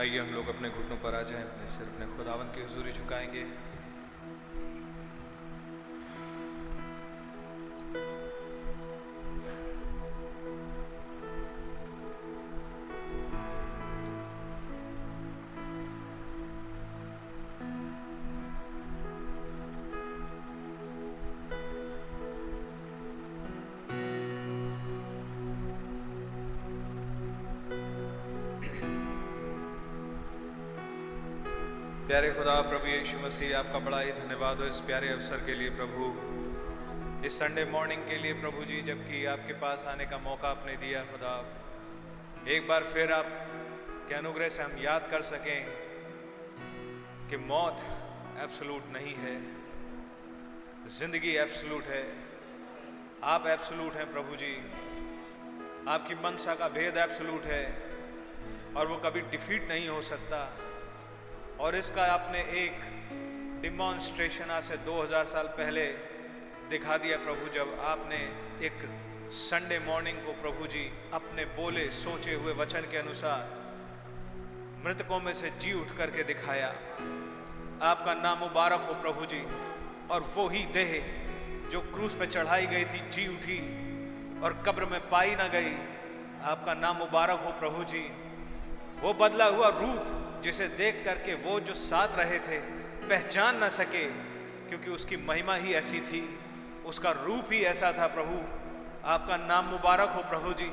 आइए हम लोग अपने घुटनों पर आ जाएँ, अपने सिर, अपने खुदावन की हजूरी झुकाएँगे। प्यारे खुदा, प्रभु यीशु मसीह, आपका बड़ा ही धन्यवाद हो इस प्यारे अवसर के लिए, प्रभु। इस संडे मॉर्निंग के लिए, प्रभु जी, जबकि आपके पास आने का मौका आपने दिया, खुदा। एक बार फिर आप के अनुग्रह से हम याद कर सकें कि मौत एब्सोलूट नहीं है, ज़िंदगी एब्सोलूट है। आप एब्सोलूट हैं, प्रभु जी। आपकी मनसा का भेद एब्सोलूट है, और वो कभी डिफीट नहीं हो सकता। और इसका आपने एक डिमॉन्स्ट्रेशन आज से 2000 साल पहले दिखा दिया प्रभु, जब आपने एक संडे मॉर्निंग को प्रभु जी अपने बोले, सोचे हुए वचन के अनुसार मृतकों में से जी उठ करके दिखाया। आपका नाम मुबारक हो प्रभु जी। और वो ही देह जो क्रूस पे चढ़ाई गई थी, जी उठी और कब्र में पाई ना गई, आपका नाम मुबारक हो प्रभु जी। वो बदला हुआ रूप जिसे देख करके वो जो साथ रहे थे, पहचान ना सके, क्योंकि उसकी महिमा ही ऐसी थी। उसका रूप ही ऐसा था, प्रभु। आपका नाम मुबारक हो, प्रभु जी।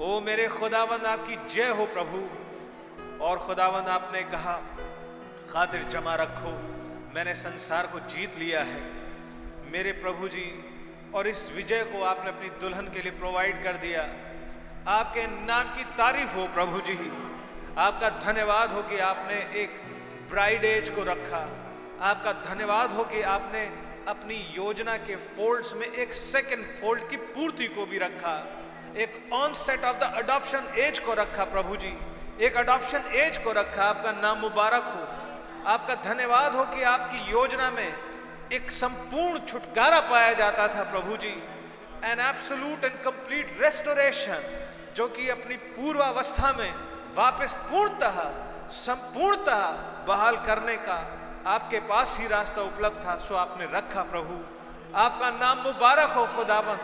ओ मेरे खुदावंद, आपकी जय हो, प्रभु। और खुदावंद, आपने कहा, खातिर जमा रखो। मैंने संसार को जीत लिया है। मेरे प्रभु जी, और इस विजय को आपने अपनी दुल्हन के लिए प्रोवाइड कर दिया। आपके नाम की तारीफ़ हो, प्रभु जी। आपका धन्यवाद हो कि आपने एक ब्राइड एज को रखा। आपका धन्यवाद हो कि आपने अपनी योजना के फोल्ड्स में एक सेकेंड फोल्ड की पूर्ति को भी रखा। एक onset of the adoption age को रखा प्रभु जी। एक अडॉप्शन एज को रखा। आपका नाम मुबारक हो। आपका धन्यवाद हो कि आपकी योजना में एक संपूर्ण छुटकारा पाया जाता था प्रभु जी। An absolute and complete restoration जो कि अपनी पूर्वावस्था में वापस पूर्णतः, संपूर्णतः बहाल करने का आपके पास ही रास्ता उपलब्ध था, सो आपने रखा प्रभु। आपका नाम मुबारक हो खुदावन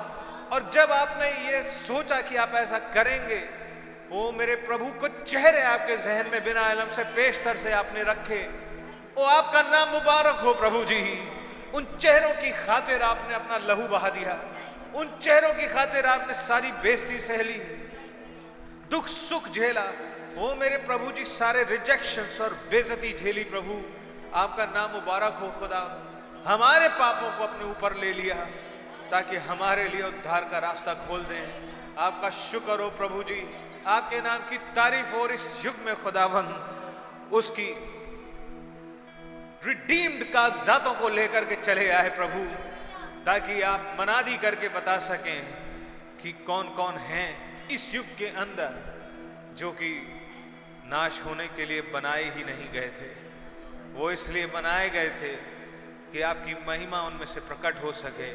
और जब आपने ये सोचा कि आप ऐसा करेंगे वो मेरे प्रभु को चेहरे आपके जहन में बिना इलम से पेशतर से आपने रखे। वो आपका नाम मुबारक हो, प्रभु जी। उन चेहरों की खातिर आपने अपना लहू बहा दिया। उन चेहरों की खातिर आपने सारी बेस्ती सहली दुख सुख झेला। ओ मेरे प्रभु जी, सारे रिजेक्शन और बेजती झेली प्रभु। आपका नाम मुबारक हो खुदा। हमारे पापों को अपने ऊपर ले लिया, ताकि हमारे लिए उद्धार का रास्ता खोल दें। आपका शुक्र हो प्रभु जी। आपके नाम की तारीफ़ और इस युग में खुदावन उसकी रिडीम्ड कागजातों को लेकर के चले आए प्रभु, ताकि आप मनादी करके बता सकें कि कौन कौन हैं इस युग के अंदर, जो कि नाश होने के लिए बनाए ही नहीं गए थे। वो इसलिए बनाए गए थे कि आपकी महिमा उनमें से प्रकट हो सके।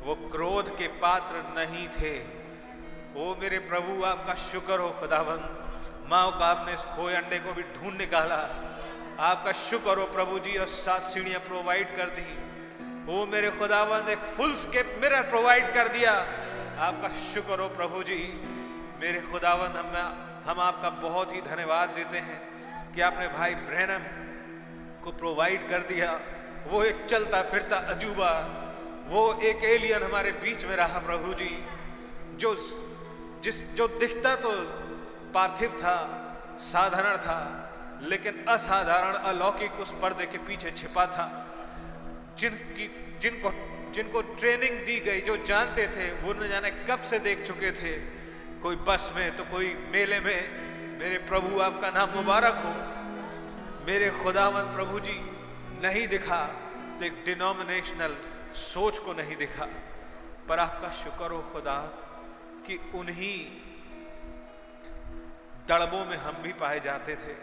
वो क्रोध के पात्र नहीं थे। वो मेरे प्रभु, आपका शुक्र हो खुदाबंद माओ का आपने इस खोए अंडे को भी ढूंढ निकाला। आपका शुक्र हो, प्रभु जी, और सात सीढ़ियाँ प्रोवाइड कर दी। वो मेरे खुदाबंद एक फुल स्केप मिरर प्रोवाइड कर दिया। आपका शुक्र हो, प्रभु जी। मेरे खुदाबंद हम हम आपका बहुत ही धन्यवाद देते हैं कि आपने भाई ब्रहणम को प्रोवाइड कर दिया। वो एक चलता फिरता अजूबा, वो एक एलियन हमारे बीच में रहा प्रभु जी, जो जिस, जो दिखता तो पार्थिव था, साधारण था, लेकिन असाधारण अलौकिक उस पर्दे के पीछे छिपा था। जिनकी, जिनको जिनको ट्रेनिंग दी गई, जो जानते थे, वो न जाने कब से देख चुके थे। कोई बस में तो कोई मेले में, मेरे प्रभु आपका नाम मुबारक हो। मेरे खुदावन प्रभु जी, नहीं दिखा तो एक डिनोमिनेशनल सोच को नहीं दिखा। पर आपका शुक्र हो खुदा, कि उन्हीं दड़बों में हम भी पाए जाते थे।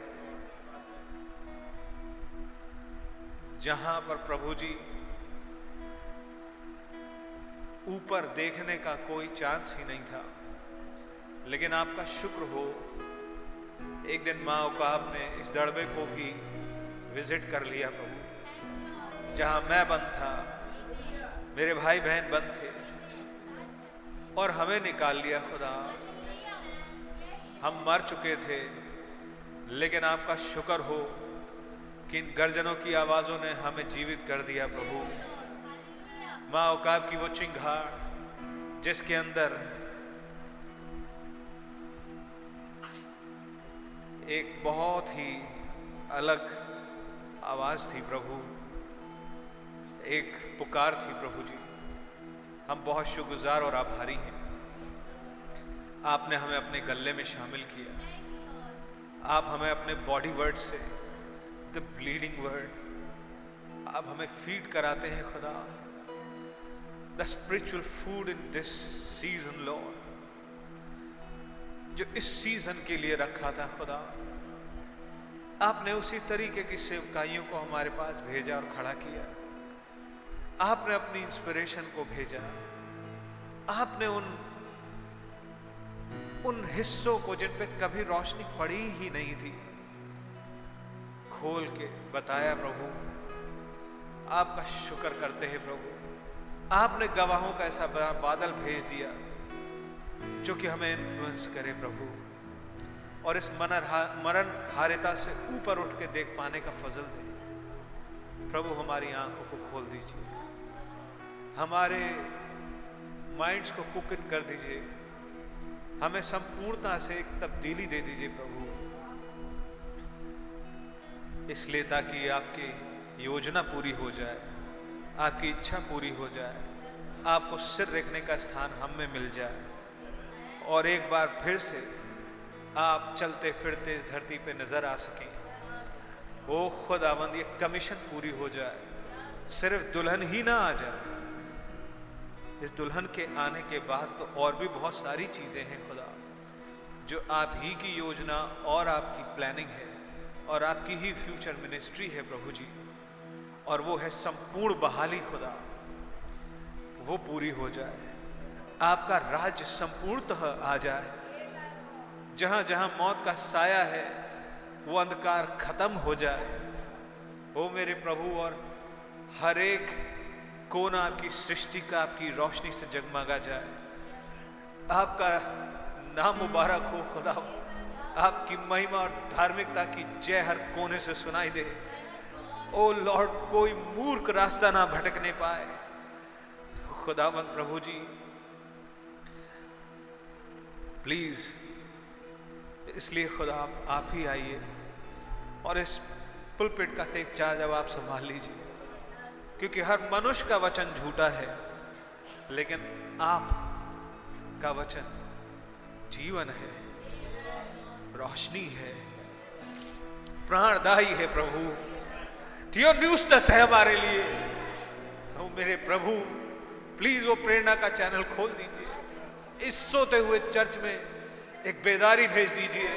जहाँ पर प्रभु जी, ऊपर देखने का कोई चांस ही नहीं था। लेकिन आपका शुक्र हो, एक दिन माँ औकाब ने इस दड़बे को भी विज़िट कर लिया प्रभु। जहाँ मैं बंद था, मेरे भाई बहन बंद थे, और हमें निकाल लिया खुदा। हम मर चुके थे, लेकिन आपका शुक्र हो कि इन गर्जनों की आवाजों ने हमें जीवित कर दिया प्रभु। माँ औकाब की वो चिंगाड़ जिसके अंदर एक बहुत ही अलग आवाज़ थी प्रभु। एक पुकार थी प्रभु जी। हम बहुत शुक्रगुजार और आभारी हैं। आपने हमें अपने गले में शामिल किया। आप हमें अपने बॉडी वर्ड से, द ब्लीडिंग वर्ड, आप हमें फ़ीड कराते हैं खुदा। The spiritual food in this season, lord. जो इस सीज़न के लिए रखा था खुदा। आपने उसी तरीके की सेवकाइयों को हमारे पास भेजा और खड़ा किया। आपने अपनी इंस्पिरेशन को भेजा। आपने उन उन हिस्सों को जिन पे कभी रोशनी पड़ी ही नहीं थी, खोल के बताया, प्रभु, आपका शुक्र करते हैं, प्रभु। आपने गवाहों का ऐसा बादल भेज दिया। जो कि हमें इन्फ्लुएंस करे प्रभु। और इस मनर हा, मरण हारिता से ऊपर उठ के देख पाने का फजल दे। प्रभु हमारी आँखों को खोल दीजिए। हमारे माइंड्स को कुकिन कर दीजिए। हमें संपूर्णता से एक तब्दीली दे दीजिए प्रभु। इसलिए ताकि आपकी योजना पूरी हो जाए आपकी इच्छा पूरी हो जाए आपको सिर रखने का स्थान हम में मिल जाए। और एक बार फिर से आप चलते फिरते इस धरती पे नज़र आ सकें। ओ खुदावंद, ये कमीशन पूरी हो जाए। सिर्फ़ दुल्हन ही ना आ जाए। इस दुल्हन के आने के बाद तो और भी बहुत सारी चीज़ें हैं खुदा। जो आप ही की योजना और आपकी प्लानिंग है और आपकी ही फ्यूचर मिनिस्ट्री है प्रभु जी। और वो है संपूर्ण बहाली खुदा। वो पूरी हो जाए। आपका राज्य संपूर्णतः आ जाए। जहाँ जहाँ मौत का साया है, वो अंधकार खत्म हो जाए। वो मेरे प्रभु, और हर एक कोना आपकी सृष्टि का आपकी रोशनी से जगमगा जाए। आपका नाम मुबारक हो, खुदा। आपकी महिमा और धार्मिकता की जय हर कोने से सुनाई दे। ओ लॉर्ड, कोई मूर्ख रास्ता ना भटकने पाए। खुदावंत प्रभु जी प्लीज़ इसलिए खुदा आप, आप ही आइए और इस पुलपिट का टेक चार्ज अब आप संभाल लीजिए क्योंकि हर मनुष्य का वचन झूठा है लेकिन आप का वचन जीवन है रोशनी है प्राणदायी है प्रभु। थियो न्यूज़ दस है हमारे लिए। तो मेरे प्रभु प्लीज़ वो प्रेरणा का चैनल खोल दीजिए। इस सोते हुए चर्च में एक बेदारी भेज दीजिए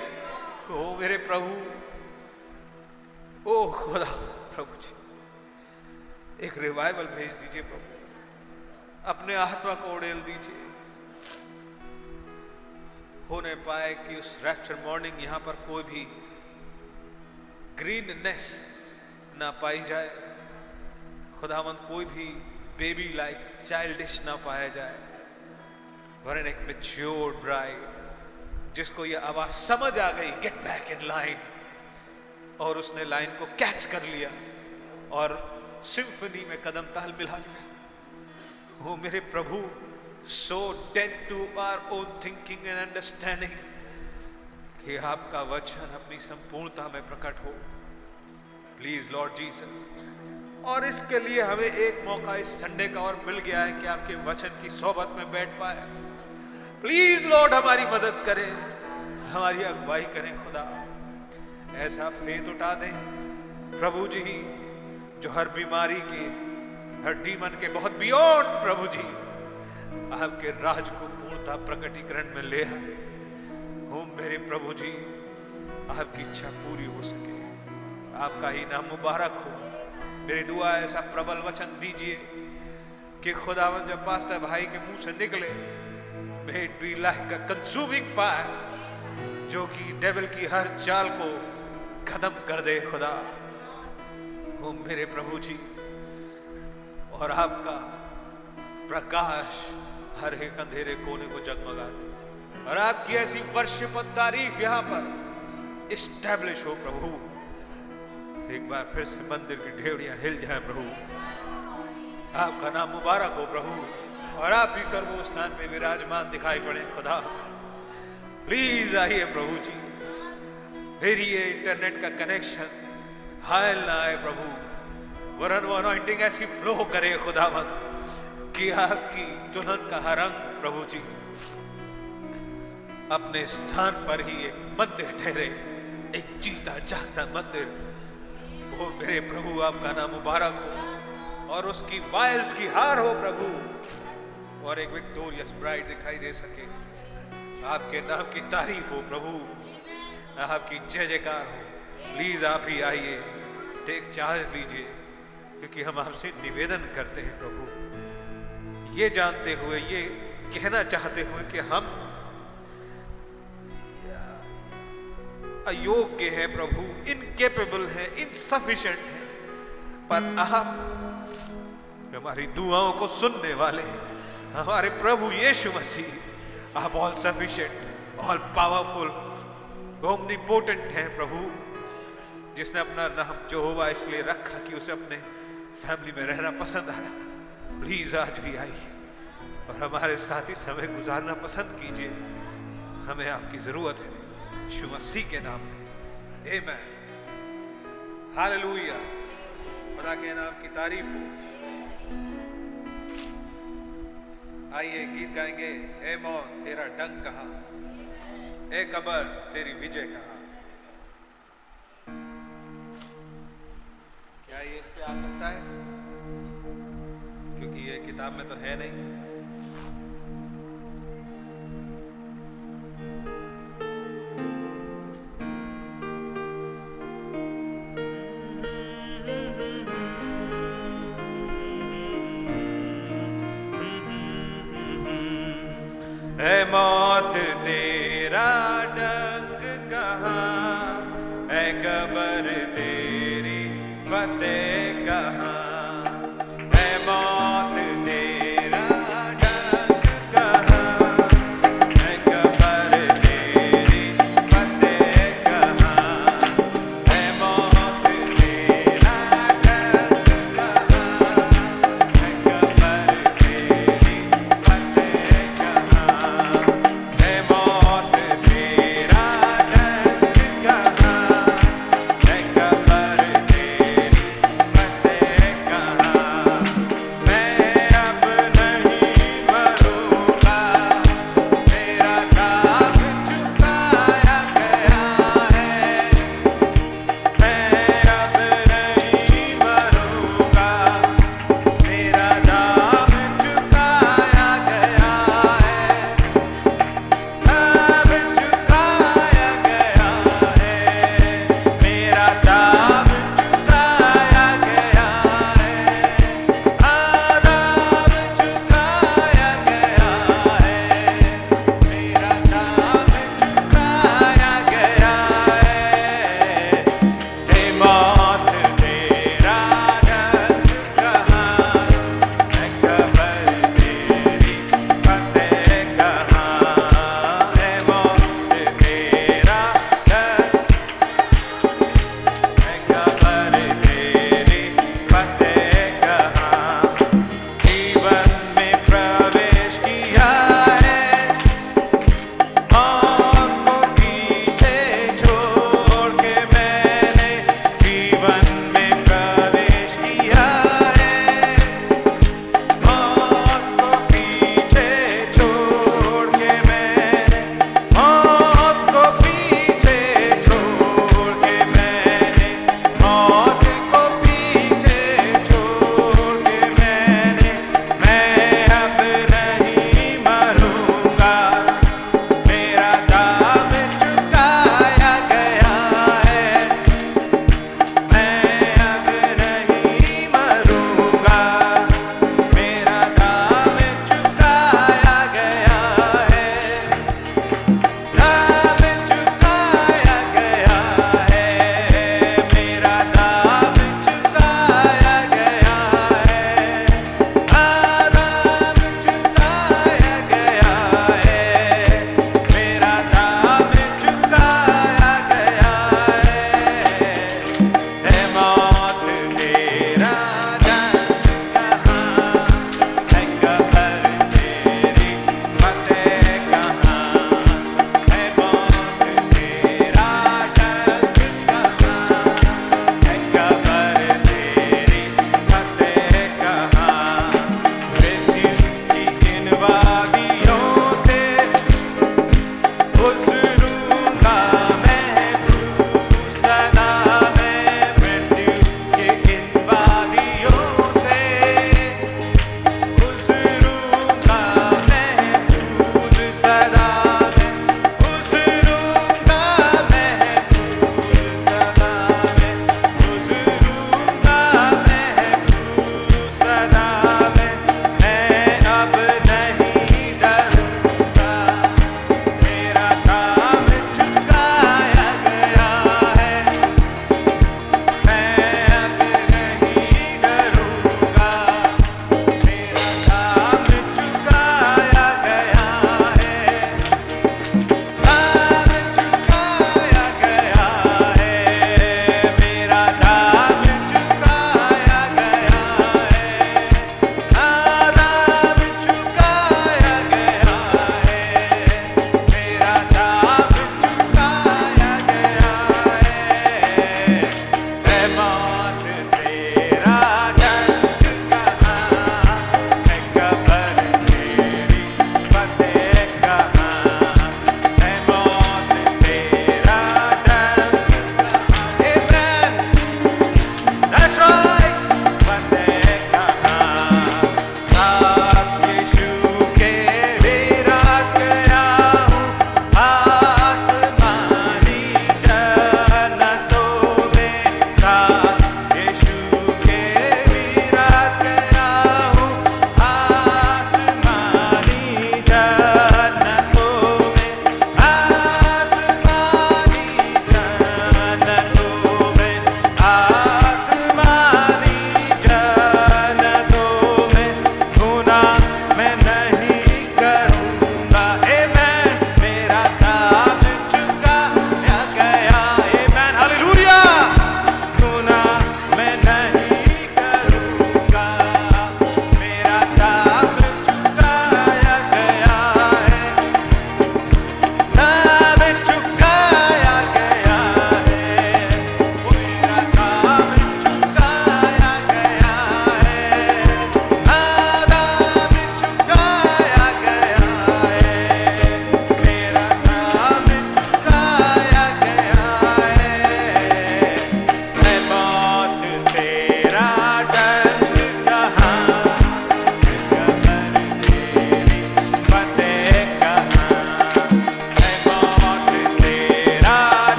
ओ मेरे प्रभु, ओ खुदा, प्रभु जी, एक रिवाइवल भेज दीजिए प्रभु अपने आत्मा को उड़ेल दीजिए। होने पाए कि उस रैप्चर मॉर्निंग यहाँ पर कोई भी ग्रीननेस ना पाई जाए, खुदावंत कोई भी बेबी लाइक चाइल्डिश ना पाया जाए। वरन एक मेच्योर्ड ब्राइड जिसको ये आवाज़ समझ आ गई गेट बैक इन लाइन और उसने लाइन को कैच कर लिया और सिंफनी में कदम ताल मिला लिया। वो मेरे प्रभु so dead to our own thinking and understanding कि आपका वचन अपनी संपूर्णता में प्रकट हो। प्लीज़ लॉर्ड जीसस और इसके लिए हमें एक मौका इस संडे का और मिल गया है कि आपके वचन की सोबत में बैठ पाए। प्लीज़ लॉर्ड हमारी मदद करें। हमारी अगुवाई करें, खुदा। ऐसा फेत उठा दें, प्रभु जी, जो हर बीमारी के, हर डीमन के बहुत बियॉन्ड प्रभु जी, आपके राज को पूर्णता प्रकटीकरण में ले आए। हो मेरे प्रभु जी, आपकी इच्छा पूरी हो सके। आपका ही नाम मुबारक हो। मेरी दुआ ऐसा प्रबल वचन दीजिए कि खुदावन जब पास्ता भाई के मुँह से निकले may be like a consuming fire, जो कि डेविल की हर चाल को खत्म कर दे खुदा। वो मेरे प्रभु जी, और आपका प्रकाश हर एक अंधेरे कोने को जगमगा दे। और आपकी ऐसी वर्षिप तारीफ़ यहाँ पर इस्टेब्लिश हो प्रभु। एक बार फिर से मंदिर की ढेवड़ियाँ हिल जाए प्रभु। आपका नाम मुबारक हो प्रभु। और आप ही सर्वो स्थान में विराजमान दिखाई पड़े, खुदा। प्लीज़ आइए प्रभु जी। फिर ये इंटरनेट का कनेक्शन हायल ना आए प्रभु। वरन वो अनॉइंटिंग ऐसी फ्लो करे खुदावंद कि आपकी दुल्हन का हर रंग प्रभु जी, अपने स्थान पर ही एक मंदिर ठहरे। एक जीता जागता मंदिर। वो मेरे प्रभु, आपका नाम मुबारक हो। और उसकी वायल्स की हार हो, प्रभु। और एक विक्टोरियस ब्राइड दिखाई दे सके। आपके नाम की तारीफ़ हो, प्रभु। आपकी जय जयकार हो। प्लीज़ आप ही आइए। टेक चार्ज लीजिए, क्योंकि हम आपसे निवेदन करते हैं, प्रभु। ये जानते हुए, ये कहना चाहते हुए कि हम अयोग्य है, प्रभु। इनकेपेबल है इनसफिशिएंट है। पर आप हमारी दुआओं को सुनने वाले हमारे प्रभु यीशु मसीह, आप all sufficient all powerful omnipotent है प्रभु, जिसने अपना नाम जोहोवा इसलिए रखा कि उसे अपने फैमिली में रहना पसंद आया। प्लीज़ आज भी आइए और हमारे साथ ही समय गुजारना पसंद कीजिए। हमें आपकी ज़रूरत है। यीशु मसीह के नाम में। आमेन हालेलुया खुदा के नाम की तारीफ़ हो। आइए गीत गाएँगे, ए मौत तेरा डंग कहाँ? ए कबर, तेरी विजय कहाँ? क्या ये इस पे आ सकता है? क्योंकि ये किताब में तो है नहीं।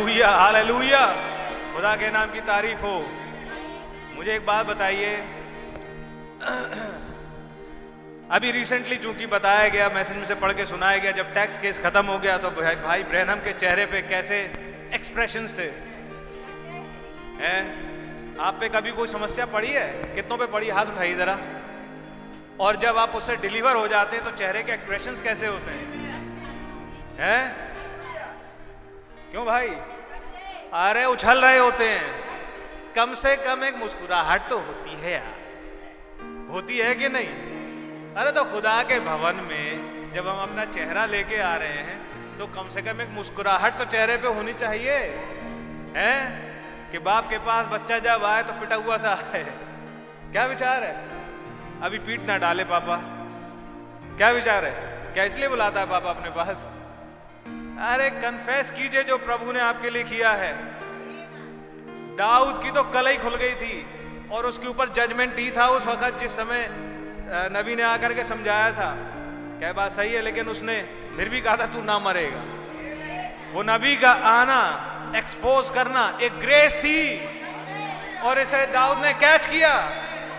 हालेलुया हालेलुया खुदा के नाम की तारीफ़ हो। मुझे एक बात बताइए। अभी रिसेंटली चूँकि बताया गया मैसेज में से पढ़ के सुनाया गया जब टैक्स केस खत्म हो गया तो भाई, भाई ब्रहनम के चेहरे पे कैसे एक्सप्रेशन थे? हैं? आप पे कभी कोई समस्या पड़ी है? कितनों पे पड़ी? हाथ उठाइए जरा। और जब आप उससे डिलीवर हो जाते हैं तो चेहरे के एक्सप्रेशन कैसे होते हैं? हैं? क्यों भाई? अरे उछल रहे होते हैं। कम से कम एक मुस्कुराहट तो होती है यार। होती है कि नहीं? अरे तो खुदा के भवन में जब हम अपना चेहरा लेके आ रहे हैं तो कम से कम एक मुस्कुराहट तो चेहरे पे होनी चाहिए। हैं? कि बाप के पास बच्चा जब आए तो पिटा हुआ सा आए क्या विचार है? अभी पीट ना डाले पापा। क्या विचार है? क्या इसलिए बुलाता है पापा अपने पास? अरे कन्फेस कीजिए जो प्रभु ने आपके लिए किया है। दाऊद की तो कल ही खुल गई थी और उसके ऊपर जजमेंट ही था उस वक्त जिस समय नबी ने आकर के समझाया था। क्या बात सही है, लेकिन उसने फिर भी कहा था, तू ना मरेगा। वो नबी का आना एक्सपोज करना एक ग्रेस थी। और इसे दाऊद ने कैच किया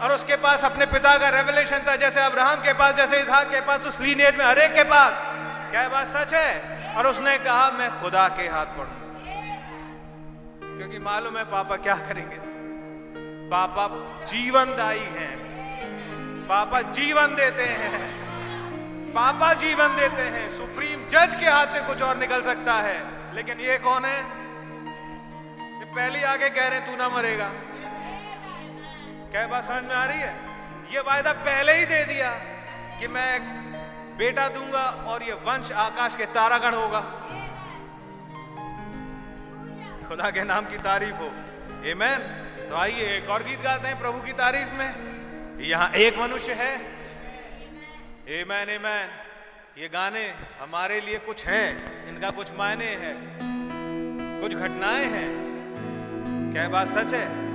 और उसके पास अपने पिता का रेवलेशन था, जैसे अब्राहम के पास, जैसे इसहाक के पास, उस लीनेज में हरेक के पास। क्या बात सच है? और उसने कहा, मैं खुदा के हाथ पढ़ू। क्योंकि मालूम है पापा क्या करेंगे। पापा जीवनदायी हैं। पापा जीवन देते हैं। पापा जीवन देते हैं। सुप्रीम जज के हाथ से कुछ और निकल सकता है। लेकिन ये कौन है? ये पहले आगे कह रहे तू ना मरेगा। क्या बात समझ में आ रही है? ये वायदा पहले ही दे दिया कि मैं बेटा दूँगा और ये वंश आकाश के तारागण होगा। खुदा के नाम की तारीफ़ हो। एमेन तो आइए एक और गीत गाते हैं प्रभु की तारीफ़ में। यहाँ एक मनुष्य है। एमैन एमैन ये गाने हमारे लिए कुछ हैं, इनका कुछ मायने हैं। कुछ घटनाएँ हैं। क्या बात सच है?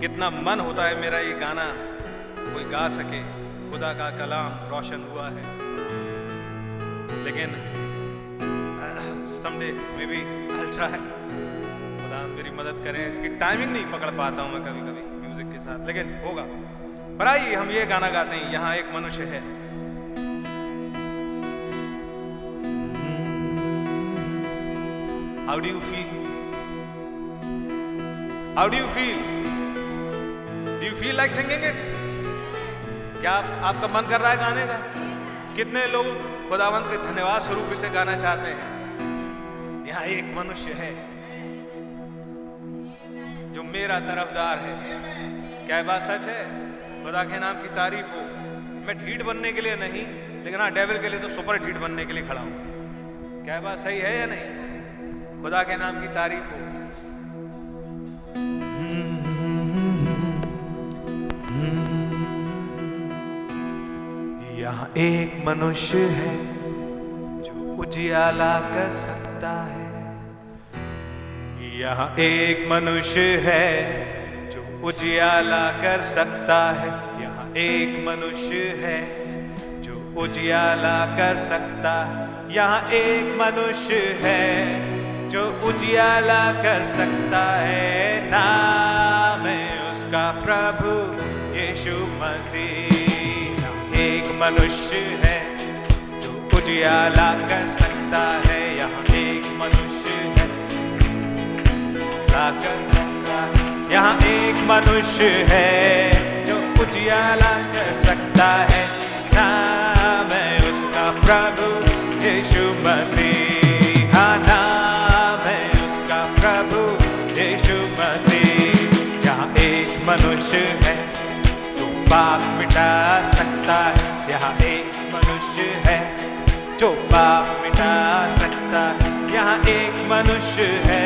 कितना मन होता है मेरा ये गाना। कोई गा सके, खुदा का कलाम रोशन हुआ है। लेकिन समडे मे बी ट्राई खुदा मेरी मदद करें, इसकी टाइमिंग नहीं पकड़ पाता हूँ मैं कभी कभी म्यूज़िक के साथ, लेकिन होगा। पर आइए, हम ये गाना गाते हैं, यहाँ एक मनुष्य है। How do you feel how do you feel do feel like singing it क्या आप, आपका मन कर रहा है गाने का? कितने लोग खुदावंत के धन्यवाद स्वरूप इसे गाना चाहते हैं? यहाँ एक मनुष्य है जो मेरा तरफदार है। क्या बात सच है? खुदा के नाम की तारीफ़ हो। मैं ढीठ बनने के लिए नहीं लेकिन हाँ डेविल के लिए तो सुपर ढीठ बनने के लिए खड़ा हूँ। क्या बात सही है या नहीं? खुदा के नाम की तारीफ़ हो। यहाँ एक मनुष्य है जो उजियाला कर सकता है। यहाँ एक मनुष्य है जो उजियाला कर सकता है। यहाँ एक मनुष्य है जो उजियाला कर सकता है। यहाँ एक मनुष्य है जो उजियाला कर सकता है। नाम है उसका प्रभु यीशु मसीह। मनुष्य है, जो उजियाला कर सकता है, यहाँ एक मनुष्य है। कर सकता यहाँ एक मनुष्य है, जो उजियाला कर सकता है। नाम है उसका प्रभु, यीशु मसीह। हाँ नाम है उसका प्रभु, यीशु यहाँ एक मनुष्य है, जो पाप मिटा एक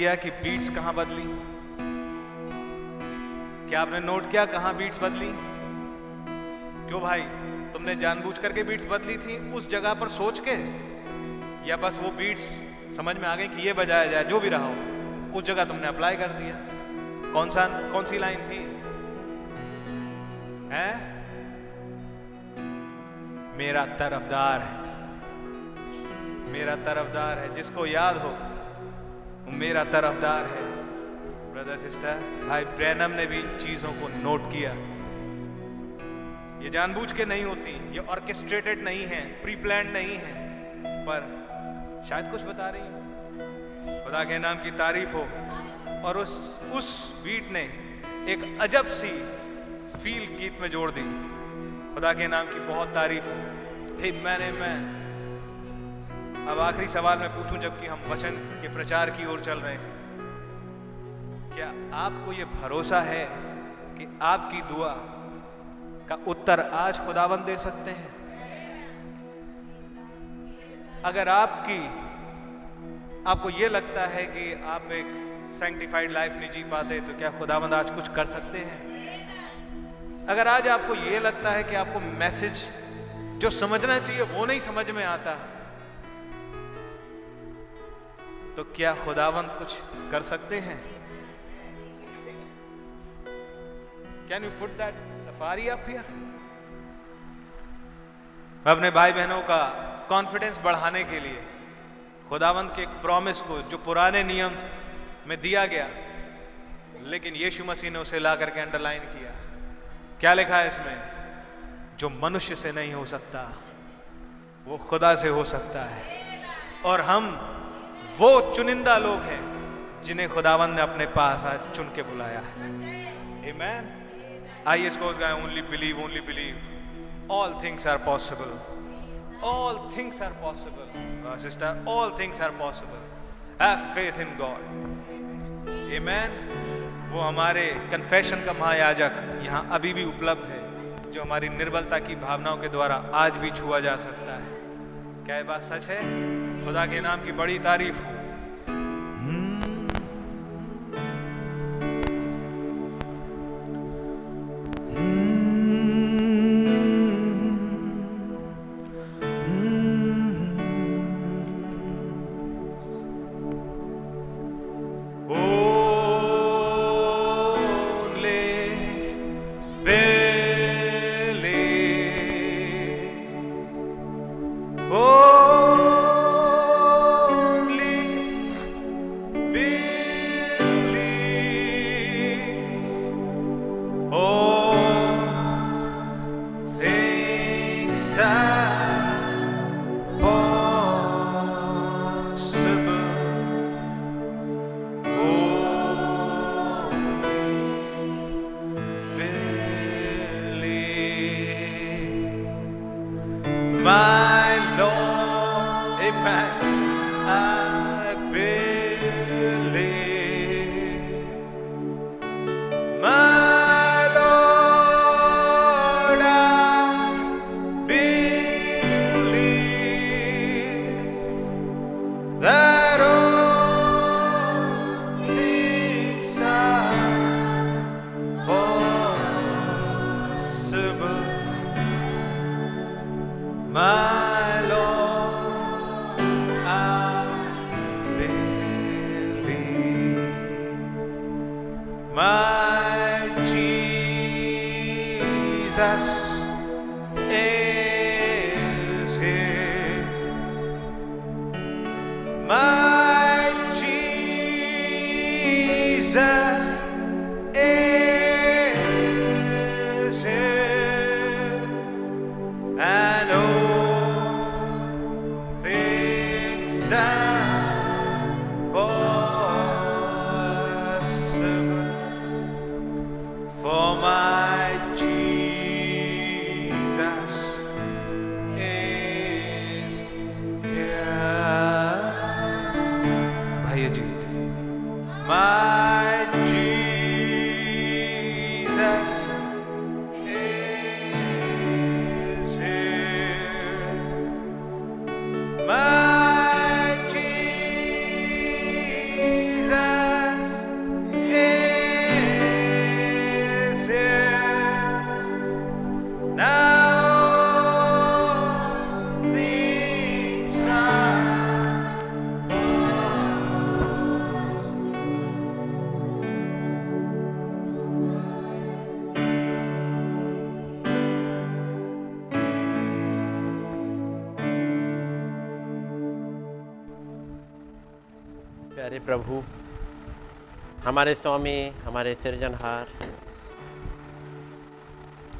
किया कि बीट्स कहाँ बदली? क्या आपने नोट किया कहाँ बीट्स बदली? क्यों भाई? तुमने जानबूझ करके बीट्स बदली थी उस जगह पर सोच के? या बस वो बीट्स समझ में आ गई कि ये बजाया जाए, जो भी रहा हो, उस जगह तुमने अप्लाई कर दिया? कौन सा, कौन सी लाइन थी? हैं? मेरा तरफदार है। मेरा तरफदार है, जिसको याद हो मेरा तरफदार है। ब्रदर सिस्टर भाई ब्रैनम ने भी चीज़ों को नोट किया। ये जानबूझ के नहीं होती, ये ऑर्केस्ट्रेटेड नहीं है प्री प्लान नहीं है, पर शायद कुछ बता रही हूँ। खुदा के नाम की तारीफ़ हो। और उस उस बीट ने एक अजब सी फील गीत में जोड़ दी। खुदा के नाम की बहुत तारीफ़ हो। हे मैंने मैं अब आखिरी सवाल मैं पूछूँ, जबकि हम वचन के प्रचार की ओर चल रहे हैं। क्या आपको ये भरोसा है कि आपकी दुआ का उत्तर आज खुदावन दे सकते हैं? अगर आपकी, आपको ये लगता है कि आप एक सेंटिफाइड लाइफ नहीं जी पाते तो क्या खुदावंद आज कुछ कर सकते हैं? अगर आज आपको ये लगता है कि आपको मैसेज जो समझना चाहिए वो नहीं समझ में आता तो क्या खुदावंद कुछ कर सकते हैं? Can you put that safari up here मैं अपने भाई बहनों का कॉन्फिडेंस बढ़ाने के लिए खुदावंत के एक प्रॉमिस को, जो पुराने नियम में दिया गया, लेकिन यीशु मसीह ने उसे ला करके अंडरलाइन किया। क्या लिखा है इसमें? जो मनुष्य से नहीं हो सकता, वो खुदा से हो सकता है। और हम वो चुनिंदा लोग हैं जिन्हें खुदावन ने अपने पास आज चुन के बुलाया है Amen. आइए इसको गाए only believe only believe all things are possible things are possible, uh, sister. All things are possible. Have faith in God. Amen. वो हमारे कन्फेशन का महायाजक यहाँ अभी भी उपलब्ध है जो हमारी निर्बलता की भावनाओं के द्वारा आज भी छुआ जा सकता है क्या ये बात सच है खुदा के नाम की बड़ी तारीफ़ हो। अरे प्रभु, हमारे स्वामी, हमारे सृजनहार।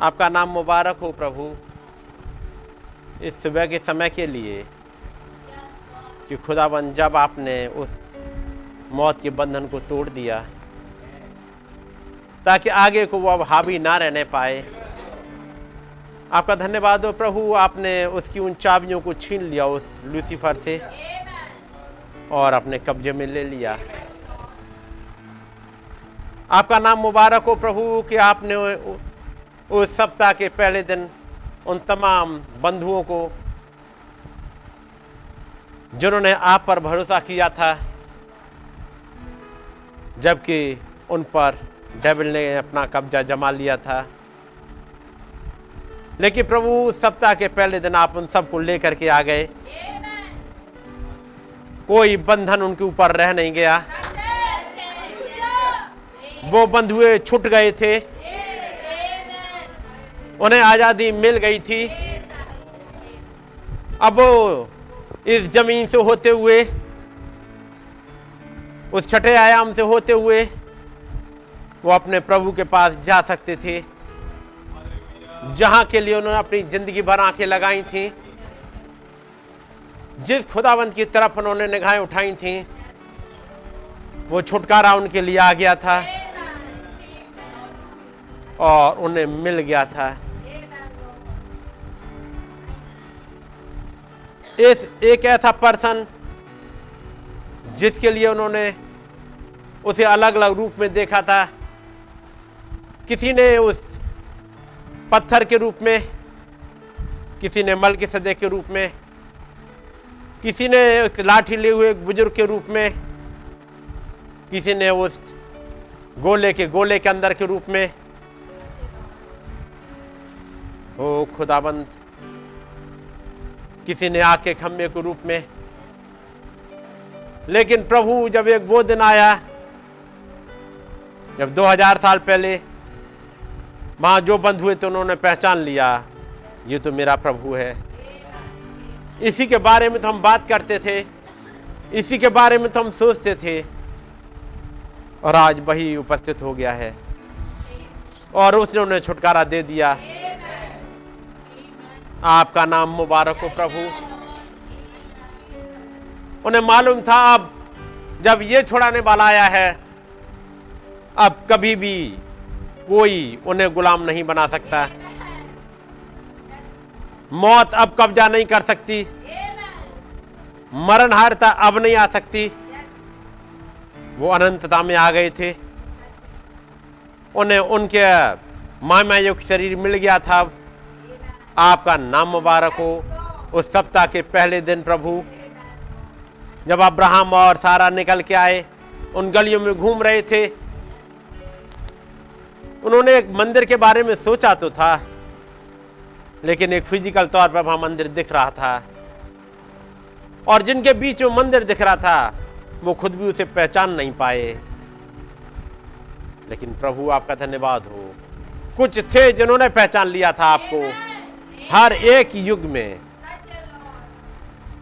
आपका नाम मुबारक हो प्रभु, इस सुबह के समय के लिए कि खुदाबंद जब आपने उस मौत के बंधन को तोड़ दिया, ताकि आगे को वो अब हावी ना रहने पाए। आपका धन्यवाद हो प्रभु, आपने उसकी उन चाबियों को छीन लिया उस लूसीफर से। और अपने कब्जे में ले लिया। आपका नाम मुबारक हो प्रभु कि आपने उस सप्ताह के पहले दिन उन तमाम बंधुओं को, जिन्होंने आप पर भरोसा किया था, जबकि उन पर डेविल ने अपना कब्जा जमा लिया था। लेकिन प्रभु सप्ताह के पहले दिन आप उन सबको लेकर के आ गए। कोई बंधन उनके ऊपर रह नहीं गया। वो बंधुए छुट गए थे। उन्हें आज़ादी मिल गई थी। अब वो इस ज़मीन से होते हुए, उस छठे आयाम से होते हुए, वो अपने प्रभु के पास जा सकते थे। जहाँ के लिए उन्होंने अपनी ज़िंदगी भर आँखें लगाई थी। जिस खुदावंत की तरफ़ उन्होंने निगाहें उठाई थी, वो छुटकारा उनके लिए आ गया था और उन्हें मिल गया था। इस, एक ऐसा पर्सन जिसके लिए उन्होंने उसे अलग अलग रूप में देखा था। किसी ने उस पत्थर के रूप में, किसी ने मल के सदे के रूप में किसी ने एक लाठी लिए हुए एक बुज़ुर्ग के रूप में, किसी ने उस गोले के गोले के अंदर के रूप में। ओ खुदाबंद, किसी ने आग के खंभे के रूप में। लेकिन प्रभु जब एक वो दिन आया, जब 2000 साल पहले वहाँ जो बंद हुए थे, उन्होंने पहचान लिया, ये तो मेरा प्रभु है। इसी के बारे में तो हम बात करते थे, इसी के बारे में तो हम सोचते थे। और आज वही उपस्थित हो गया है। और उसने उन्हें छुटकारा दे दिया। आपका नाम मुबारक हो, प्रभु। उन्हें मालूम था, अब जब ये छुड़ाने वाला आया है, अब कभी भी कोई उन्हें गुलाम नहीं बना सकता। मौत अब कब्जा नहीं कर सकती। मरण हारता अब नहीं आ सकती। वो अनंतता में आ गए थे। उन्हें उनके मामा शरीर मिल गया था। आपका नाम मुबारक हो। उस सप्ताह के पहले दिन प्रभु। जब अब्राहम और सारा निकल के आए उन गलियों में घूम रहे थे। उन्होंने एक मंदिर के बारे में सोचा तो था। लेकिन एक फ़िज़िकल तौर पर वहाँ मंदिर दिख रहा था। और जिनके बीच में मंदिर दिख रहा था वो खुद भी उसे पहचान नहीं पाए। लेकिन प्रभु आपका धन्यवाद हो। कुछ थे जिन्होंने पहचान लिया था आपको। हर एक युग में।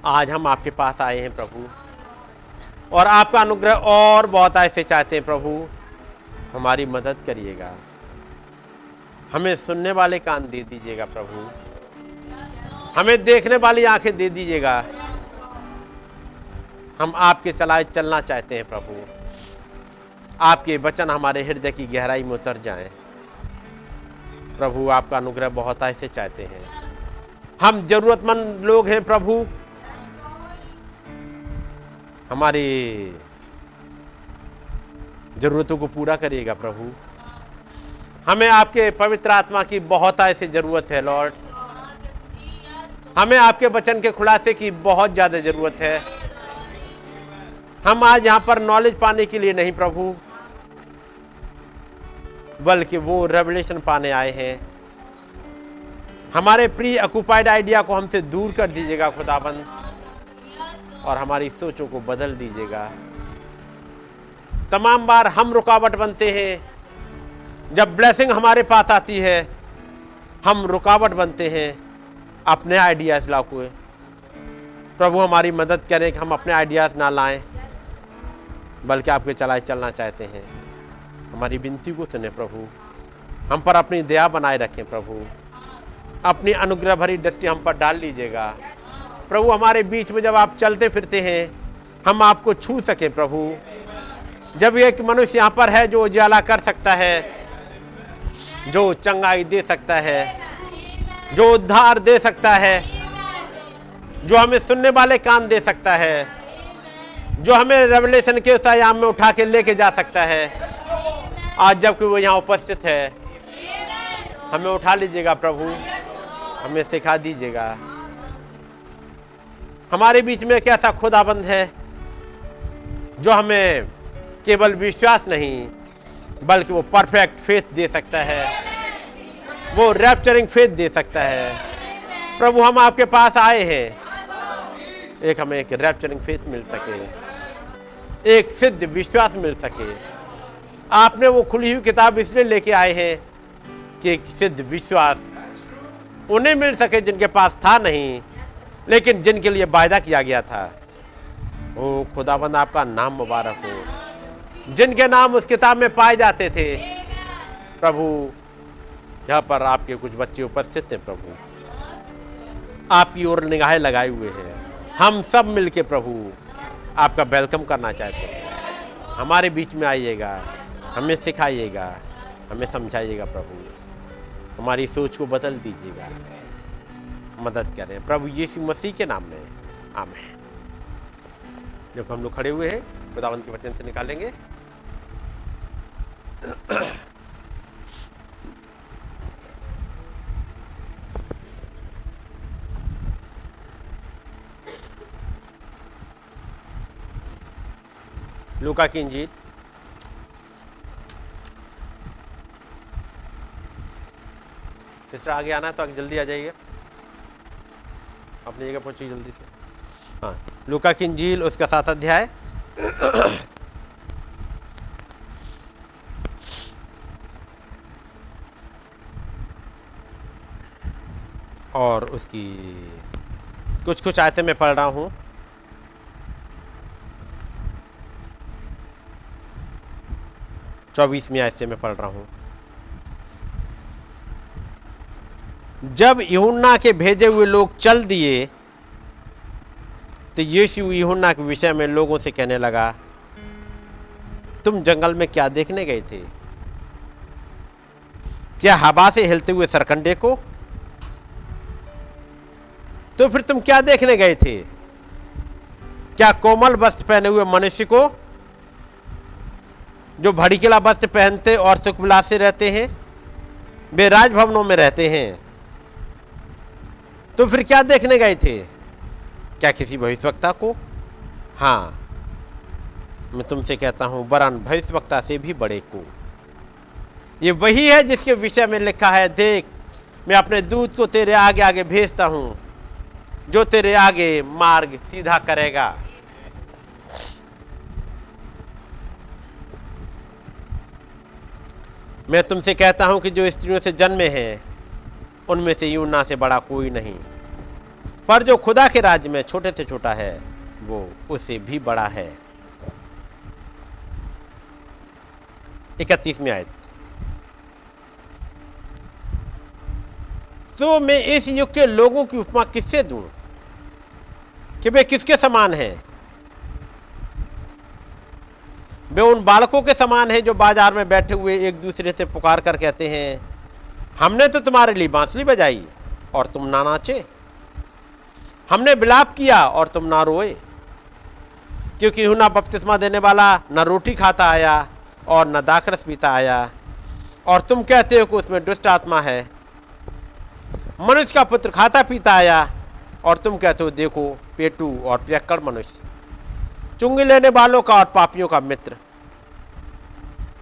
आज हम आपके पास आए हैं प्रभु। और आपका अनुग्रह और बहुत ऐसे चाहते हैं प्रभु। हमारी मदद करिएगा। हमें सुनने वाले कान दे दीजिएगा प्रभु। हमें देखने वाली आँखें दे दीजिएगा। हम आपके चलाए चलना चाहते हैं प्रभु। आपके वचन हमारे हृदय की गहराई में उतर जाएँ। प्रभु, आपका अनुग्रह बहुत ऐसे चाहते हैं। हम जरूरतमंद लोग हैं प्रभु। हमारी जरूरतों को पूरा करिएगा प्रभु। हमें आपके पवित्र आत्मा की बहुत ऐसी ज़रूरत है, लॉर्ड। हमें आपके वचन के खुलासे की बहुत ज़्यादा ज़रूरत है। हम आज यहाँ पर नॉलेज पाने के लिए नहीं, प्रभु। बल्कि वो रेवलेशन पाने आए हैं। हमारे प्री ऑक्यूपाइड आइडिया को हमसे दूर कर दीजिएगा, खुदाबंद। और हमारी सोचों को बदल दीजिएगा। तमाम बार हम रुकावट बनते हैं। जब ब्लेसिंग हमारे पास आती है, हम रुकावट बनते हैं अपने आइडियाज़ लाओ प्रभु हमारी मदद करें कि हम अपने आइडियाज़ ना लाएँ, बल्कि आपके चलाए चलना चाहते हैं। हमारी विनती को सुने प्रभु। हम पर अपनी दया बनाए रखें प्रभु। अपनी अनुग्रह भरी दृष्टि हम पर डाल लीजिएगा। प्रभु, हमारे बीच में जब आप चलते फिरते हैं, हम आपको छू सकें प्रभु। जब एक मनुष्य यहाँ पर है जो उजाला कर सकता है जो चंगाई दे सकता है, जो उद्धार दे सकता है, जो हमें सुनने वाले कान दे सकता है, जो हमें रेवलेशन के उस आयाम में उठा के लेके जा सकता है, आज जबकि वो यहाँ उपस्थित है, हमें उठा लीजिएगा प्रभु, हमें सिखा दीजिएगा। हमारे बीच में कैसा खुदाबंद है, जो हमें केवल विश्वास नहीं बल्कि वो परफेक्ट फेथ दे सकता है। वो रैप्चरिंग फेथ दे सकता है। प्रभु हम आपके पास आए हैं। एक हमें एक रैप्चरिंग फेथ मिल सके। एक सिद्ध विश्वास मिल सके। आपने वो खुली हुई किताब इसलिए लेके आए हैं कि एक सिद्ध विश्वास उन्हें मिल सके जिनके पास था नहीं, लेकिन जिनके लिए वायदा किया गया था। ओ खुदाबंद आपका नाम मुबारक हो। जिनके नाम उस किताब में पाए जाते थे। प्रभु, यहाँ पर आपके कुछ बच्चे उपस्थित थे, प्रभु। आपकी ओर निगाहें लगाए हुए हैं। हम सब मिलके, प्रभु, आपका वेलकम करना चाहते हैं। हमारे बीच में आइएगा, हमें सिखाइएगा, हमें समझाइएगा, प्रभु। हमारी सोच को बदल दीजिएगा। मदद करें। प्रभु यीशु मसीह के नाम में। आमेन। जब हम लोग खड़े हुए हैं। खुदावंत के वचन से निकालेंगे। लूका की इंजील सिस्टर, आगे आना है तो आगे जल्दी आ जाइए। अपनी जगह पहुँची जल्दी से। हाँ लुका की इंजील, उसका सात अध्याय। और उसकी कुछ कुछ आयतें मैं पढ़ रहा हूँ। चौबीसवीं आयत से मैं पढ़ रहा हूँ। जब यूहन्ना के भेजे हुए लोग चल दिए तो यीशु यहुन्ना के विषय में लोगों से कहने लगा, तुम जंगल में क्या देखने गए थे? क्या हवा से हिलते हुए सरकंडे को तो फिर तुम क्या देखने गए थे? क्या कोमल वस्त्र पहने हुए मनुष्य को, जो भड़कीला वस्त्र पहनते और सुख से रहते हैं, वे राजभवनों में रहते हैं? तो फिर क्या देखने गए थे? क्या किसी भविष्यवक्ता को? हाँ मैं तुमसे कहता हूँ, वरन भविष्यवक्ता से भी बड़े को। ये वही है जिसके विषय में लिखा है, देख, मैं अपने दूध को तेरे आगे आगे भेजता हूँ। जो तेरे आगे मार्ग सीधा करेगा। मैं तुमसे कहता हूँ कि जो स्त्रियों से जन्मे हैं, उनमें से यूना से बड़ा कोई नहीं। पर जो खुदा के राज्य में छोटे से छोटा है, वो उससे भी बड़ा है। इकतीस में आयत। तो मैं इस युग के लोगों की उपमा किससे दूँ? कि वे किसके समान हैं? वे उन बालकों के समान हैं जो बाज़ार में बैठे हुए एक दूसरे से पुकार कर कहते हैं, हमने तो तुम्हारे लिए बांसुरी बजाई और तुम ना नाचे। हमने बिलाप किया और तुम ना रोए। क्योंकि हुना बपतिस्मा देने वाला न रोटी खाता आया और न दाखरस पीता आया। और तुम कहते हो कि उसमें दुष्ट आत्मा है। मनुष्य का पुत्र खाता पीता आया और तुम कहते हो, देखो, पेटू और पियक्कड़ मनुष्य। चुंगी लेने वालों का और पापियों का मित्र।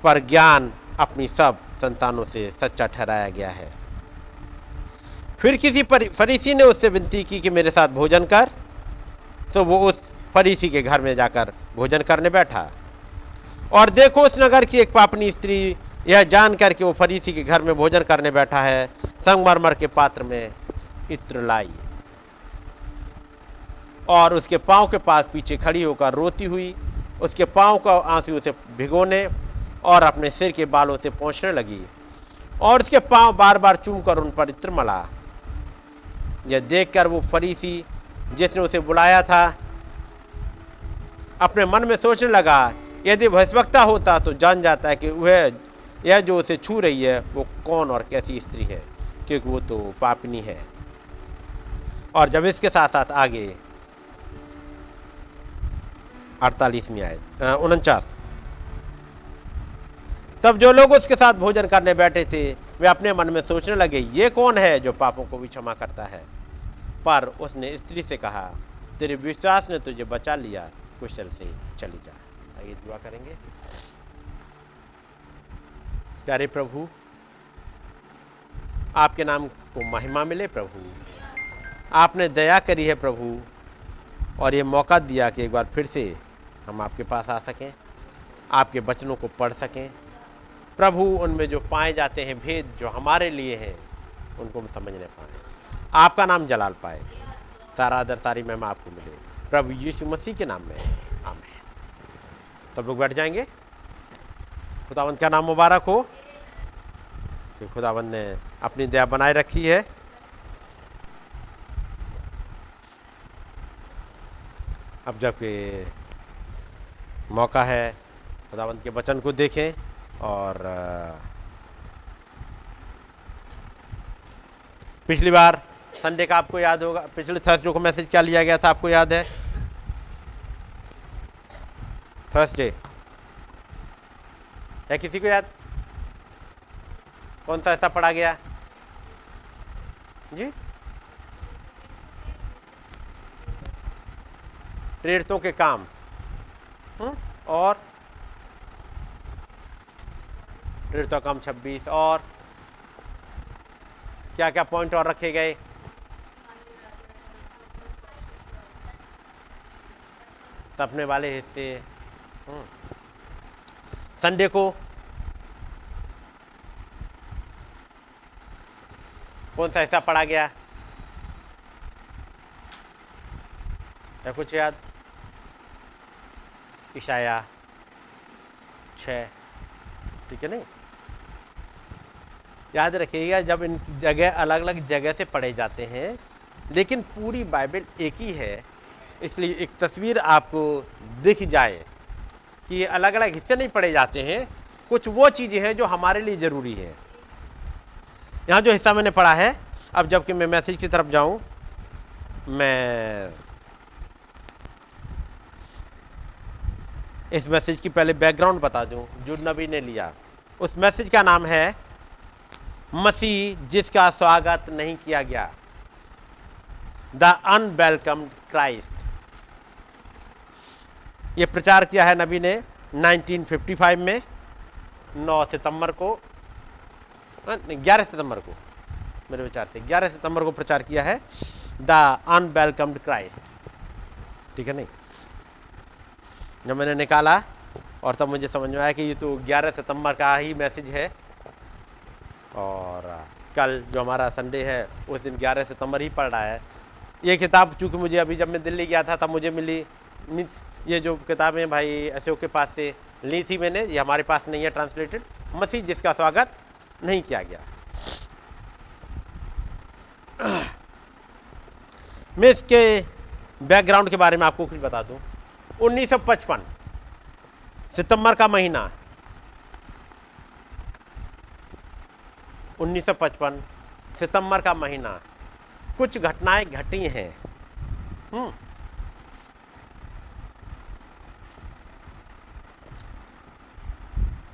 पर ज्ञान अपनी सब संतानों से सच्चा ठहराया गया है। फिर किसी फरीसी ने उससे विनती की कि मेरे साथ भोजन कर। तो वो उस फरीसी के घर में जाकर भोजन करने बैठा। और देखो, उस नगर की एक पापनी स्त्री यह जान कर वो फरीसी के घर में भोजन करने बैठा है, संगमरमर के पात्र में इत्र लाई। और उसके पाँव के पास पीछे खड़ी होकर रोती हुई, उसके पाँव का आँसू उसे भिगोने और अपने सिर के बालों से पहुँचने लगी और उसके पाँव बार बार चूम कर उन पर इत्र मला यह देखकर वो फरीसी, जिसने उसे बुलाया था, अपने मन में सोचने लगा, यदि भविष्यवक्ता होता तो जान जाता है कि वह, यह जो उसे छू रही है, वो कौन और कैसी स्त्री है, क्योंकि वो तो पापनी है। और जब इसके साथ साथ आगे अड़तालीसवीं आए। उनचास। तब जो लोग उसके साथ भोजन करने बैठे थे, वे अपने मन में सोचने लगे, ये कौन है जो पापों को भी क्षमा करता है? पर उसने स्त्री से कहा, तेरे विश्वास ने तुझे बचा लिया, कुशल से चली जा। आइए दुआ करेंगे। प्यारे प्रभु, आपके नाम को महिमा मिले प्रभु। आपने दया करी है प्रभु, और ये मौका दिया कि एक बार फिर से हम आपके पास आ सकें, आपके वचनों को पढ़ सकें। प्रभु उनमें जो पाए जाते हैं भेद, जो हमारे लिए हैं, उनको हम समझने पाए। आपका नाम जलाल पाए। सारा आदर, सारी महिमा आपको मिले। प्रभु यीशु मसीह के नाम में। आम है सब लोग बैठ जाएँगे। खुदावंत का नाम मुबारक हो? कि खुदावंत ने अपनी दया बनाए रखी है। अब जबकि मौका है खुदावंत के वचन को देखें और पिछली बार संडे का आपको याद होगा, पिछले थर्सडे को मैसेज क्या लिया गया था आपको याद है? थर्सडे। है किसी को याद? कौन सा ऐसा पढ़ा गया? जी? प्रेरितों के काम। हम्म? और डेढ़ सौ कम छब्बीस, और क्या क्या पॉइंट और रखे गए सपने वाले हिस्से हम्म। संडे को कौन सा हिस्सा पढ़ा गया कुछ याद इशाया छ ठीक है नहीं? याद रखिएगा, जब इन जगह अलग अलग जगह से पढ़े जाते हैं, लेकिन पूरी बाइबल एक ही है, इसलिए एक तस्वीर आपको दिख जाए कि ये अलग अलग हिस्से नहीं पढ़े जाते हैं, कुछ वो चीज़ें हैं जो हमारे लिए ज़रूरी है। यहाँ जो हिस्सा मैंने पढ़ा है, अब जबकि मैं मैसेज की तरफ़ जाऊँ, मैं इस मैसेज की पहले बैकग्राउंड बता दूँ, जो नबी ने लिया। उस मैसेज का नाम है, मसीह जिसका स्वागत नहीं किया गया। द अनवेलकम्ड क्राइस्ट ये प्रचार किया है नबी ने 1955 में 9 सितंबर को 11 सितंबर को, मेरे विचार से 11 सितंबर को प्रचार किया है द अनवेलकम्ड क्राइस्ट ठीक है नहीं? जब मैंने निकाला और तब मुझे समझ में आया कि ये तो 11 सितंबर का ही मैसेज है। और कल जो हमारा संडे है, उस दिन 11 सितंबर ही पढ़ रहा है। ये किताब चूँकि मुझे अभी जब मैं दिल्ली गया था, तब मुझे मिली। मीन्स ये जो किताबें भाई, अशोक के पास से ली थी मैंने, ये हमारे पास नहीं है ट्रांसलेटेड मसीह जिसका स्वागत नहीं किया गया। मैं इसके बैकग्राउंड के बारे में आपको कुछ बता दूँ। 1955 सितंबर का महीना। 1955 सितंबर का महीना। कुछ घटनाएँ घटी हैं। हम्म।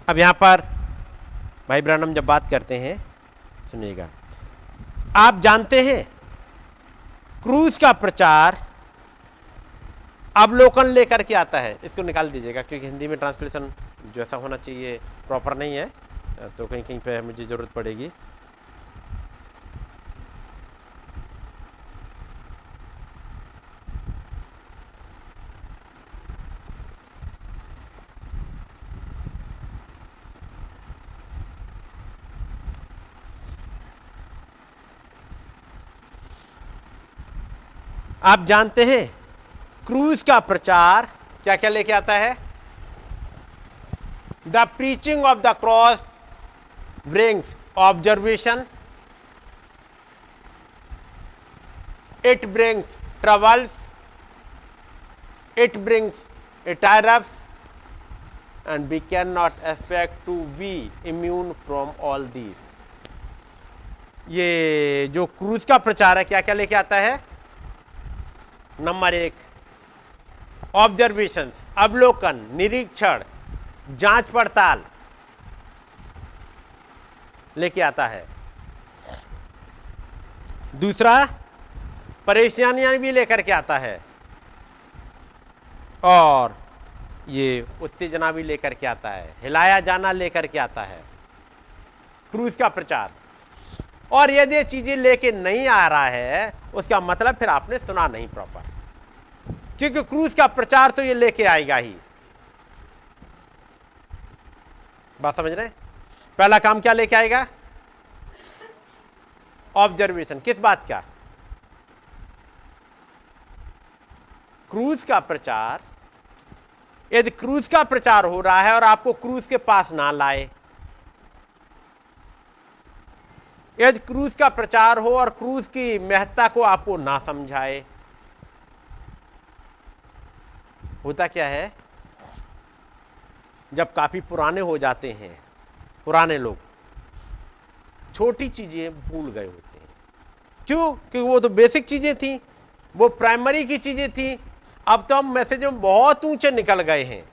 अब यहाँ पर भाई ब्रानम जब बात करते हैं, सुनिएगा। आप जानते हैं क्रूज का प्रचार अवलोकन लेकर के आता है। इसको निकाल दीजिएगा, क्योंकि हिंदी में ट्रांसलेशन जैसा होना चाहिए प्रॉपर नहीं है। तो कहीं कहीं पे मुझे ज़रूरत पड़ेगी। आप जानते हैं क्रूज का प्रचार क्या क्या लेके आता है? The preaching of the cross brings observation it brings troubles it brings attire and we can not expect to be immune from all these ये जो क्रूज का प्रचार है क्या क्या लेके आता है? नंबर एक ऑब्जर्वेशन अवलोकन, निरीक्षण, जाँच पड़ताल लेके आता है। दूसरा, परेशानियाँ भी लेकर के आता है। और ये उत्तेजना भी लेकर के आता है, हिलाया जाना लेकर के आता है, क्रूज का प्रचार। और यदि चीज़ें लेके नहीं आ रहा है, उसका मतलब फिर आपने सुना नहीं प्रॉपर क्योंकि क्रूज का प्रचार तो ये लेके आएगा ही। बात समझ रहे पहला काम क्या लेके आएगा? ऑब्जर्वेशन किस बात का? क्रूज का प्रचार। यदि क्रूज का प्रचार हो रहा है और आपको क्रूज के पास ना लाए, यदि क्रूज का प्रचार हो और क्रूज की महत्ता को आपको ना समझाए होता क्या है? जब काफ़ी पुराने हो जाते हैं, पुराने लोग, छोटी चीज़ें भूल गए होते हैं। क्यों? क्योंकि वो तो बेसिक चीज़ें थी, वो प्राइमरी की चीज़ें थी। अब तो हम मैसेज में बहुत ऊँचे निकल गए हैं।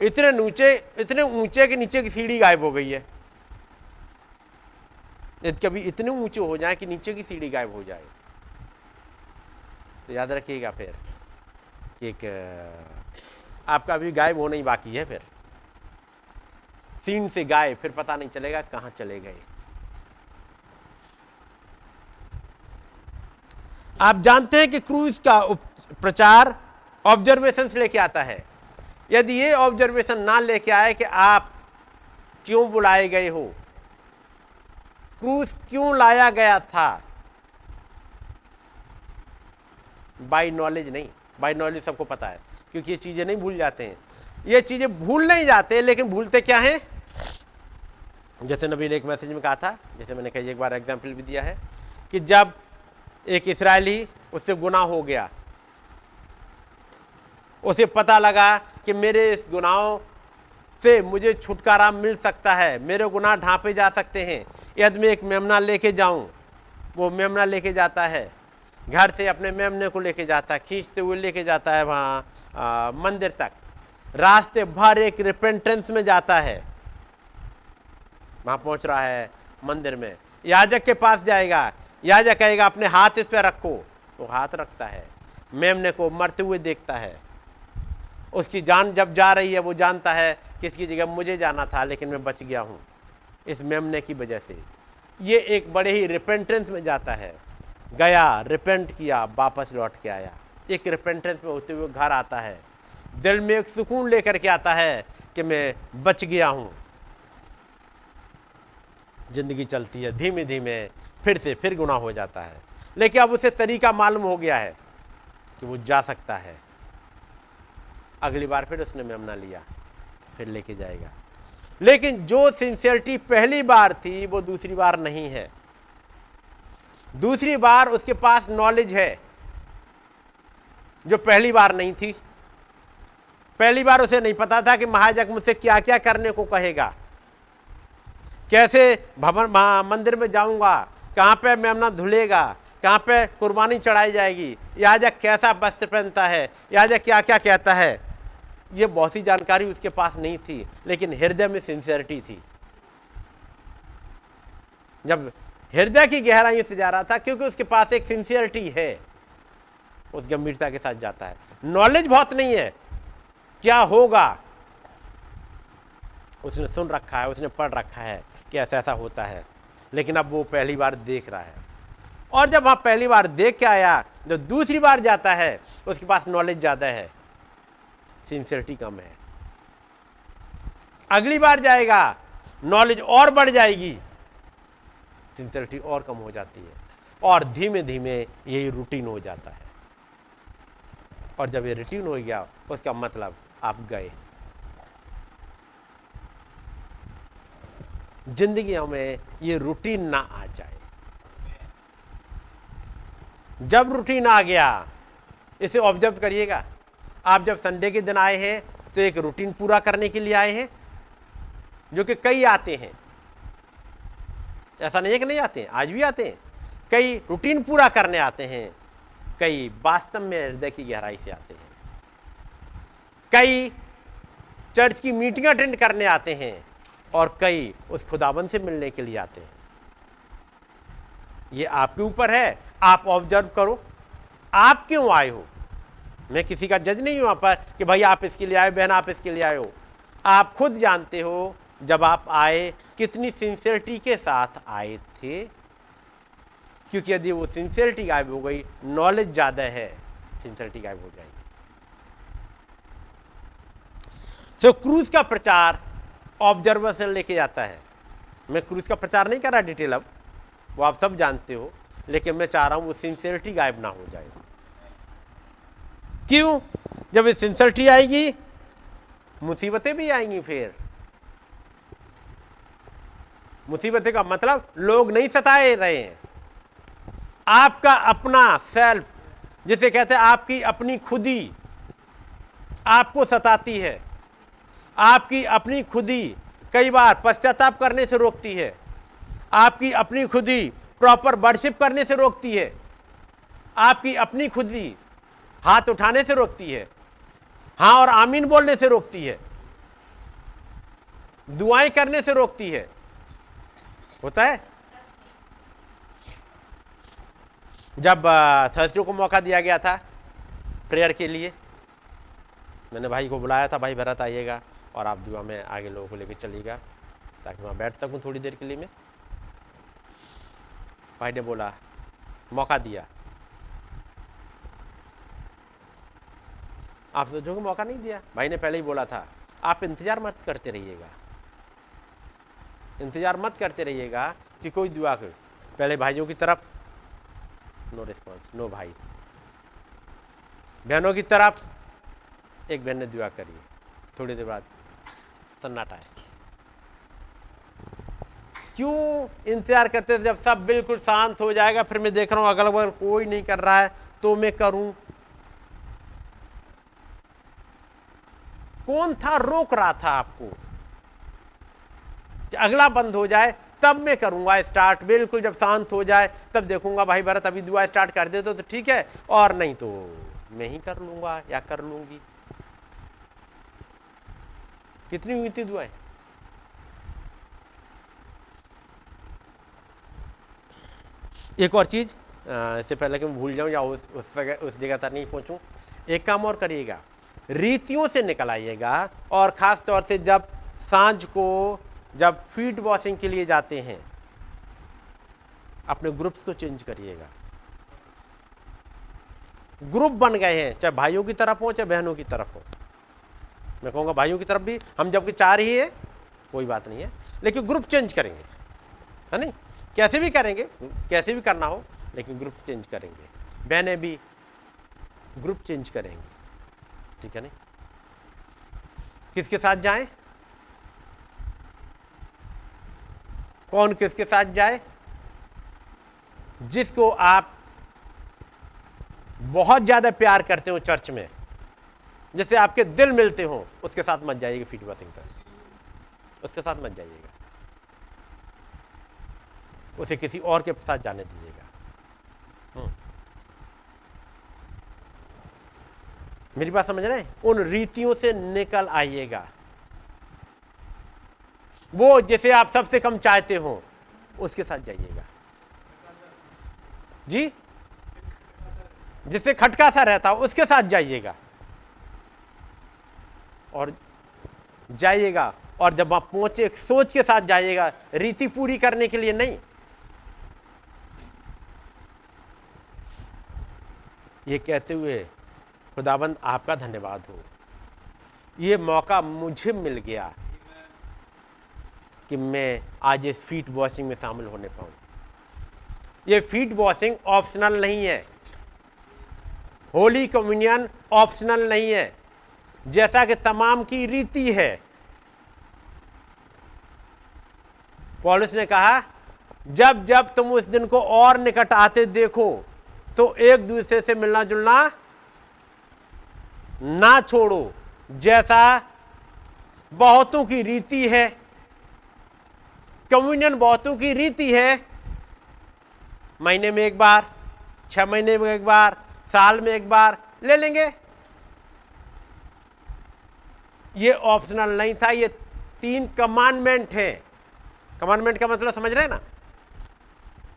इतने ऊँचे इतने ऊँचे के नीचे की सीढ़ी गायब हो गई है। यदि कभी इतने ऊँचे हो जाए कि नीचे की सीढ़ी गायब हो जाए। तो याद रखिएगा फिर। एक आपका अभी गायब होना ही बाकी है फिर। सीन से गायब, फिर पता नहीं चलेगा कहाँ चले गए। आप जानते हैं कि क्रूज का प्रचार ऑब्जर्वेशन से लेके आता है। यदि ये ऑब्जर्वेशन ना लेके आए कि आप क्यों बुलाए गए हो, क्रूज क्यों लाया गया था बाई नॉलेज नहीं। बाई नॉलेज सबको पता है, क्योंकि ये चीज़ें नहीं भूल जाते हैं। ये चीज़ें भूल नहीं जाते, लेकिन भूलते क्या हैं? जैसे नबी ने एक मैसेज में कहा था, जैसे मैंने कही, एक बार एग्ज़ाम्पल भी दिया है, कि जब एक इसराइली उससे गुना हो गया, उसे पता लगा कि मेरे इस गुनाहों से मुझे छुटकारा मिल सकता है, मेरे गुनाह ढांपे जा सकते हैं, यदि मैं एक मेमना लेके जाऊँ, वो मेमना लेके जाता है घर से अपने मेमने को लेके जाता है, खींचते हुए लेके जाता है वहाँ मंदिर तक। रास्ते भर एक रिपेंटेंस में जाता है। वहाँ पहुँच रहा है मंदिर में। याजक के पास जाएगा। याजक कहेगा, अपने हाथ इस पर रखो। तो हाथ रखता है। मेमने को मरते हुए देखता है। उसकी जान जब जा रही है, वो जानता है कि इसकी जगह मुझे जाना था, लेकिन मैं बच गया हूँ। इस मेमने की वजह से। ये एक बड़े ही रिपेंटेंस में जाता है। गया रिपेंट किया, वापस लौट के आया। एक रिपेंटेंस में होते हुए घर आता है। दिल में एक सुकून लेकर के आता है कि मैं बच गया हूँ। ज़िंदगी चलती है धीमे धीमे फिर से, फिर गुना हो जाता है। लेकिन अब उसे तरीका मालूम हो गया है कि वो जा सकता है। अगली बार फिर उसने मेमना लिया, फिर लेके जाएगा। लेकिन जो सिंसियरिटी पहली बार थी, वो दूसरी बार नहीं है। दूसरी बार उसके पास नॉलेज है, जो पहली बार नहीं थी। पहली बार उसे नहीं पता था कि महाजग मुझसे क्या क्या करने को कहेगा। कैसे भवन मंदिर में जाऊँगा, कहाँ पे मेमना धुलेगा, कहाँ पे कुर्बानी चढ़ाई जाएगी याजक कैसा वस्त्र पहनता है याजक क्या क्या कहता है। ये बहुत सी जानकारी उसके पास नहीं थी, लेकिन हृदय में सिंसियरिटी थी। जब हृदय की गहराइयों से जा रहा था क्योंकि उसके पास एक सिंसियरिटी है। उस गंभीरता के साथ जाता है। नॉलेज बहुत नहीं है। क्या होगा? उसने सुन रखा है, उसने पढ़ रखा है कि ऐसा ऐसा होता है। लेकिन अब वो पहली बार देख रहा है। और जब वहाँ पहली बार देख के आया, जब दूसरी बार जाता है, उसके पास नॉलेज ज़्यादा है। सिंसियरिटी कम है। अगली बार जाएगा नॉलेज और बढ़ जाएगी। सिंसियरिटी और कम हो जाती है। और धीमे धीमे यही रूटीन हो जाता है। और जब ये रूटीन हो गया, उसका मतलब आप गए। ज़िंदगी में ये रूटीन ना आ जाए। जब रूटीन आ गया, इसे ऑब्ज़र्व करिएगा। आप जब संडे के दिन आए हैं तो एक रूटीन पूरा करने के लिए आए हैं, जो कि कई आते हैं। ऐसा नहीं है कि नहीं आते हैं? आज भी आते हैं। कई रूटीन पूरा करने आते हैं। कई वास्तव में हृदय की गहराई से आते हैं। कई चर्च की मीटिंग अटेंड करने आते हैं और कई उस खुदाबंद से मिलने के लिए आते हैं। ये आपके ऊपर है। आप ऑब्ज़र्व करो। आप क्यों आए हो? मैं किसी का जज नहीं हूँ पर कि भाई आप इसके लिए आए बहन, आप इसके लिए आए हो। आप खुद जानते हो जब आप आए कितनी सिंसियरिटी के साथ आए थे? क्योंकि यदि वो सिंसियरिटी गायब हो गई नॉलेज ज़्यादा है सिंसियरिटी गायब हो जाएगी। सो so, क्रूज का प्रचार ऑब्जर्वेशन लेके जाता है। मैं क्रूज का प्रचार नहीं कर रहा डिटेल अब वो आप सब जानते हो लेकिन मैं चाह रहा हूँ वो सिंसियरिटी गायब ना हो जाए। क्यों? जब ये सिंसियरिटी आएगी मुसीबतें भी आएँगी फिर। मुसीबतें का मतलब लोग नहीं सताए रहे हैं। आपका अपना सेल्फ जिसे कहते हैं आपकी अपनी खुदी, आपको सताती है। आपकी अपनी खुदी कई बार पश्चाताप करने से रोकती है। आपकी अपनी खुदी प्रॉपर वर्शिप करने से रोकती है। आपकी अपनी खुदी हाथ उठाने से रोकती है। हाँ और आमीन बोलने से रोकती है। दुआएँ करने से रोकती है। होता है। जब थर्सडे को मौका दिया गया था प्रेयर के लिए, मैंने भाई को बुलाया था, भाई भरत आइएगा और आप दुआ में आगे लोगों को लेकर चलिएगा, ताकि वहाँ बैठ सकूँ थोड़ी देर के लिए मैं। भाई ने बोला, मौका दिया। आप सोचोगे मौका नहीं दिया। भाई ने पहले ही बोला था, आप इंतज़ार मत करते रहिएगा। इंतज़ार मत करते रहिएगा कि कोई दुआ कर। पहले भाइयों की तरफ़। नो रिस्पॉन्स नो भाई। बहनों की तरफ़। एक बहन ने दुआ करी। थोड़ी देर बाद सन्नाटा है। क्यों इंतज़ार करते थे? जब सब बिल्कुल शांत हो जाएगा, फिर मैं देख रहा हूँ अगल बगल कोई नहीं कर रहा है तो मैं करूँ। कौन था? रोक रहा था आपको। अगला बंद हो जाए तब मैं करूँगा स्टार्ट बिल्कुल जब शांत हो जाए तब देखूँगा भाई भरत अभी दुआ स्टार्ट कर दे तो, तो ठीक है और नहीं तो मैं ही कर लूँगा या कर लूँगी। कितनी हुई थी दुआएँ? एक और चीज़ इससे पहले कि मैं भूल जाऊँ या उस उस जगह उस जगह तक नहीं पहुंचूं एक काम और करिएगा रीतियों से निकल आइएगा और ख़ास तौर से जब साँझ को जब फ़ीड वॉशिंग के लिए जाते हैं, अपने ग्रुप्स को चेंज करिएगा। ग्रुप बन गए हैं, चाहे भाइयों की तरफ़ हो, चाहे बहनों की तरफ़ हो। मैं कहूँगा भाइयों की तरफ़ भी, हम जबकि चार ही है, कोई बात नहीं है। लेकिन ग्रुप चेंज करेंगे, है नहीं? कैसे भी करेंगे, कैसे भी करना हो, लेकिन ग्रुप चेंज करेंगे। बहनें भी ग्रुप चेंज करेंगे, ठीक है नहीं? किसके साथ जाएँ? कौन किसके साथ जाए? जिसको आप बहुत ज़्यादा प्यार करते हो चर्च में जैसे आपके दिल मिलते हो, उसके साथ मत जाइएगा फीट वाशिंगटन उसके साथ मत जाइएगा। उसे किसी और के साथ जाने दीजिएगा। हम्म। मेरी बात समझ रहे हैं? उन रीतियों से निकल आइएगा। वो जिसे आप सबसे कम चाहते हो, उसके साथ जाइएगा। जी? जिससे खटका सा रहता हो, उसके साथ जाइएगा। और जाइएगा, और जब आप पहुँचे सोच के साथ जाइएगा, रीति पूरी करने के लिए नहीं। ये कहते हुए, खुदाबंद, आपका धन्यवाद हो। ये मौका मुझे मिल गया। कि मैं आज इस फीट वॉशिंग में शामिल होने पाऊँ। ये फीट वॉशिंग ऑप्शनल नहीं है। होली कम्युनियन ऑप्शनल नहीं है। जैसा कि तमाम की रीति है। पॉलिस ने कहा, जब जब तुम उस दिन को और निकट आते देखो तो एक दूसरे से मिलना जुलना ना छोड़ो। जैसा बहुतों की रीति है कम्युनियन बहुतों की रीति है। महीने में एक बार, छह महीने में एक बार, साल में एक बार, ले लेंगे। ये ऑप्शनल नहीं था, ये तीन कमांडमेंट है। कमांडमेंट का मतलब समझ रहे हैं ना?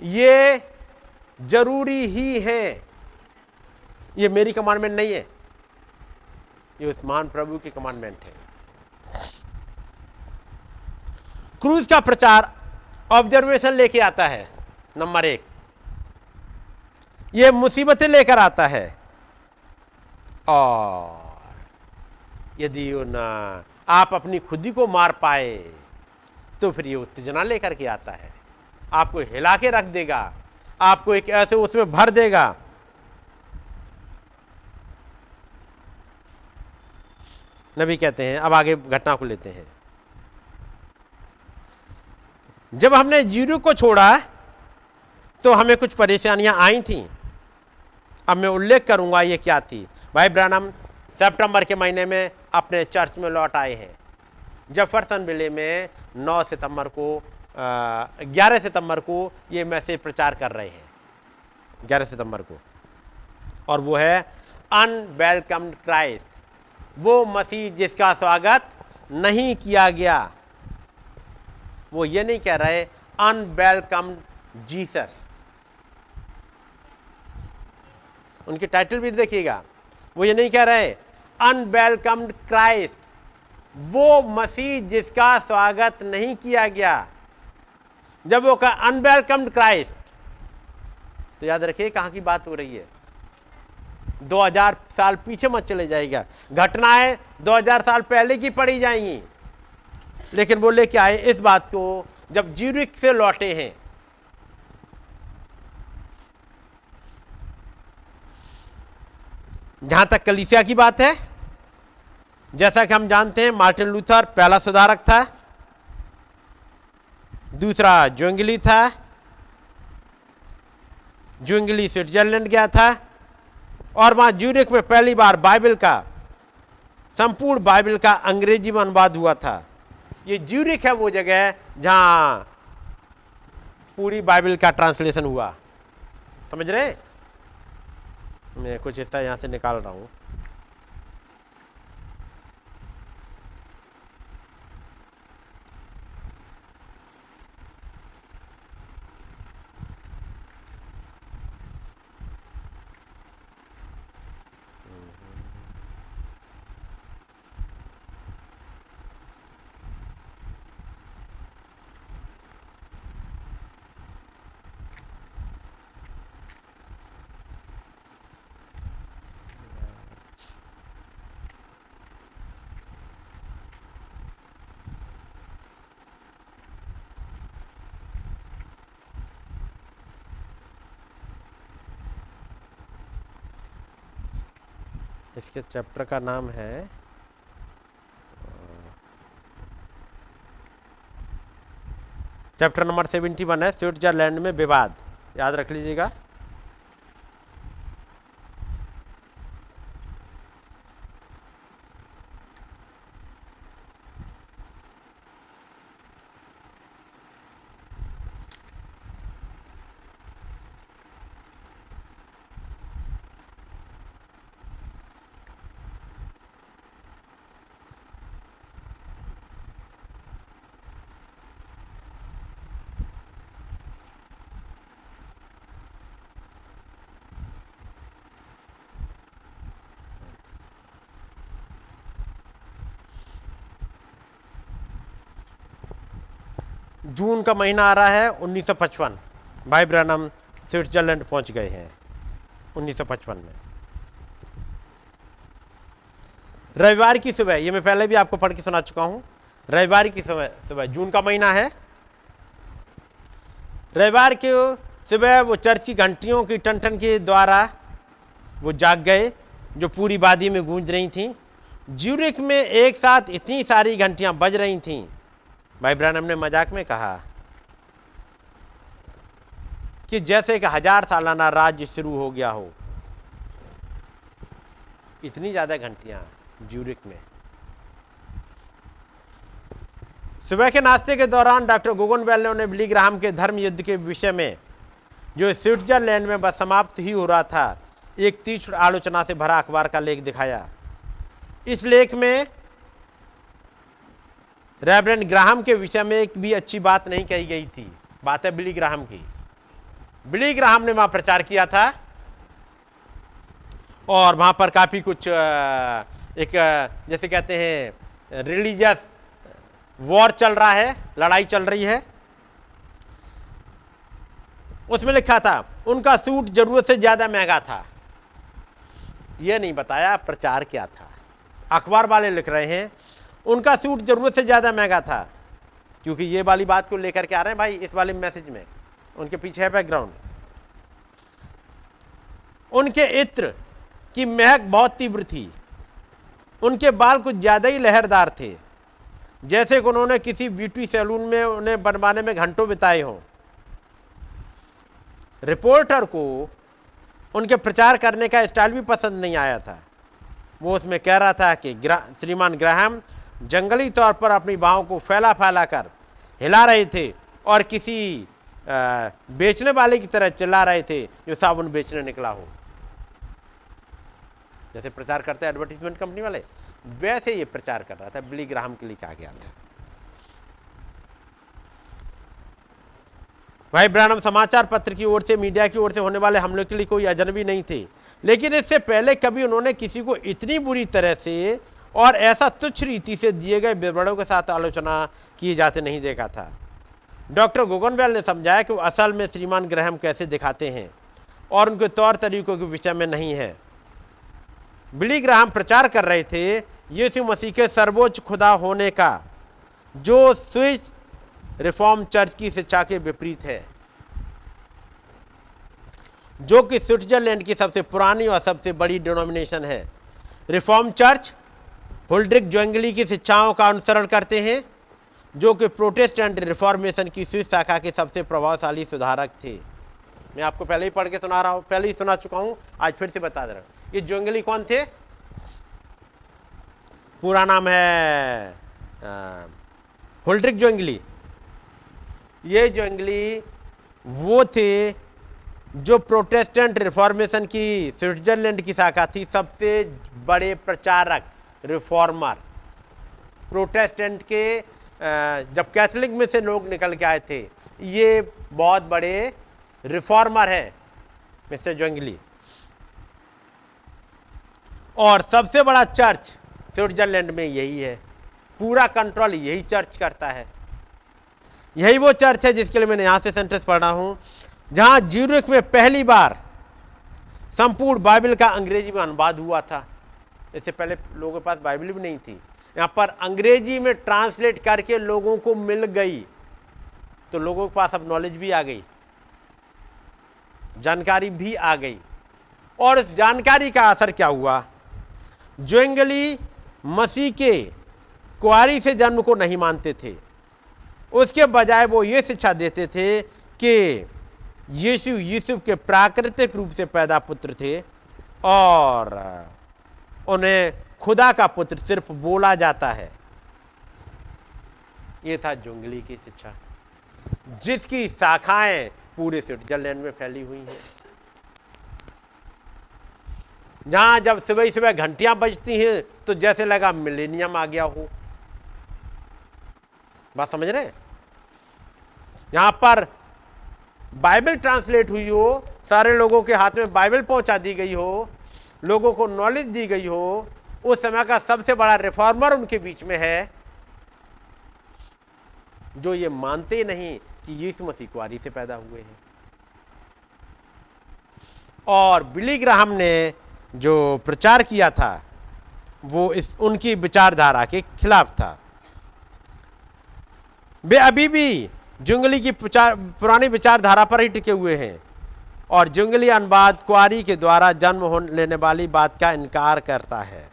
ये ज़रूरी ही है। ये मेरी कमांडमेंट नहीं है। ये उस्मान प्रभु की कमांडमेंट है। क्रूज का प्रचार ऑब्जर्वेशन लेके आता है, नंबर एक। ये मुसीबतें लेकर आता है। और यदि उन आप अपनी खुदी को मार पाए तो फिर ये उत्तेजना लेकर के आता है। आपको हिला के रख देगा, आपको एक ऐसे उसमें भर देगा। नबी कहते हैं, अब आगे घटना को लेते हैं। जब हमने ज़ीरो को छोड़ा तो हमें कुछ परेशानियाँ आई थी। अब मैं उल्लेख करूँगा ये क्या थी। भाई ब्रानम, सितंबर के महीने में अपने चर्च में लौट आए हैं। जफरसन विले में 9 सितंबर को ग्यारह सितंबर को ये मैसेज प्रचार कर रहे हैं। ग्यारह सितंबर को। और वो है, अनवेलकम्ड क्राइस्ट। वो मसीह जिसका स्वागत नहीं किया गया। वो ये नहीं कह रहे अनवेलकम्ड जीसस उनकी टाइटल भी देखिएगा। वो ये नहीं कह रहे अनवेलकम्ड क्राइस्ट वो मसीह जिसका स्वागत नहीं किया गया। जब वो कहा अनवेलकम्ड क्राइस्ट तो याद रखिए कहाँ की बात हो रही है। 2000 साल पीछे मत चले जाएगा घटनाएँ 2000 साल पहले की पड़ी जाएँगी। लेकिन वो लेके आए इस बात को, जब जीरिक से लौटे हैं। जहाँ तक कलिसिया की बात है, जैसा कि हम जानते हैं, मार्टिन लूथर पहला सुधारक था, दूसरा जोंगली था जोंगली स्विट्जरलैंड गया था, और वहाँ ज्यूरिक में पहली बार बाइबल का, संपूर्ण बाइबल का अंग्रेज़ी में अनुवाद हुआ था। ये ज्यूरिक है वो जगह जहाँ पूरी बाइबल का ट्रांसलेशन हुआ। समझ रहे मैं कुछ हिस्सा यहाँ से निकाल रहा हूँ। इसके चैप्टर का नाम है चैप्टर नंबर सेवेंटी वन है स्विट्जरलैंड में विवाद। याद रख लीजिएगा जून का महीना आ रहा है 1955 भाई ब्रनम स्विट्जरलैंड पहुँच गए हैं 1955 में। रविवार की सुबह, ये मैं पहले भी आपको पढ़ के सुना चुका हूँ। रविवार की सुबह सुबह, जून का महीना है। रविवार के सुबह वो चर्च की घंटियों की टन टन के द्वारा वो जाग गए, जो पूरी वादी में गूंज रही थी। ज्यूरिक में एक साथ इतनी सारी घंटियाँ बज रही थीं। भाई ब्रानम ने मज़ाक में कहा कि जैसे एक हज़ार सालाना राज्य शुरू हो गया हो। इतनी ज़्यादा घंटियाँ ज्यूरिक में। सुबह के नाश्ते के दौरान डॉक्टर गोगन बैल ने उन्हें बिलीग्राम के धर्म युद्ध के विषय में, जो स्विट्जरलैंड में बस समाप्त ही हो रहा था, एक तीक्ष्ण आलोचना से भरा अखबार का लेख दिखाया। इस लेख में रेवरेंड ग्राहम के विषय में एक भी अच्छी बात नहीं कही गई थी। बात है बिली ग्राहम की। बिली ग्राहम ने वहाँ प्रचार किया था। और वहाँ पर काफ़ी कुछ एक जैसे कहते हैं, रिलीजियस वॉर चल रहा है, लड़ाई चल रही है। उसमें लिखा था, उनका सूट ज़रूरत से ज़्यादा महँगा था। यह नहीं बताया प्रचार क्या था। अखबार वाले लिख रहे हैं, उनका सूट ज़रूरत से ज़्यादा महँगा था। क्योंकि ये वाली बात को लेकर के आ रहे हैं भाई, इस वाले मैसेज में। उनके पीछे है बैकग्राउंड उनके इत्र की महक बहुत तीव्र थी। उनके बाल कुछ ज़्यादा ही लहरदार थे। जैसे कि उन्होंने किसी ब्यूटी सैलून में, उन्हें बनवाने में घंटों बिताए हों। रिपोर्टर को उनके प्रचार करने का स्टाइल भी पसंद नहीं आया था। वो उसमें कह रहा था कि श्रीमान ग्राहम, जंगली तौर पर अपनी बाहों को फैला फैला कर हिला रहे थे और किसी बेचने वाले की तरह चिल्ला रहे थे जो साबुन बेचने निकला हो। जैसे प्रचार करते हैं एडवर्टीजमेंट कंपनी वाले, वैसे ये प्रचार कर रहा था बिली ग्राहम के लिए कहा गया था। भाई ब्रानम, समाचार पत्र की ओर से, मीडिया की ओर से होने वाले हमलों के लिए कोई अजनबी नहीं थे। लेकिन इससे पहले कभी उन्होंने किसी को इतनी बुरी तरह से और ऐसा तुच्छ रीति से दिए गए विवरणों के साथ आलोचना किए जाते नहीं देखा था। डॉक्टर गोगनवेल ने समझाया कि वो असल में श्रीमान ग्रहम कैसे दिखाते हैं और उनके तौर तरीकों के विषय में नहीं है। बिली ग्राहम प्रचार कर रहे थे, यीशु मसीह के सर्वोच्च खुदा होने का, जो स्विच रिफॉर्म चर्च की शिक्षा के विपरीत है, जो कि स्विट्जरलैंड की सबसे पुरानी और सबसे बड़ी डिनोमिनेशन है। रिफॉर्म चर्च होल्ड्रिक जोंगली की शिक्षाओं का अनुसरण करते हैं जो कि प्रोटेस्टेंट रिफॉर्मेशन की स्विस शाखा के सबसे प्रभावशाली सुधारक थे। मैं आपको पहले ही पढ़ के सुना रहा हूँ, पहले ही सुना चुका हूँ, आज फिर से बता दे रहा हूँ। ये जोंगली कौन थे? पूरा नाम है होल्ड्रिक जोंगली। ये जोंगली वो थे जो प्रोटेस्टेंट रिफॉर्मेशन की, स्विट्जरलैंड की शाखा थी, सबसे बड़े प्रचारक रिफॉर्मर प्रोटेस्टेंट के जब कैथलिक में से लोग निकल के आए थे, ये बहुत बड़े रिफॉर्मर हैं मिस्टर जोंगली और सबसे बड़ा चर्च स्विट्जरलैंड में यही है। पूरा कंट्रोल यही चर्च करता है। यही वो चर्च है जिसके लिए मैंने यहाँ से सेंटेंस पढ़ा हूँ, जहाँ ज्यूरिक में पहली बार संपूर्ण बाइबल का अंग्रेज़ी में अनुवाद हुआ था। इससे पहले लोगों के पास बाइबल भी नहीं थी। यहाँ पर अंग्रेज़ी में ट्रांसलेट करके लोगों को मिल गई तो लोगों के पास अब नॉलेज भी आ गई, जानकारी भी आ गई। और इस जानकारी का असर क्या हुआ? जोंगली मसीह के कुआरी से जन्म को नहीं मानते थे। उसके बजाय वो ये शिक्षा देते थे कि यीशु यूसुफ के प्राकृतिक रूप से पैदा पुत्र थे और उन्हें खुदा का पुत्र सिर्फ़ बोला जाता है। ये था जुंगली की शिक्षा। जिसकी शाखाएँ पूरे स्विट्जरलैंड में फैली हुई हैं। जहाँ जब सुबह सुबह घंटियाँ बजती हैं तो जैसे लगा मिलेनियम आ गया हो। बात समझ रहे यहाँ पर बाइबल ट्रांसलेट हुई हो, सारे लोगों के हाथ में बाइबल पहुँचा दी गई हो, लोगों को नॉलेज दी गई हो उस समय का सबसे बड़ा रिफॉर्मर उनके बीच में है, जो ये मानते नहीं कि यीशु मसीह कुआरी से पैदा हुए हैं। और बिली ग्राहम ने जो प्रचार किया था, वो इस, उनकी विचारधारा के खिलाफ था। वे अभी भी जुंगली की पुरानी विचारधारा पर ही टिके हुए हैं और जुंगली अनुवाद कुआरी के द्वारा जन्म हो लेने वाली बात का इनकार करता है।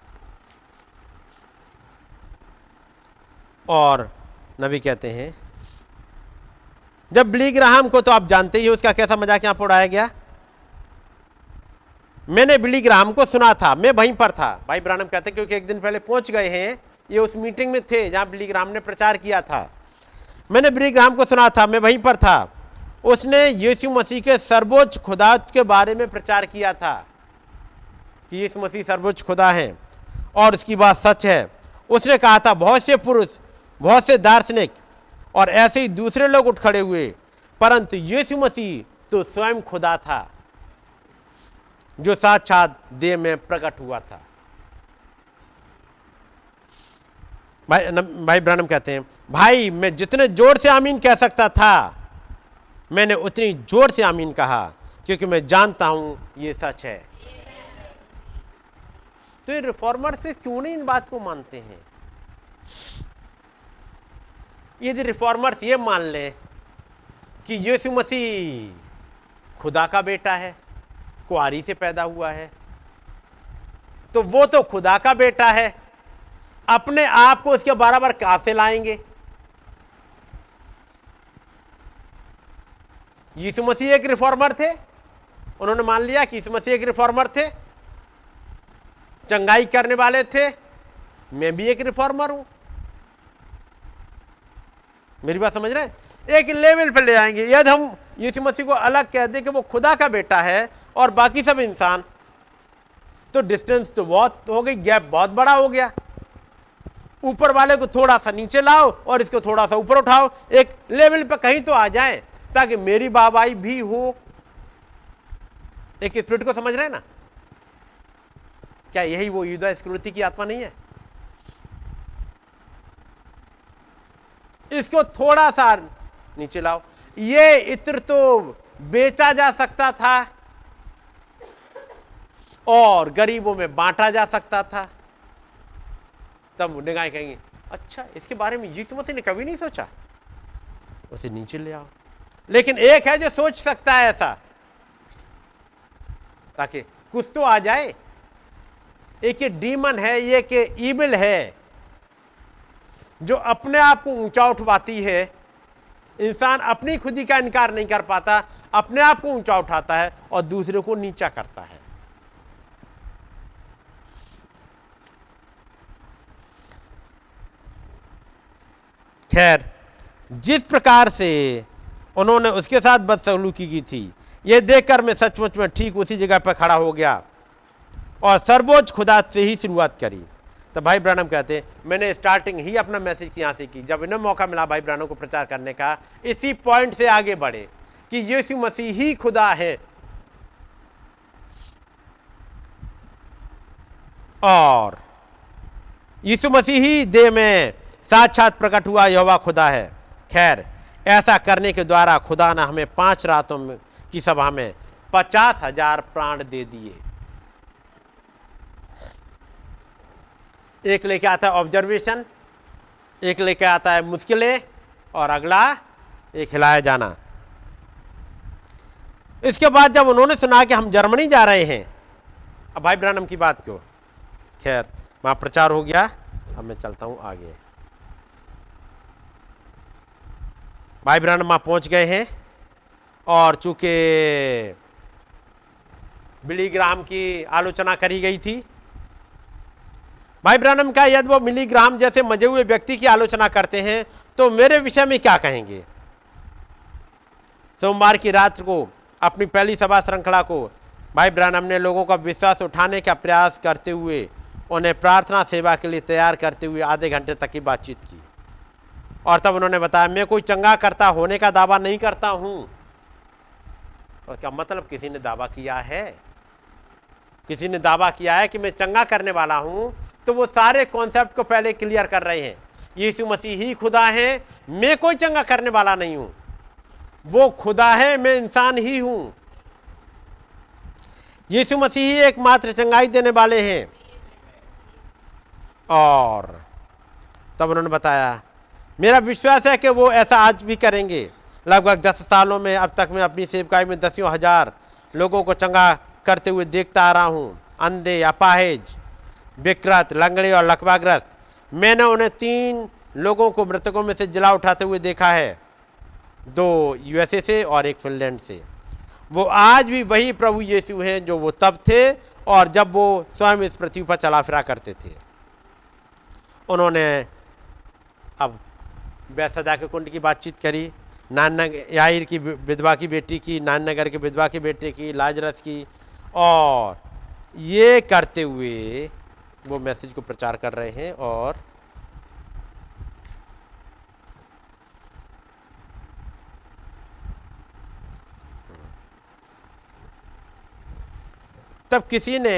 और नबी कहते हैं, जब बिली ग्राहम को तो आप जानते ही उसका कैसा मज़ाक यहाँ उड़ाया गया? मैंने बिली ग्राहम को सुना था, मैं वहीं पर था। भाई ब्रानम कहते क्योंकि एक दिन पहले पहुँच गए हैं, ये उस मीटिंग में थे जहाँ बिली ग्राहम ने प्रचार किया था। मैंने बिली ग्राहम को सुना था, मैं वहीं पर था। उसने यीशु मसीह के सर्वोच्च खुदा के बारे में प्रचार किया था कि यीशु मसीह सर्वोच्च खुदा है, और उसकी बात सच है। उसने कहा था, बहुत से पुरुष बहुत से दार्शनिक और ऐसे ही दूसरे लोग उठ खड़े हुए, परंतु यीशु मसीह तो स्वयं खुदा था, जो साक्षात देह में प्रकट हुआ था। भाई भाई ब्रानम कहते हैं, भाई, मैं जितने ज़ोर से आमीन कह सकता था, मैंने उतनी ज़ोर से आमीन कहा, क्योंकि मैं जानता हूँ ये सच है। तो ये रिफॉर्मर से क्यों नहीं इन बात को मानते हैं? यदि रिफॉर्मर्स ये मान लें कि यीशु मसीह खुदा का बेटा है कुआरी से पैदा हुआ है। तो वो तो खुदा का बेटा है, अपने आप को उसके बराबर कहाँ से लाएँगे? यीशु मसीह एक रिफॉर्मर थे, उन्होंने मान लिया कि यीशु मसीह एक रिफॉर्मर थे, चंगाई करने वाले थे, मैं भी एक रिफॉर्मर हूँ। मेरी बात समझ रहे हैं? एक लेवल पर ले आएँगे। यदि हम यीशु मसीह को अलग कह दें कि वो खुदा का बेटा है और बाकी सब इंसान तो डिस्टेंस तो बहुत हो गई गैप बहुत बड़ा हो गया। ऊपर वाले को थोड़ा सा नीचे लाओ और इसको थोड़ा सा ऊपर उठाओ। एक लेवल पर कहीं तो आ जाए, ताकि मेरी बाबाई भी हो। एक स्पिरिट को समझ रहे ना? क्या यही वो युद्ध स्कृति की आत्मा नहीं है? इसको थोड़ा सा नीचे लाओ। ये इत्र तो बेचा जा सकता था और गरीबों में बांटा जा सकता था। तब निगाहें कहेंगे अच्छा इसके बारे में यीशु मसीह ने कभी नहीं सोचा। उसे नीचे ले आओ। लेकिन एक है जो सोच सकता है ऐसा, ताकि कुछ तो आ जाए। एक ये डीमन है ये कि ईबिल है। जो अपने आप को ऊँचा उठवाती है, इंसान अपनी खुदी का इनकार नहीं कर पाता, अपने आप को ऊँचा उठाता है और दूसरे को नीचा करता है। खैर, जिस प्रकार से उन्होंने उसके साथ बदसलूकी की थी यह देखकर मैं सचमुच में ठीक उसी जगह पर खड़ा हो गया और सर्वोच्च खुदा से ही शुरुआत करी। तो भाई ब्रानम कहते हैं, मैंने स्टार्टिंग ही अपना मैसेज यहाँ से की। जब इन्हें मौका मिला भाई ब्रानम को प्रचार करने का, इसी पॉइंट से आगे बढ़े कि यीशु मसीह ही खुदा है। और यीशु मसीह ही दे में साक्षात प्रकट हुआ, यहोवा खुदा है। खैर, ऐसा करने के द्वारा खुदा ने हमें पाँच रातों की सभा में पचास हज़ार प्राण दे दिए। एक लेके आता है ऑब्जर्वेशन एक लेके आता है मुश्किलें, और अगला, एक हिलाया जाना। इसके बाद जब उन्होंने सुना कि हम जर्मनी जा रहे हैं, अब भाई ब्रानम की बात क्यों खैर वहाँ प्रचार हो गया, अब मैं चलता हूँ आगे। भाई ब्रानम वहाँ पहुँच गए हैं, और चूँकि बिली ग्राम की आलोचना करी गई थी भाई ब्रानम का यदि वो मिलीग्राम जैसे मज़े हुए व्यक्ति की आलोचना करते हैं तो मेरे विषय में क्या कहेंगे? सोमवार की रात को अपनी पहली सभा श्रृंखला को भाई ब्रानम ने लोगों का विश्वास उठाने का प्रयास करते हुए, उन्हें प्रार्थना सेवा के लिए तैयार करते हुए आधे घंटे तक की बातचीत की। और तब उन्होंने बताया, मैं कोई चंगा करता होने का दावा नहीं करता हूँ। उसका मतलब किसी ने दावा किया है? किसी ने दावा किया है कि मैं चंगा करने वाला हूँ? तो वो सारे कॉन्सेप्ट को पहले क्लियर कर रहे हैं। यीशु मसीह ही खुदा है, मैं कोई चंगा करने वाला नहीं हूँ। वो खुदा है, मैं इंसान ही हूँ। यीशु मसीह ही एकमात्र चंगाई देने वाले हैं। और तब उन्होंने बताया, मेरा विश्वास है कि वो ऐसा आज भी करेंगे। लगभग दस सालों में, अब तक मैं अपनी सेवकाई में दसियों हज़ार लोगों को चंगा करते हुए देखता आ रहा हूँ। अंधे, अपाहिज विकृत लंगड़े और लकवाग्रस्त मैंने उन्हें तीन लोगों को मृतकों में से जिला उठाते हुए देखा है। दो यूएसए से और एक फिनलैंड से। वो आज भी वही प्रभु यीशु हैं जो वो तब थे और जब वो स्वयं इस पृथ्वी पर चला फिरा करते थे। उन्होंने अब बैसदा के कुंड की बातचीत करी नान याहिर की विधवा की बेटी की नान नगर के विधवा के बेटे की, लाजरस की, और ये करते हुए वो मैसेज को प्रचार कर रहे हैं और तब किसी ने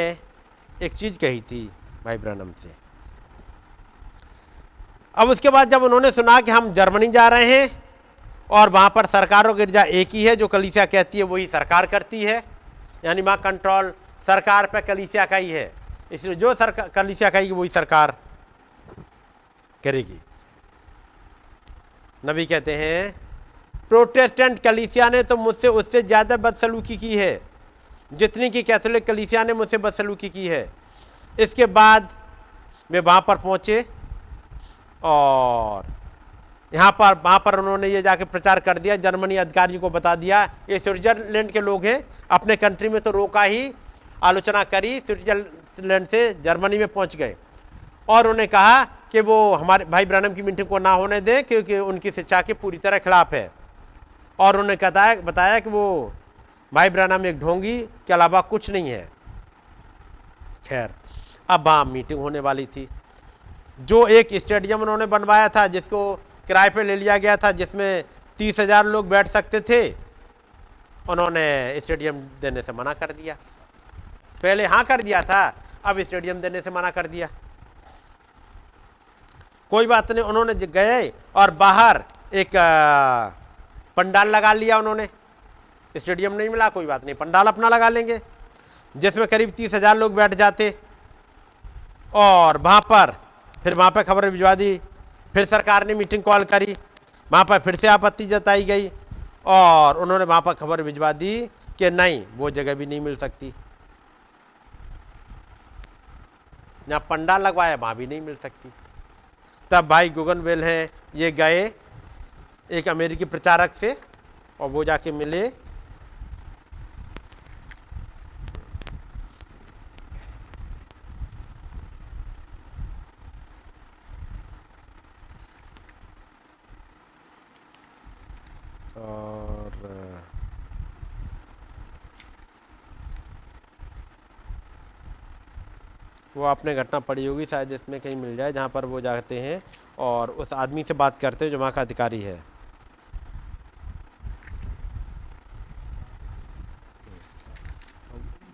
एक चीज़ कही थी भाई ब्रनम से। अब उसके बाद जब उन्होंने सुना कि हम जर्मनी जा रहे हैं और वहाँ पर सरकारों गिरजा एक ही है, जो कलीसिया कहती है वही सरकार करती है, यानी वहाँ कंट्रोल सरकार पे कलीसिया का ही है। इसलिए जो सरकार कलीसिया कहेगी वही सरकार करेगी। नबी कहते हैं, प्रोटेस्टेंट कलीसिया ने तो मुझसे उससे ज़्यादा बदसलूकी की है। जितनी की कैथोलिक कलीसिया ने मुझसे बदसलूकी की है। इसके बाद वे वहाँ पर पहुँचे और यहाँ पर, वहाँ पर उन्होंने ये जाके प्रचार कर दिया, जर्मनी अधिकारियों को बता दिया, ये स्विट्जरलैंड के लोग हैं, अपने कंट्री में तो रोका ही। आलोचना करी स्विट्जरलैंड से जर्मनी में पहुँच गए। और उन्होंने कहा कि वो हमारे, भाई ब्रानम की मीटिंग को ना होने दें क्योंकि उनकी शिक्षा के पूरी तरह खिलाफ है। और उन्होंने बताया बताया कि वो भाई ब्रानम एक ढोंगी के अलावा कुछ नहीं है। खैर, अब वहाँ मीटिंग होने वाली थी। जो एक स्टेडियम उन्होंने बनवाया था, जिसको किराए पे ले लिया गया था, जिसमें तीस हज़ार लोग बैठ सकते थे, उन्होंने स्टेडियम देने से मना कर दिया। पहले हाँ कर दिया था अब स्टेडियम देने से मना कर दिया। कोई बात नहीं, उन्होंने गए और बाहर एक पंडाल लगा लिया उन्होंने। स्टेडियम नहीं मिला, कोई बात नहीं, पंडाल अपना लगा लेंगे, जिसमें करीब तीस हज़ार लोग बैठ जाते। और वहाँ पर, फिर वहाँ पर खबर भिजवा दी, फिर सरकार ने मीटिंग कॉल करी, वहाँ पर फिर से आपत्ति जताई गई और उन्होंने वहाँ पर खबर भिजवा दी कि नहीं, वो जगह भी नहीं मिल सकती। जहाँ पंडाल लगवाया, वहाँ भी नहीं मिल सकती। तब भाई गुगन वेल हैं, ये गए एक अमेरिकी प्रचारक से और वो जाके मिले। वो आपने घटना पड़ी होगी शायद इसमें कहीं मिल जाए, जहाँ पर वो जाते हैं और उस आदमी से बात करते हैं जो वहाँ का अधिकारी है।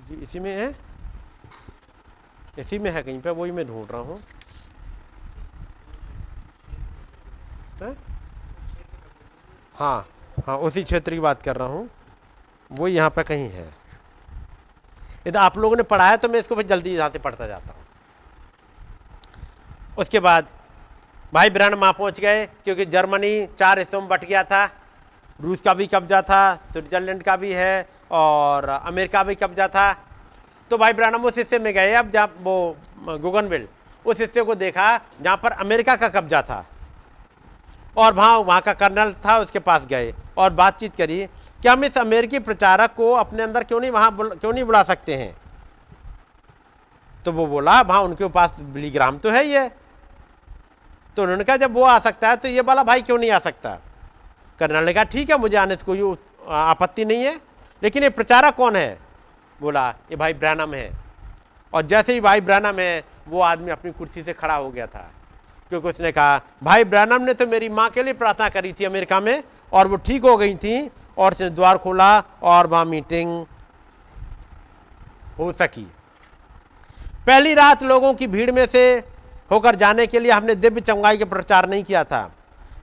जी, इसी में है? इसी में है कहीं पे, वही मैं ढूंढ रहा हूँ? हाँ हाँ उसी क्षेत्र की बात कर रहा हूँ। वो यहाँ पे कहीं है। यदि आप लोगों ने पढ़ा है तो मैं इसको फिर जल्दी यहाँ से पढ़ता जाता हूँ। उसके बाद भाई ब्रांड वहाँ पहुँच गए, क्योंकि जर्मनी चार हिस्सों में बट गया था। रूस का भी कब्जा था, स्विट्जरलैंड का भी है और अमेरिका भी कब्जा था। तो भाई ब्रानम उस हिस्से में गए, अब जहाँ वो, गुगनविल, उस हिस्से को देखा, जहाँ पर अमेरिका का कब्जा था। और वहाँ वहाँ का कर्नल था, उसके पास गए और बातचीत करी। कि हम इस अमेरिकी प्रचारक को अपने अंदर क्यों नहीं वहाँ क्यों नहीं बुला सकते हैं? तो वो बोला, वहाँ उनके पास बिलीग्राम तो है ही है। तो उन्होंने कहा, जब वो आ सकता है तो ये वाला भाई क्यों नहीं आ सकता? कर्नल ने कहा, ठीक है, मुझे आने से कोई आपत्ति नहीं है, लेकिन ये प्रचारक कौन है? बोला, ये भाई ब्रैनम है। और जैसे ही भाई ब्रैनम है, वो आदमी अपनी कुर्सी से खड़ा हो गया था। क्योंकि उसने कहा, भाई ब्रैनम ने तो मेरी माँ के लिए प्रार्थना करी थी अमेरिका में, और वो ठीक हो गई थी। और उसने द्वार खोला और वहाँ मीटिंग हो सकी। पहली रात लोगों की भीड़ में से होकर जाने के लिए हमने दिव्य चंगाई का प्रचार नहीं किया था।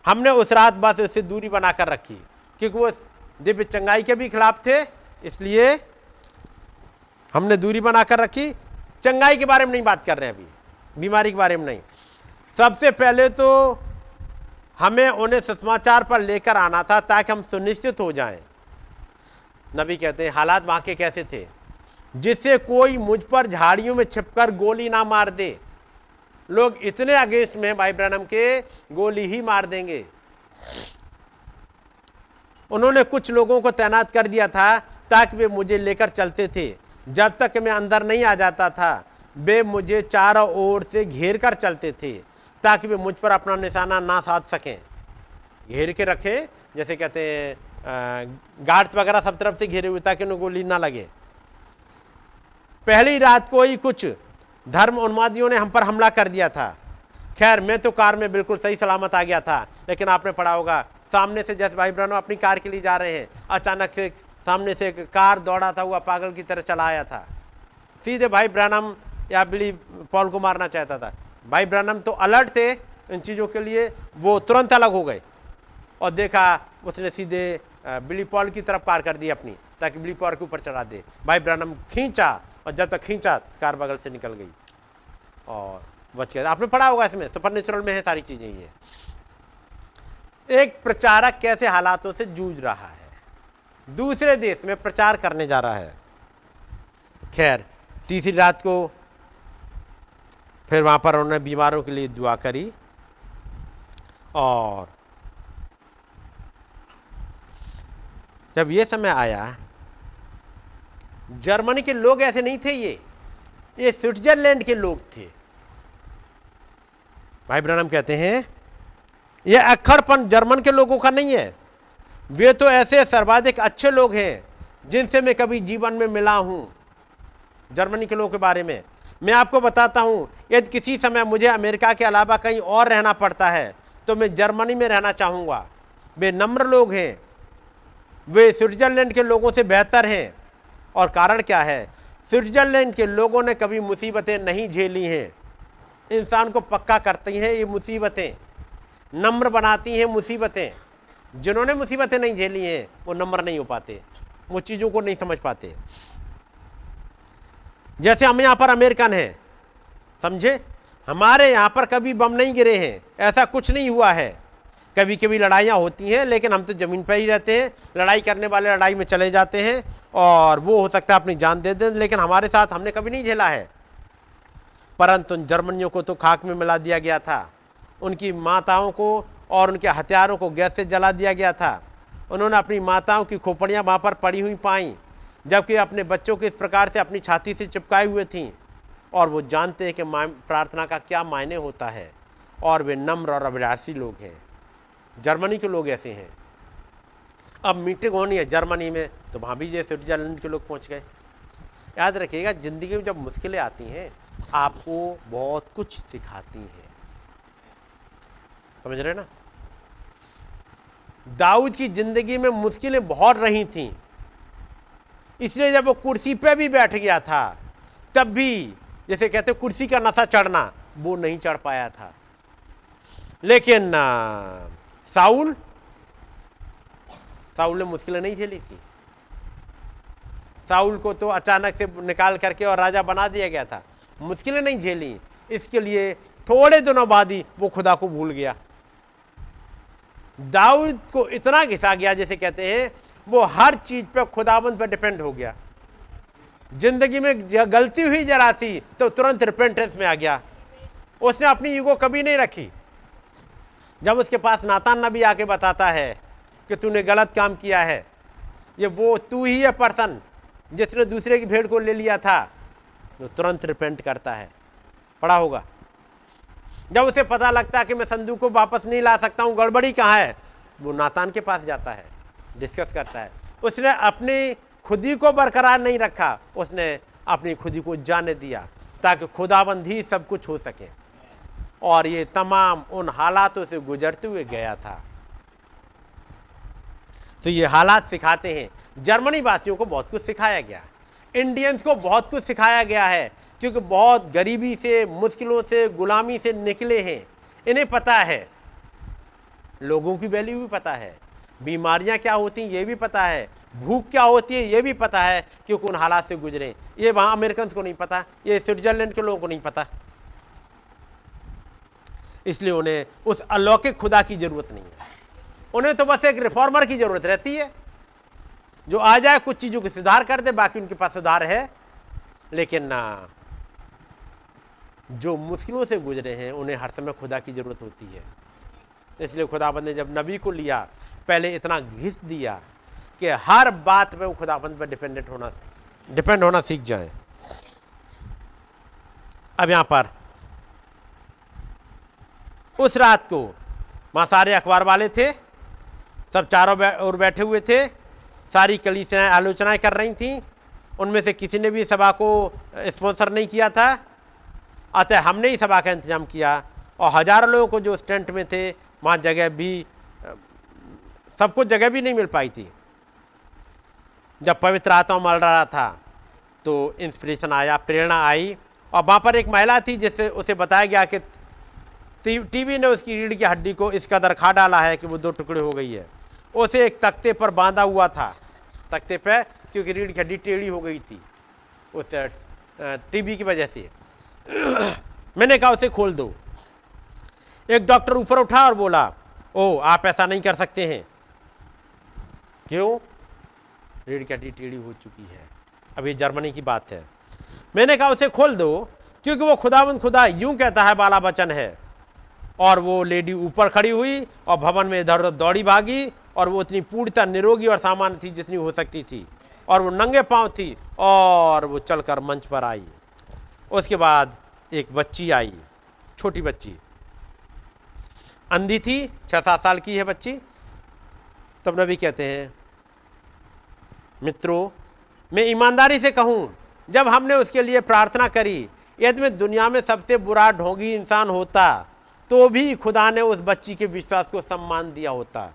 हमने उस रात बस उससे दूरी बनाकर रखी, क्योंकि वो दिव्य चंगाई के भी खिलाफ थे, इसलिए हमने दूरी बनाकर रखी। चंगाई के बारे में नहीं बात कर रहे हैं अभी, बीमारी के बारे में नहीं। सबसे पहले तो हमें उन्हें सुषमाचार पर लेकर आना था ताकि हम सुनिश्चित हो जाएँ। नबी कहते हैं, हालात वहाँ के कैसे थे? जिससे कोई मुझ पर झाड़ियों में छिपकर गोली ना मार दे। लोग इतने अगेंस्ट में भाई ब्रनम के, गोली ही मार देंगे। उन्होंने कुछ लोगों को तैनात कर दिया था ताकि वे मुझे लेकर चलते थे। जब तक मैं अंदर नहीं आ जाता था, वे मुझे चारों ओर से घेर कर चलते थे। ताकि वे मुझ पर अपना निशाना ना साध सकें। घेर के रखें, जैसे कहते हैं गार्ड्स वगैरह सब तरफ़ से घेरे हुए ताकि उन्हें गोली ना लगे। पहली रात को ही कुछ धर्म उन्मादियों ने हम पर हमला कर दिया था। खैर, मैं तो कार में बिल्कुल सही सलामत आ गया था, लेकिन आपने पढ़ा होगा, सामने से जैसे भाई ब्रहणों अपनी कार के लिए जा रहे हैं, अचानक से सामने से एक कार दौड़ा था, हुआ पागल की तरह चला आया था। सीधे भाई ब्रहणम या बिली, पॉल को मारना चाहता था। भाई ब्रहणम तो अलर्ट थे इन चीज़ों के लिए, वो तुरंत अलग हो गए। और देखा, उसने सीधे बिली पॉल की तरफ़ पार कर दी अपनी, ताकि बिली पॉल के ऊपर चढ़ा दे। भाई ब्रनम खींचा, और जब तक खींचा, कार बगल से निकल गई। और बच गया। आपने पढ़ा होगा इसमें सुपर नेचुरल में है सारी चीज़ें ये। एक प्रचारक कैसे हालातों से जूझ रहा है? दूसरे देश में प्रचार करने जा रहा है। खैर, तीसरी रात को फिर वहाँ पर उन्होंने बीमारों के लिए दुआ करी और जब ये समय आया, जर्मनी के लोग ऐसे नहीं थे ये। ये स्विट्जरलैंड के लोग थे। भाई ब्रनम कहते हैं, ये अक्खड़पन जर्मन के लोगों का नहीं है। वे तो ऐसे सर्वाधिक अच्छे लोग हैं जिनसे मैं कभी जीवन में मिला हूँ। जर्मनी के लोगों के बारे में। मैं आपको बताता हूँ, यदि किसी समय मुझे अमेरिका के अलावा कहीं और रहना पड़ता है तो मैं जर्मनी में रहना चाहूँगा। वे नम्र लोग हैं। वे स्विट्जरलैंड के लोगों से बेहतर हैं। और कारण क्या है? स्विट्जरलैंड के लोगों ने कभी मुसीबतें नहीं झेली हैं। इंसान को पक्का करती हैं ये मुसीबतें। नम्र बनाती हैं मुसीबतें। जिन्होंने मुसीबतें नहीं झेली हैं, वो नम्र नहीं हो पाते। वो चीज़ों को नहीं समझ पाते। जैसे हम यहाँ पर अमेरिकन हैं, समझे? हमारे यहाँ पर कभी बम नहीं गिरे हैं, ऐसा कुछ नहीं हुआ है। कभी कभी लड़ाइयाँ होती हैं, लेकिन हम तो ज़मीन पर ही रहते हैं, लड़ाई करने वाले लड़ाई में चले जाते हैं, और वो हो सकता है अपनी जान दे दें, लेकिन हमारे साथ हमने कभी नहीं झेला है। परंतु उन जर्मनियों को तो खाक में मिला दिया गया था। उनकी माताओं को और उनके हथियारों को गैस से जला दिया गया था। उन्होंने अपनी माताओं की खोपड़ियाँ वहाँ पर पड़ी हुई पाई। जबकि अपने बच्चों को इस प्रकार से अपनी छाती से चिपकाए हुए थीं और वो जानते हैं कि प्रार्थना का क्या मायने होता है और वे नम्र और अभिलाषी लोग हैं। जर्मनी के लोग ऐसे हैं। अब मीटिंग होनी है जर्मनी में तो वहाँ भी जैसे स्विट्जरलैंड के लोग पहुँच गए। याद रखिएगा, ज़िंदगी में जब मुश्किलें आती हैं, आपको बहुत कुछ सिखाती हैं। समझ रहे ना? दाऊद की ज़िंदगी में मुश्किलें बहुत रही थीं। इसलिए जब वो कुर्सी पे भी बैठ गया था, तब भी, जैसे कहते कुर्सी का नशा चढ़ना, वो नहीं चढ़ पाया था। लेकिन साउल साउल ने मुश्किलें नहीं झेली थी। साउल को तो अचानक से निकाल करके और राजा बना दिया गया था। मुश्किलें नहीं झेली। इसके लिए थोड़े दिनों बाद ही वो खुदा को भूल गया। दाऊद को इतना घिसा गया, जैसे कहते हैं वो हर चीज़ पर खुदाबंद पर डिपेंड हो गया। ज़िंदगी में गलती हुई जरा सी तो तुरंत रिपेंटेंस में आ गया। उसने अपनी ईगो कभी नहीं रखी। जब उसके पास नातान नबी आके बताता है कि तूने गलत काम किया है, ये वो तू ही है पर्सन जिसने दूसरे की भेड़ को ले लिया था तो तुरंत रिपेंट करता है। पड़ा होगा। जब उसे पता लगता है कि मैं संदूक को वापस नहीं ला सकता हूँ, गड़बड़ी कहाँ है? वो नातान के पास जाता है। डिस्कस करता है। उसने अपनी खुदी को बरकरार नहीं रखा, उसने अपनी खुदी को जाने दिया ताकि खुदाबंद सब कुछ हो सके। और ये तमाम उन हालातों से गुजरते हुए गया था। तो ये हालात सिखाते हैं। जर्मनी वासियों को बहुत कुछ सिखाया गया। इंडियंस को बहुत कुछ सिखाया गया है क्योंकि बहुत गरीबी से, मुश्किलों से, गुलामी से निकले हैं। इन्हें पता है। लोगों की वैल्यू भी पता है। बीमारियाँ क्या होती हैं, ये भी पता है। भूख क्या होती है, ये भी पता है कि उन हालात से गुजरे ये वहाँ अमेरिकन को नहीं पता, ये स्विट्जरलैंड के लोगों को नहीं पता। इसलिए उन्हें उस अलौकिक खुदा की ज़रूरत नहीं है। उन्हें तो बस एक रिफॉर्मर की ज़रूरत रहती है, जो आ जाए, कुछ चीज़ों को सुधार कर दे, बाकी उनके पास सुधार है। लेकिन ना, जो मुश्किलों से गुजरे हैं, उन्हें हर समय खुदा की ज़रूरत होती है। इसलिए खुदाबंद ने जब नबी को लिया पहले इतना घिस दिया कि हर बात में वो खुदाबंद पर डिपेंडेंट होना डिपेंड होना सीख जाए। अब यहाँ पर, उस रात को वहाँ सारे अखबार वाले थे, सब चारों ओर बैठे हुए थे, सारी कलीसियाएँ आलोचनाएँ कर रही थी, उनमें से किसी ने भी सभा को स्पॉन्सर नहीं किया था। अतः हमने ही सभा का इंतज़ाम किया और हज़ारों लोगों को जो स्टेंट में थे, वहाँ जगह भी सबको जगह भी नहीं मिल पाई थी। जब पवित्र आत्मा मल रहा था तो इंस्पिरेशन आया, प्रेरणा आई और वहाँ पर एक महिला थी जिससे उसे बताया गया कि टीवी ने उसकी रीढ़ की हड्डी को इस कदर खा डाला है कि वो दो टुकड़े हो गई है। उसे एक तख्ते पर बांधा हुआ था। तख्ते पर क्योंकि रीढ़ की हड्डी टेढ़ी हो गई थी उस टीबी की वजह से। मैंने कहा, उसे खोल दो। एक डॉक्टर ऊपर उठा और बोला ओ आप ऐसा नहीं कर सकते हैं। क्यों? रीढ़ की हड्डी टेढ़ी हो चुकी है। अभी जर्मनी की बात है। मैंने कहा, उसे खोल दो, क्योंकि वो खुदावंद खुदा यूँ कहता है, बाला बचन है। और वो लेडी ऊपर खड़ी हुई और भवन में इधर उधर दौड़ी भागी और वो उतनी पूर्णता निरोगी और सामान्य थी जितनी हो सकती थी। और वो नंगे पाँव थी और वो चलकर मंच पर आई। उसके बाद एक बच्ची आई, छोटी बच्ची। अंधी थी छः सात साल की है बच्ची। तब नबी कहते हैं मित्रों, मैं ईमानदारी से कहूँ, जब हमने उसके लिए प्रार्थना करी, यदि मैं दुनिया में सबसे बुरा ढोंगी इंसान होता तो भी खुदा ने उस बच्ची के विश्वास को सम्मान दिया होता।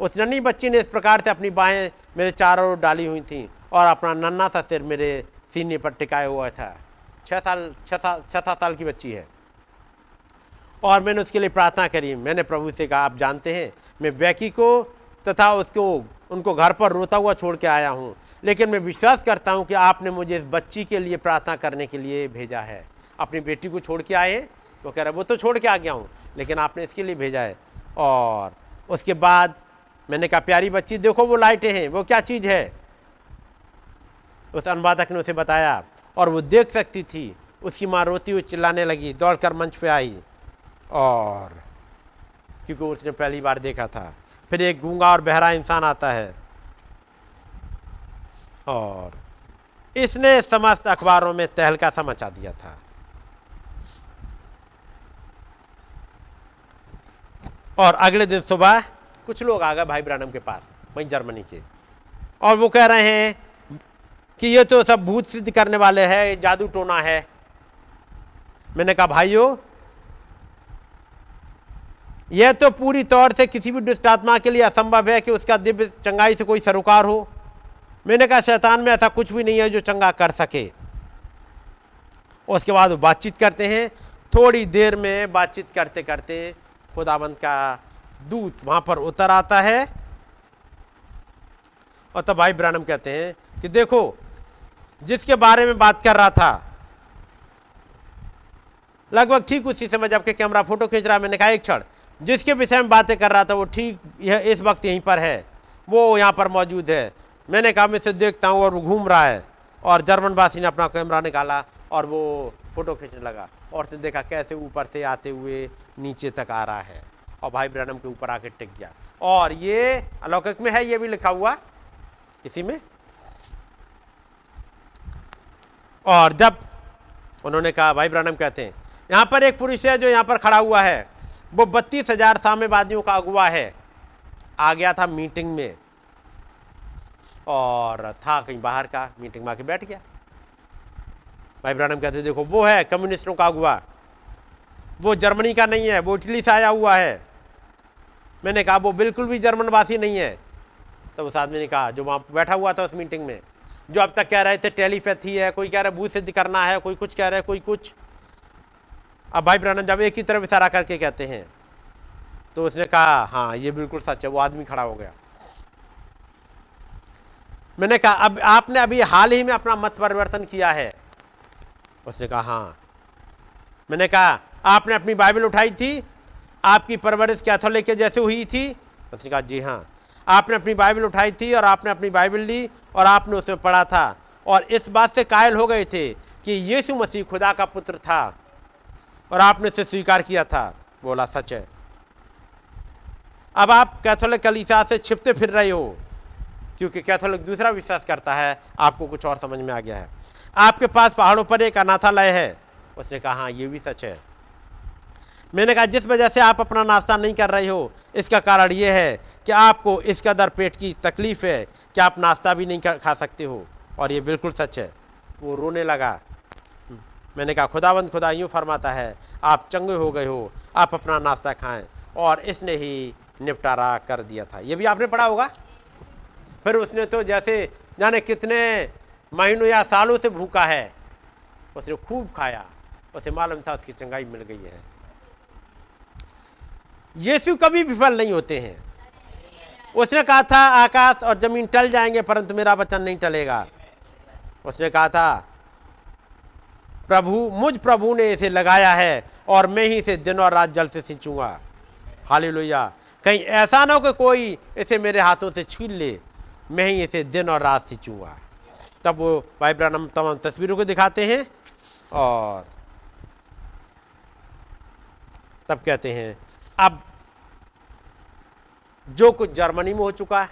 उस नन्ही बच्ची ने इस प्रकार से अपनी बाहें मेरे चारों ओर डाली हुई थी और अपना नन्ना सा सिर मेरे सीने पर टिकाया हुआ था। छः साल छः साल सात साल की बच्ची है। और मैंने उसके लिए प्रार्थना करी। मैंने प्रभु से कहा, आप जानते हैं, मैं बैकी को तथा उसको उनको घर पर रोता हुआ छोड़ के आया हूँ। लेकिन मैं विश्वास करता हूँ कि आपने मुझे इस बच्ची के लिए प्रार्थना करने के लिए भेजा है। अपनी बेटी को छोड़ के आए, वो कह रहा वो तो छोड़ के आ गया हूँ, लेकिन आपने इसके लिए भेजा है। और उसके बाद मैंने कहा, प्यारी बच्ची, देखो वो लाइटें हैं, वो क्या चीज़ है? उस अनुवादक ने उसे बताया, और वो देख सकती थी, उसकी माँ रोती हुई चिल्लाने लगी, दौड़कर मंच पे आई। और क्योंकि उसने पहली बार देखा था। फिर एक गूँगा और बहरा इंसान आता है। और इसने समस्त अखबारों में तहलका सा दिया था। और अगले दिन सुबह कुछ लोग आ गए भाई ब्रानम के पास, वहीं जर्मनी के। और वो कह रहे हैं कि ये तो सब भूत सिद्ध करने वाले हैं जादू टोना है। मैंने कहा, भाइयों यह तो पूरी तौर से किसी भी दुष्ट आत्मा के लिए असंभव है कि उसका दिव्य चंगाई से कोई सरोकार हो। मैंने कहा, शैतान में ऐसा कुछ भी नहीं है जो चंगा कर सके। उसके बाद बातचीत करते हैं। थोड़ी देर में बातचीत करते करते खुदाबंद का दूत वहाँ पर उतर आता है। और तब भाई ब्रानम कहते हैं कि, देखो, जिसके बारे में बात कर रहा था, लगभग ठीक उसी समय जबकि कैमरा फ़ोटो खींच रहा मैंने कहा, एक क्षण जिसके विषय में बातें कर रहा था, वो ठीक, यह इस वक्त यहीं पर है। वो यहाँ पर मौजूद है। मैंने कहा, मैं इसे देखता हूँ और वो घूम रहा है। और जर्मन वासी ने अपना कैमरा निकाला और वो फ़ोटो खींचने लगा और से देखा कैसे ऊपर से आते हुए नीचे तक आ रहा है। और भाई ब्रनम के ऊपर आके टिक गया। और ये अलौकिक में है, ये भी लिखा हुआ? इसी में? और जब उन्होंने कहा, भाई ब्रनम कहते हैं, यहाँ पर एक पुरुष है जो यहाँ पर खड़ा हुआ है। वो बत्तीस हज़ार साम्यवादियों का अगुआ है। आ गया था मीटिंग में। और था कहीं बाहर का, मीटिंग में आके बैठ गया। भाई ब्रानम कहते देखो, वो है कम्युनिस्टों का अगुआ वो जर्मनी का नहीं है, वो इटली से आया हुआ है। मैंने कहा, वो बिल्कुल भी जर्मनवासी नहीं है। तो उस आदमी ने कहा, जो वहाँ बैठा हुआ था उस मीटिंग में, जो अब तक कह रहे थे टेलीपैथी है, कोई कह रहा है भूत सिद्ध करना है, कोई कुछ कह रहा है, कोई कुछ। अब भाई ब्रानन जब एक ही तरफ़ इशारा करके कहते हैं तो उसने कहा हाँ ये बिल्कुल सच है, वो आदमी खड़ा हो गया। मैंने कहा, अब आपने अभी हाल ही में अपना मत परिवर्तन किया है। उसने कहा हाँ। मैंने कहा, आपने अपनी बाइबल उठाई थी, आपकी परवरिश कैथोलिक के जैसे हुई थी। उसने कहा, जी हाँ। आपने अपनी बाइबल उठाई थी और आपने अपनी बाइबल ली और आपने उसमें पढ़ा था। और इस बात से कायल हो गए थे कि यीशु मसीह खुदा का पुत्र था। और आपने उसे स्वीकार किया था। बोला, सच है। अब आप कैथोलिक कलीसा से छिपते फिर रहे हो, क्योंकि कैथोलिक दूसरा विश्वास करता है। आपको कुछ और समझ में आ गया है। आपके पास पहाड़ों पर एक अनाथालय है। उसने कहा हाँ ये भी सच है। मैंने कहा, जिस वजह से आप अपना नाश्ता नहीं कर रहे हो, इसका कारण ये है कि आपको इस कदर पेट की तकलीफ़ है कि आप नाश्ता भी नहीं खा सकते हो, और ये बिल्कुल सच है। वो रोने लगा। मैंने कहा खुदाबंद खुदा यूँ फरमाता है, आप चंगे हो गए हो, आप अपना नाश्ता खाएँ। और इसने ही निपटारा कर दिया था। ये भी आपने पढ़ा होगा? फिर उसने तो जैसे, जाने कितने महीनों या सालों से भूखा है, उसने खूब खाया, उसे मालूम था उसकी चंगाई मिल गई है। यीशु कभी विफल नहीं होते हैं। उसने कहा था, आकाश और ज़मीन टल जाएँगे, परंतु मेरा वचन नहीं टलेगा। उसने कहा था प्रभु, मुझ प्रभु ने इसे लगाया है और मैं ही इसे दिन और रात जल से सिंचूँगा। हाली कहीं ऐसा ना हो कि कोई इसे मेरे हाथों से छीन ले, मैं ही इसे दिन और रात सिंचूँगा। तब वो भाई ब्रम तमाम तस्वीरों को दिखाते हैं और तब कहते हैं, अब जो कुछ जर्मनी में हो चुका है,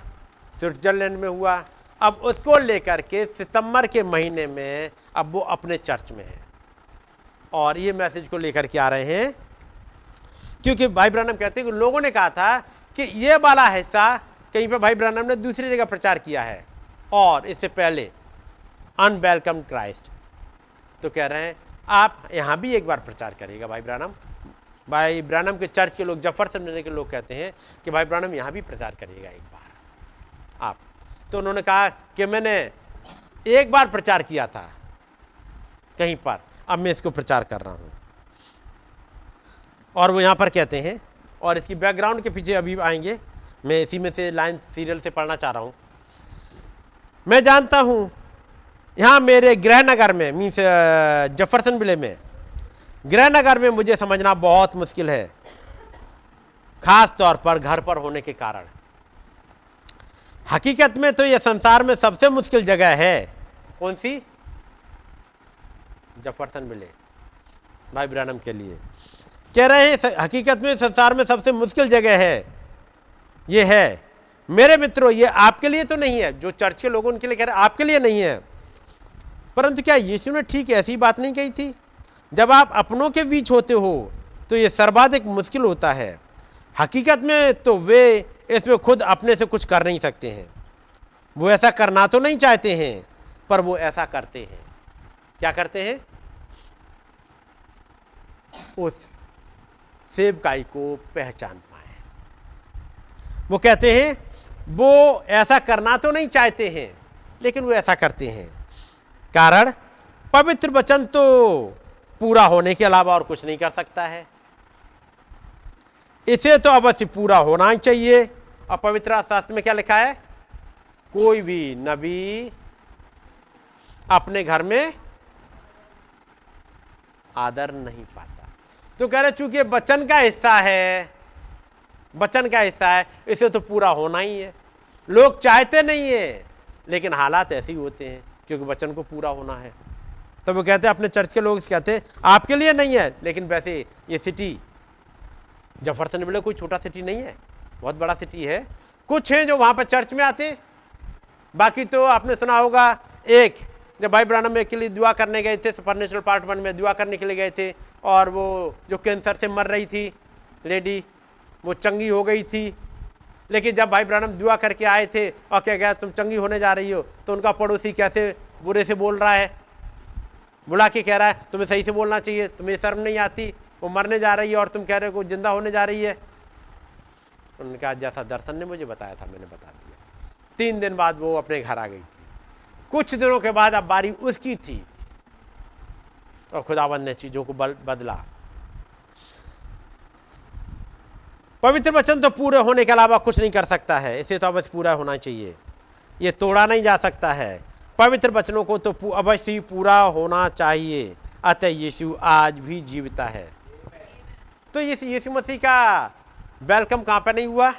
स्विट्जरलैंड में हुआ अब उसको लेकर के सितंबर के महीने में अब वो अपने चर्च में है। और ये मैसेज को लेकर के आ रहे हैं, क्योंकि भाई ब्रनम कहते हैं कि लोगों ने कहा था कि ये वाला हिस्सा कहीं पर भाई ब्रनम ने दूसरी जगह प्रचार किया है, और इससे पहले अनवेलकम क्राइस्ट। तो कह रहे हैं, आप यहाँ भी एक बार प्रचार करिएगा भाई ब्रानम भाई ब्रानम के चर्च के लोग, ज़फ़र समझने के लोग कहते हैं कि भाई ब्रानम यहाँ भी प्रचार करिएगा एक बार। आप तो उन्होंने कहा कि मैंने एक बार प्रचार किया था कहीं पर। अब मैं इसको प्रचार कर रहा हूँ। और वो यहाँ पर कहते हैं, और इसकी बैकग्राउंड के पीछे अभी आएँगे। मैं इसी में से लाइन सीरियल से पढ़ना चाह रहा हूँ। मैं जानता हूँ, यहाँ मेरे गृहनगर में मीन्स जफरसन बिले में, गृहनगर में मुझे समझना बहुत मुश्किल है खास तौर पर घर पर होने के कारण। हकीकत में तो यह संसार में सबसे मुश्किल जगह है। कौन सी? जफरसन मिले, भाई ब्रानम के लिए। कह रहे हैं हकीकत में संसार में सबसे मुश्किल जगह है। ये है, मेरे मित्रों, ये आपके लिए तो नहीं है, जो चर्च के लोगों के लिए कह रहे हैं, आपके लिए नहीं है। परंतु क्या यीशु ने ठीक ऐसी बात नहीं कही थी? जब आप अपनों के बीच होते हो तो ये सर्वाधिक मुश्किल होता है। हकीकत में तो वे इसमें खुद अपने से कुछ कर नहीं सकते हैं। वो ऐसा करना तो नहीं चाहते हैं, पर वो ऐसा करते हैं। क्या करते हैं? उस सेवकाई को पहचान पाए। वो कहते हैं, वो ऐसा करना तो नहीं चाहते हैं, लेकिन वो ऐसा करते हैं। कारण, पवित्र वचन तो पूरा होने के अलावा और कुछ नहीं कर सकता है। इसे तो अवश्य पूरा होना ही चाहिए। और पवित्र शास्त्र में क्या लिखा है? कोई भी नबी अपने घर में आदर नहीं पाता। तो कह रहे चूँकि वचन का हिस्सा है, वचन का हिस्सा है, इसे तो पूरा होना ही है। लोग चाहते नहीं है, लेकिन हालात ऐसे ही होते हैं, क्योंकि वचन को पूरा होना है। तो वो कहते हैं, अपने चर्च के लोग कहते हैं, आपके लिए नहीं है, लेकिन वैसे ये सिटी जफरसन बोले, कोई छोटा सिटी नहीं है, बहुत बड़ा सिटी है। कुछ हैं जो वहाँ पर चर्च में आते बाकी तो आपने सुना होगा, एक, जब भाई ब्रानम के लिए दुआ करने गए थे सुपर पार्टमेंट में दुआ करने के लिए गए थे, और वो जो कैंसर से मर रही थी, लेडी, वो चंगी हो गई थी। लेकिन जब भाई ब्रानम दुआ करके आए थे, और क्या क्या तुम चंगी होने जा रही हो तो उनका पड़ोसी कैसे बुरे से बोल रहा है? बुला के कह रहा है, तुम्हें सही से बोलना चाहिए, तुम्हें शर्म नहीं आती। वो मरने जा रही है और तुम कह रहे हो ज़िंदा होने जा रही है। उन्होंने कहा जैसा दर्शन ने मुझे बताया था, मैंने बता दिया। तीन दिन बाद वो अपने घर आ गई थी। कुछ दिनों के बाद अब बारी उसकी थी। और खुदाबंद ने चीज़ों को बदला। पवित्र वचन तो पूरे होने के अलावा कुछ नहीं कर सकता है। इसे तो अवश्य पूरा होना चाहिए। ये तोड़ा नहीं जा सकता है। पवित्र वचनों को तो अवश्य ही पूरा होना चाहिए। अतः यीशु आज भी जीवता है। तो इस यीशु मसीह का वेलकम कहाँ पर नहीं हुआ?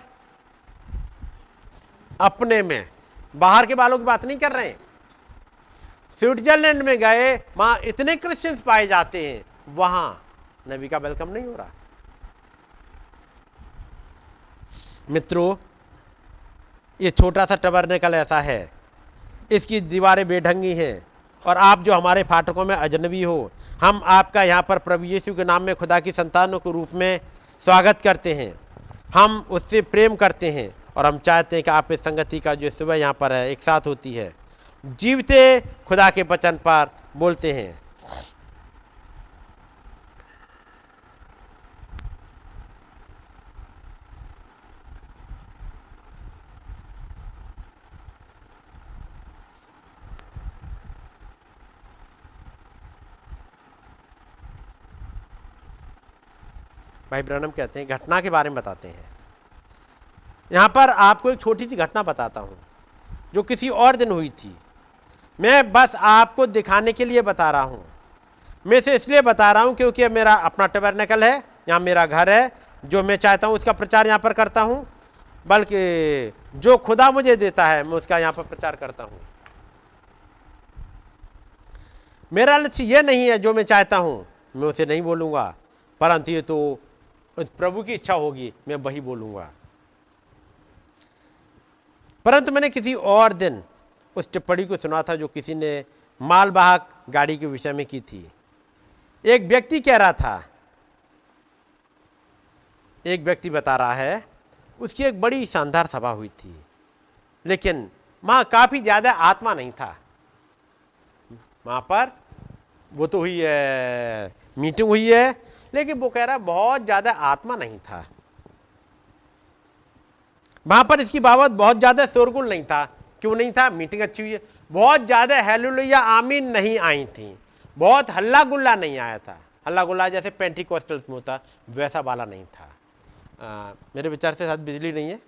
अपने में। बाहर के बालों की बात नहीं कर रहे हैं। स्विट्जरलैंड में गए, वहाँ इतने क्रिश्चियंस पाए जाते हैं, वहाँ नबी का वेलकम नहीं हो रहा। मित्रों, ये छोटा सा टबरनेकल ऐसा है। इसकी दीवारें बेढंगी हैं। और आप जो हमारे फाटकों में अजनबी हो, हम आपका यहाँ पर प्रभु यीशु के नाम में खुदा की संतानों के रूप में स्वागत करते हैं। हम उससे प्रेम करते हैं और हम चाहते हैं कि आप इस संगति का जो सुबह यहाँ पर है, एक साथ होती है। जीवते खुदा के वचन पर बोलते हैं। भाई ब्रनम कहते हैं, घटना के बारे में बताते हैं। यहाँ पर आपको एक छोटी सी घटना बताता हूँ, जो किसी और दिन हुई थी। मैं बस आपको दिखाने के लिए बता रहा हूँ। मैं इसे इसलिए बता रहा हूँ क्योंकि मेरा अपना टबरनेकल है, यहाँ मेरा घर है, जो मैं चाहता हूँ उसका प्रचार यहाँ पर करता हूँ। बल्कि जो खुदा मुझे देता है, मैं उसका यहाँ पर प्रचार करता हूँ। मेरा लक्ष्य यह नहीं है जो मैं चाहता हूँ, मैं उसे नहीं बोलूँगा, परंतु ये तो प्रभु की इच्छा होगी, मैं वही बोलूँगा। परंतु मैंने किसी और दिन उस टिप्पणी को सुना था जो किसी ने मालवाहक गाड़ी के विषय में की थी। एक व्यक्ति कह रहा था, एक व्यक्ति बता रहा है, उसकी एक बड़ी शानदार सभा हुई थी, लेकिन वहाँ काफ़ी ज़्यादा आत्मा नहीं था। वहाँ पर वो तो हुई है, मीटिंग हुई है लेकिन वो कह रहा बहुत ज़्यादा आत्मा नहीं था। वहाँ पर इसकी बाबत बहुत ज़्यादा शोरगुल नहीं था। क्यों नहीं था? मीटिंग अच्छी हुई है। बहुत ज़्यादा हेलुलिया आमीन नहीं आई थी। बहुत हल्ला गुल्ला नहीं आया था। हल्ला गुल्ला जैसे पेंटी कोस्टल्स में होता वैसा वाला नहीं था। आ, मेरे विचार से साथ बिजली नहीं है।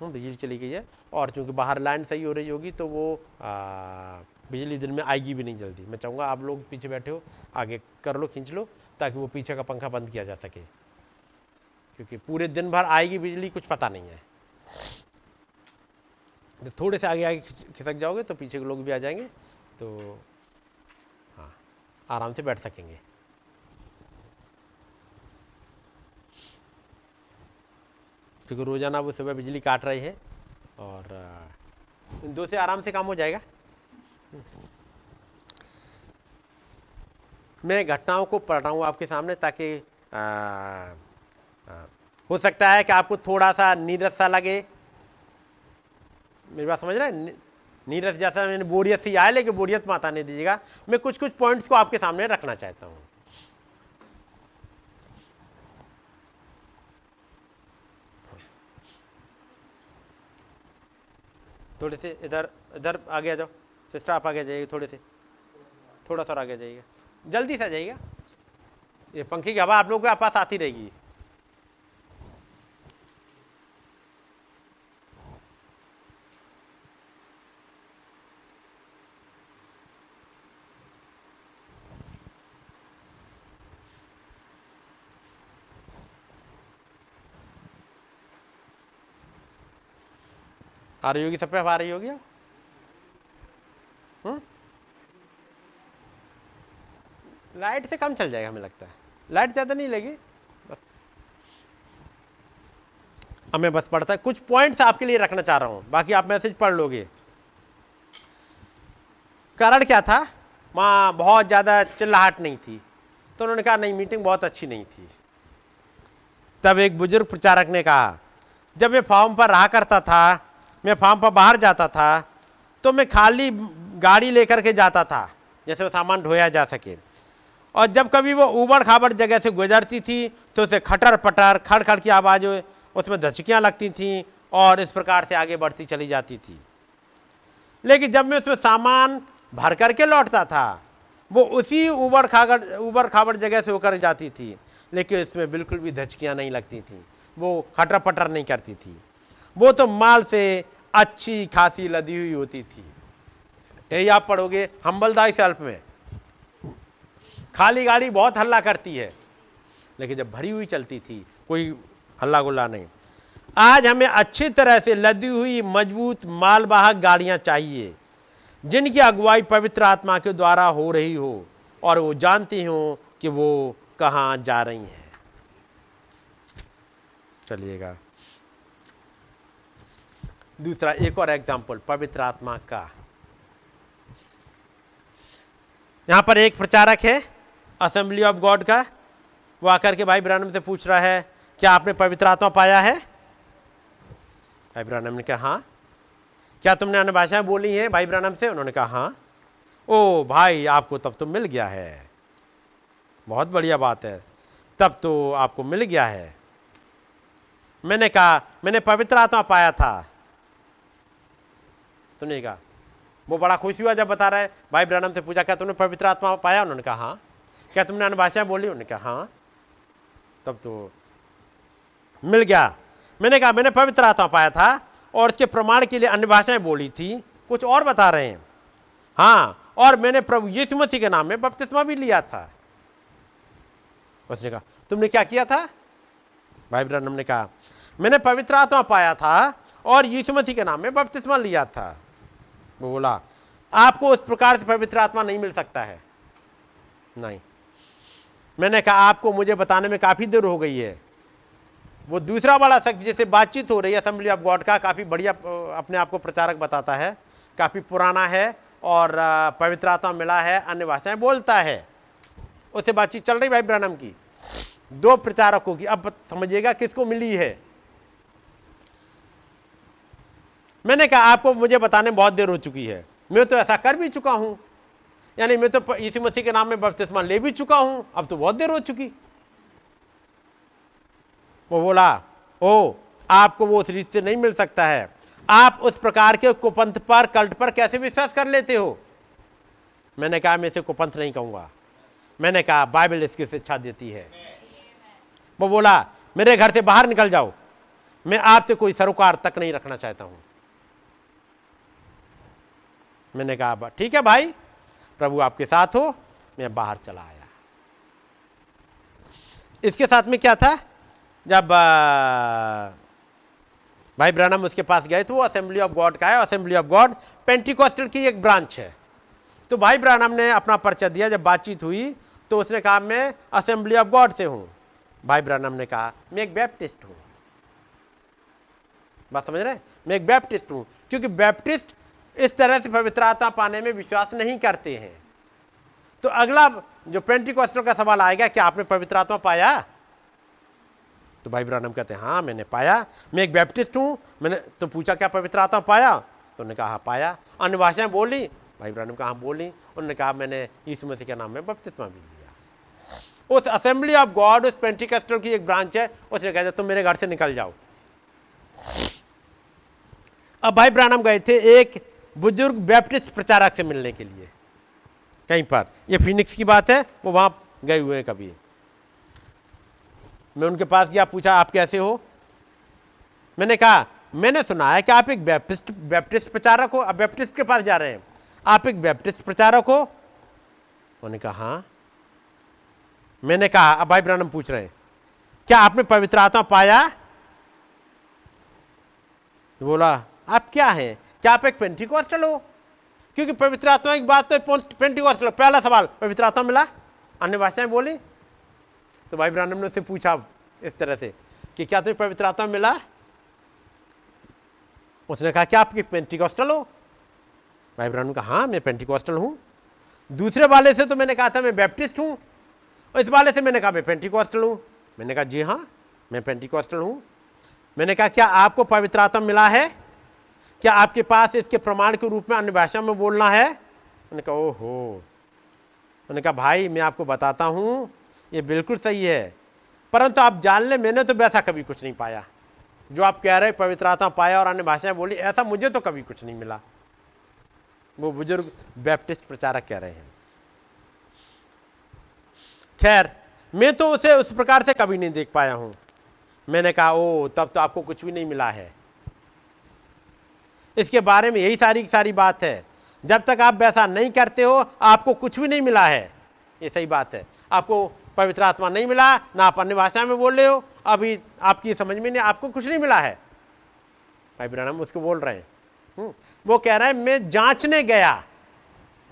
हम्म, बिजली चली गई है। और चूँकि बाहर लाइन सही हो रही होगी तो वो आ, बिजली दिन में आएगी भी नहीं जल्दी। मैं चाहूँगा आप लोग पीछे बैठे हो आगे कर लो खींच लो। ताकि वो पीछे का पंखा बंद किया जा सके। क्योंकि पूरे दिन भर आएगी बिजली, कुछ पता नहीं है। तो थोड़े से आगे आगे खिसक जाओगे तो पीछे के लोग भी आ जाएँगे तो हाँ आराम से बैठ सकेंगे। क्योंकि रोज़ाना वो सुबह बिजली काट रहे हैं और इन दो से आराम से काम हो जाएगा। मैं घटनाओं को पढ़ रहा हूँ आपके सामने ताकि हो सकता है कि आपको थोड़ा सा नीरस सा लगे। मेरी बात समझ रहे हैं? नीरस जैसा मैंने बोरियत से आए, लेकिन बोरियत माता नहीं दीजिएगा। मैं कुछ कुछ पॉइंट्स को आपके सामने रखना चाहता हूँ। थोड़े से इधर इधर आगे आ जाओ। सिस्टर, आप आगे जाइए थोड़े से। थोड़ा सा आगे जाइएगा। जल्दी से आ जाइएगा। ये पंखे की हवा आप लोगों के पास आती रहेगी। आ रही होगी, सब पे आ रही होगी? हम्म? लाइट से कम चल जाएगा हमें लगता है। लाइट ज़्यादा नहीं लगी बस। हमें बस पढ़ता है कुछ पॉइंट्स आपके लिए रखना चाह रहा हूँ, बाकी आप मैसेज पढ़ लोगे। कारण क्या था? वहाँ बहुत ज़्यादा चिल्लाहट नहीं थी। तो उन्होंने कहा, नहीं मीटिंग बहुत अच्छी नहीं थी। तब एक बुज़ुर्ग प्रचारक ने कहा, जब मैं फॉर्म पर रहा करता था, मैं फॉर्म पर बाहर जाता था तो मैं खाली गाड़ी लेकर के जाता था, जैसे वो सामान ढोया जा सके। और जब कभी वो ऊबड़ खाबड़ जगह से गुजरती थी तो उसे खटर पटर खड़ खड़ की आवाज़, उसमें धचकियाँ लगती थीं और इस प्रकार से आगे बढ़ती चली जाती थी। लेकिन जब मैं उसमें सामान भर करके लौटता था, वो उसी ऊबड़ खागड़ ऊबड़ खाबड़ जगह से होकर जाती थी, लेकिन इसमें बिल्कुल भी धचकियाँ नहीं लगती थी। वो खटर पटर नहीं करती थी। वो तो माल से अच्छी खासी लदी हुई होती थी। यही आप पढ़ोगे हम्बलदाई सेल्फ में। खाली गाड़ी बहुत हल्ला करती है। लेकिन जब भरी हुई चलती थी, कोई हल्ला गुल्ला नहीं। आज हमें अच्छी तरह से लदी हुई मज़बूत मालवाहक गाड़ियाँ चाहिए, जिनकी अगुवाई पवित्र आत्मा के द्वारा हो रही हो, और वो जानती हो कि वो कहाँ जा रही हैं। चलिएगा। दूसरा, एक और एग्ज़ाम्पल पवित्र आत्मा का। यहाँ पर एक प्रचारक है। असेंबली ऑफ़ गॉड का? वो आकर के भाई ब्रानम से पूछ रहा है, क्या आपने पवित्र आत्मा पाया है? भाई ब्रानम ने कहा हाँ। क्या तुमने अन्य भाषाएँ बोली हैं? भाई ब्रानम से उन्होंने कहा हाँ। ओ भाई, आपको तब तो मिल गया है। बहुत बढ़िया बात है। तब तो आपको मिल गया है। मैंने कहा, मैंने पवित्र आत्मा पाया था। तो नहीं कहा? वो बड़ा खुश हुआ जब बता रहा है। भाई ब्रानम से पूछा, क्या तुमने पवित्र आत्मा पाया? उन्होंने कहा हाँ। क्या तुमने अन्य भाषाएँ बोली? उन्होंने कहा हाँ। तब तो मिल गया। मैंने कहा, मैंने पवित्र आत्मा पाया था और इसके प्रमाण के लिए अन्य भाषाएँ बोली थी। कुछ और बता रहे हैं। हाँ और मैंने प्रभु यीशु मसीह के नाम में बपतिस्मा भी लिया था। उसने कहा, तुमने क्या किया था? भाई ब्रहणम ने कहा, मैंने पवित्र आत्मा पाया था और यीशु मसीह के नाम में बपतिस्मा लिया था। वो बोला, आपको उस प्रकार से पवित्र आत्मा नहीं मिल सकता है। नहीं। मैंने कहा, आपको मुझे बताने में काफ़ी देर हो गई है। वो दूसरा वाला शख्स जैसे बातचीत हो रही है, असम्बली ऑफ़ गॉड का काफ़ी बढ़िया अपने आप को प्रचारक बताता है, काफ़ी पुराना है और पवित्र आत्मा मिला है, अन्य भाषाएँ बोलता है। उससे बातचीत चल रही भाई ब्रनम की। दो प्रचारकों की, अब समझिएगा किसको मिली है। मैंने कहा, आपको मुझे बताने बहुत देर हो चुकी है। मैं तो ऐसा कर भी चुका हूँ। यानी मैं तो इसी मसीह के नाम में बपतिस्मा ले भी चुका हूँ। अब तो बहुत देर हो चुकी। वो बोला, ओ, आपको वो उस रीत से नहीं मिल सकता है। आप उस प्रकार के कुपंथ पर, कल्ट पर कैसे विश्वास कर लेते हो? मैंने कहा, मैं इसे कुपंथ नहीं कहूँगा। मैंने कहा, बाइबल इसकी शिक्षा देती है। वो बोला, मेरे घर से बाहर निकल जाओ। मैं आपसे कोई सरोकार तक नहीं रखना चाहता हूँ। मैंने कहा ठीक है भाई। प्रभु आपके साथ हो, मैं बाहर चला आया। इसके साथ में क्या था? जब भाई ब्रनम उसके पास गए तो वो असेंबली ऑफ़ गॉड का है असेंबली ऑफ़ गॉड पेंटिकॉस्टल की एक ब्रांच है। तो भाई ब्रानम ने अपना परिचय दिया, जब बातचीत हुई तो उसने कहा, मैं असेंबली ऑफ़ गॉड से हूँ। भाई ब्रानम ने कहा, मैं एक बैप्टिस्ट हूँ। बात समझ रहे मैं एक बैप्टिस्ट हूँ। क्योंकि बैप्टिस्ट इस तरह से पवित्रता पाने में विश्वास नहीं करते हैं। तो अगला जो पेंटिकॉस्टल का सवाल आएगा कि आपने पवित्र आत्मा पाया? तो भाई ब्रानम कहते हैं हाँ मैंने पाया। मैं एक बैप्टिस्ट हूँ, मैंने तो पूछा, क्या पवित्र आत्मा पाया? तो उन्होंने कहा हाँ पाया। अन्य भाषाएँ बोली, भाई ब्रानम कहा हाँ बोली। उन्होंने कहा, मैंने यीशु मसीह के नाम में बपतिस्मा भी लिया। उस असेंबली ऑफ़ गॉड उस पेंटिकस्टल की एक ब्रांच है, उसने कहा, तुम मेरे घर से निकल जाओ। अब भाई ब्रानम गए थे, एक बुज़ुर्ग बैप्टिस्ट प्रचारक से मिलने के लिए। कहीं पर। ये फिनिक्स की बात है, वो वहाँ गए हुए हैं कभी। मैं उनके पास गया, पूछा, आप कैसे हो? मैंने कहा, मैंने सुना है कि आप एक बैप्टिस्ट बैप्टिस्ट प्रचारक हो। आप बैप्टिस्ट के पास जा रहे हैं। आप एक बैप्टिस्ट प्रचारक हो? उन्होंने कहा हाँ। मैंने कहा, अब भाई ब्रहणम पूछ रहे हैं, क्या आपने पवित्र आत्मा पाया? तो बोला, आप क्या हैं? क्या आप एक पेंटिकॉस्टल हो क्योंकि पवित्र आत्मा की बात तो पेंटिकॉस्टल पहला सवाल, पवित्र आत्मा मिला? अन्य भाषाएँ बोली? तो भाई ब्रानम ने उससे पूछा इस तरह से कि क्या तुम्हें पवित्र आत्मा मिला? उसने कहा, क्या आपकी पेंटिकॉस्टल हो भाई ब्रानम कहा हाँ मैं पेंटिकॉस्टल हूँ। दूसरे वाले से तो मैंने कहा था, मैं बैप्टिस्ट हूँ। और इस वाले से मैंने कहा, मैं पेंटिकॉस्टल हूँ। मैंने कहा, जी हाँ मैं पेंटिकॉस्टल हूँ। मैंने कहा, क्या आपको पवित्र आत्मा मिला है? क्या आपके पास इसके प्रमाण के रूप में अन्य भाषा में बोलना है? उन्होंने कहा, ओहो। उन्होंने कहा, भाई, मैं आपको बताता हूँ, ये बिल्कुल सही है। परंतु आप जान ले मैंने तो वैसा कभी कुछ नहीं पाया। जो आप कह रहे पवित्र आत्मा पाया और अन्य भाषाएँ बोली, ऐसा मुझे तो कभी कुछ नहीं मिला। वो बुज़ुर्ग बैप्टिस्ट प्रचारक कह रहे हैं। खैर, मैं तो उसे उस प्रकार से कभी नहीं देख पाया हूँ। मैंने कहा ओ तब तो आपको कुछ भी नहीं मिला है। इसके बारे में यही सारी सारी बात है। जब तक आप वैसा नहीं करते हो आपको कुछ भी नहीं मिला है। ये सही बात है। आपको पवित्र आत्मा नहीं मिला ना आप अन्य भाषा में बोल रहे हो। अभी आपकी समझ में नहीं आपको कुछ नहीं मिला है। भाई ब्रम उसको बोल रहे हैं। हम्म, वो कह रहे हैं मैं जांचने गया।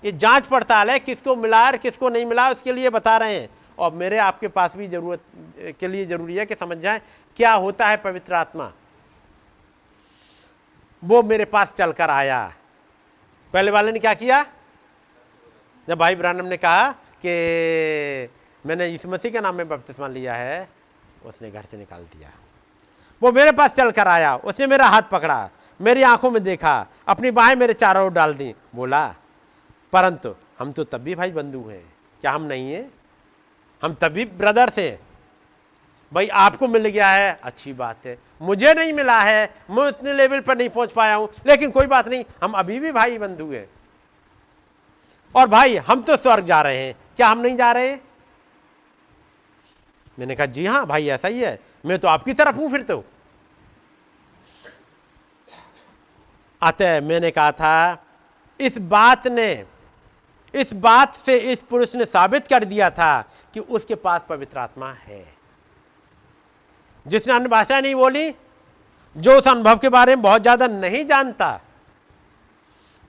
ये जाँच पड़ताल है किसको मिला और किसको नहीं मिला उसके लिए बता रहे हैं। और मेरे आपके पास भी ज़रूरत के लिए ज़रूरी है कि समझ जाए क्या होता है पवित्र आत्मा। वो मेरे पास चलकर आया। पहले वाले ने क्या किया? जब भाई ब्रानम ने कहा कि मैंने यीशु मसीह के नाम में बपतिस्मा लिया है, उसने घर से निकाल दिया। वो मेरे पास चल कर आया, उसने मेरा हाथ पकड़ा, मेरी आँखों में देखा, अपनी बाहें मेरे चारों ओर डाल दी, बोला, परंतु हम तो तब भी भाई बंधु हैं। क्या हम नहीं हैं? हम तभी ब्रदर्स थे भाई, आपको मिल गया है, अच्छी बात है। मुझे नहीं मिला है, मैं उतने लेवल पर नहीं पहुँच पाया हूँ। लेकिन कोई बात नहीं, हम अभी भी भाई बंधु हैं। और भाई, हम तो स्वर्ग जा रहे हैं। क्या हम नहीं जा रहे? हैं मैंने कहा, जी हाँ भाई, ऐसा ही है। मैं तो आपकी तरफ़ हूँ फिर तो। अतः मैंने कहा था, इस बात ने, इस बात से इस पुरुष ने साबित कर दिया था कि उसके पास पवित्र आत्मा है। जिसने अन्य भाषा नहीं बोली, जो उस अनुभव के बारे में बहुत ज़्यादा नहीं जानता।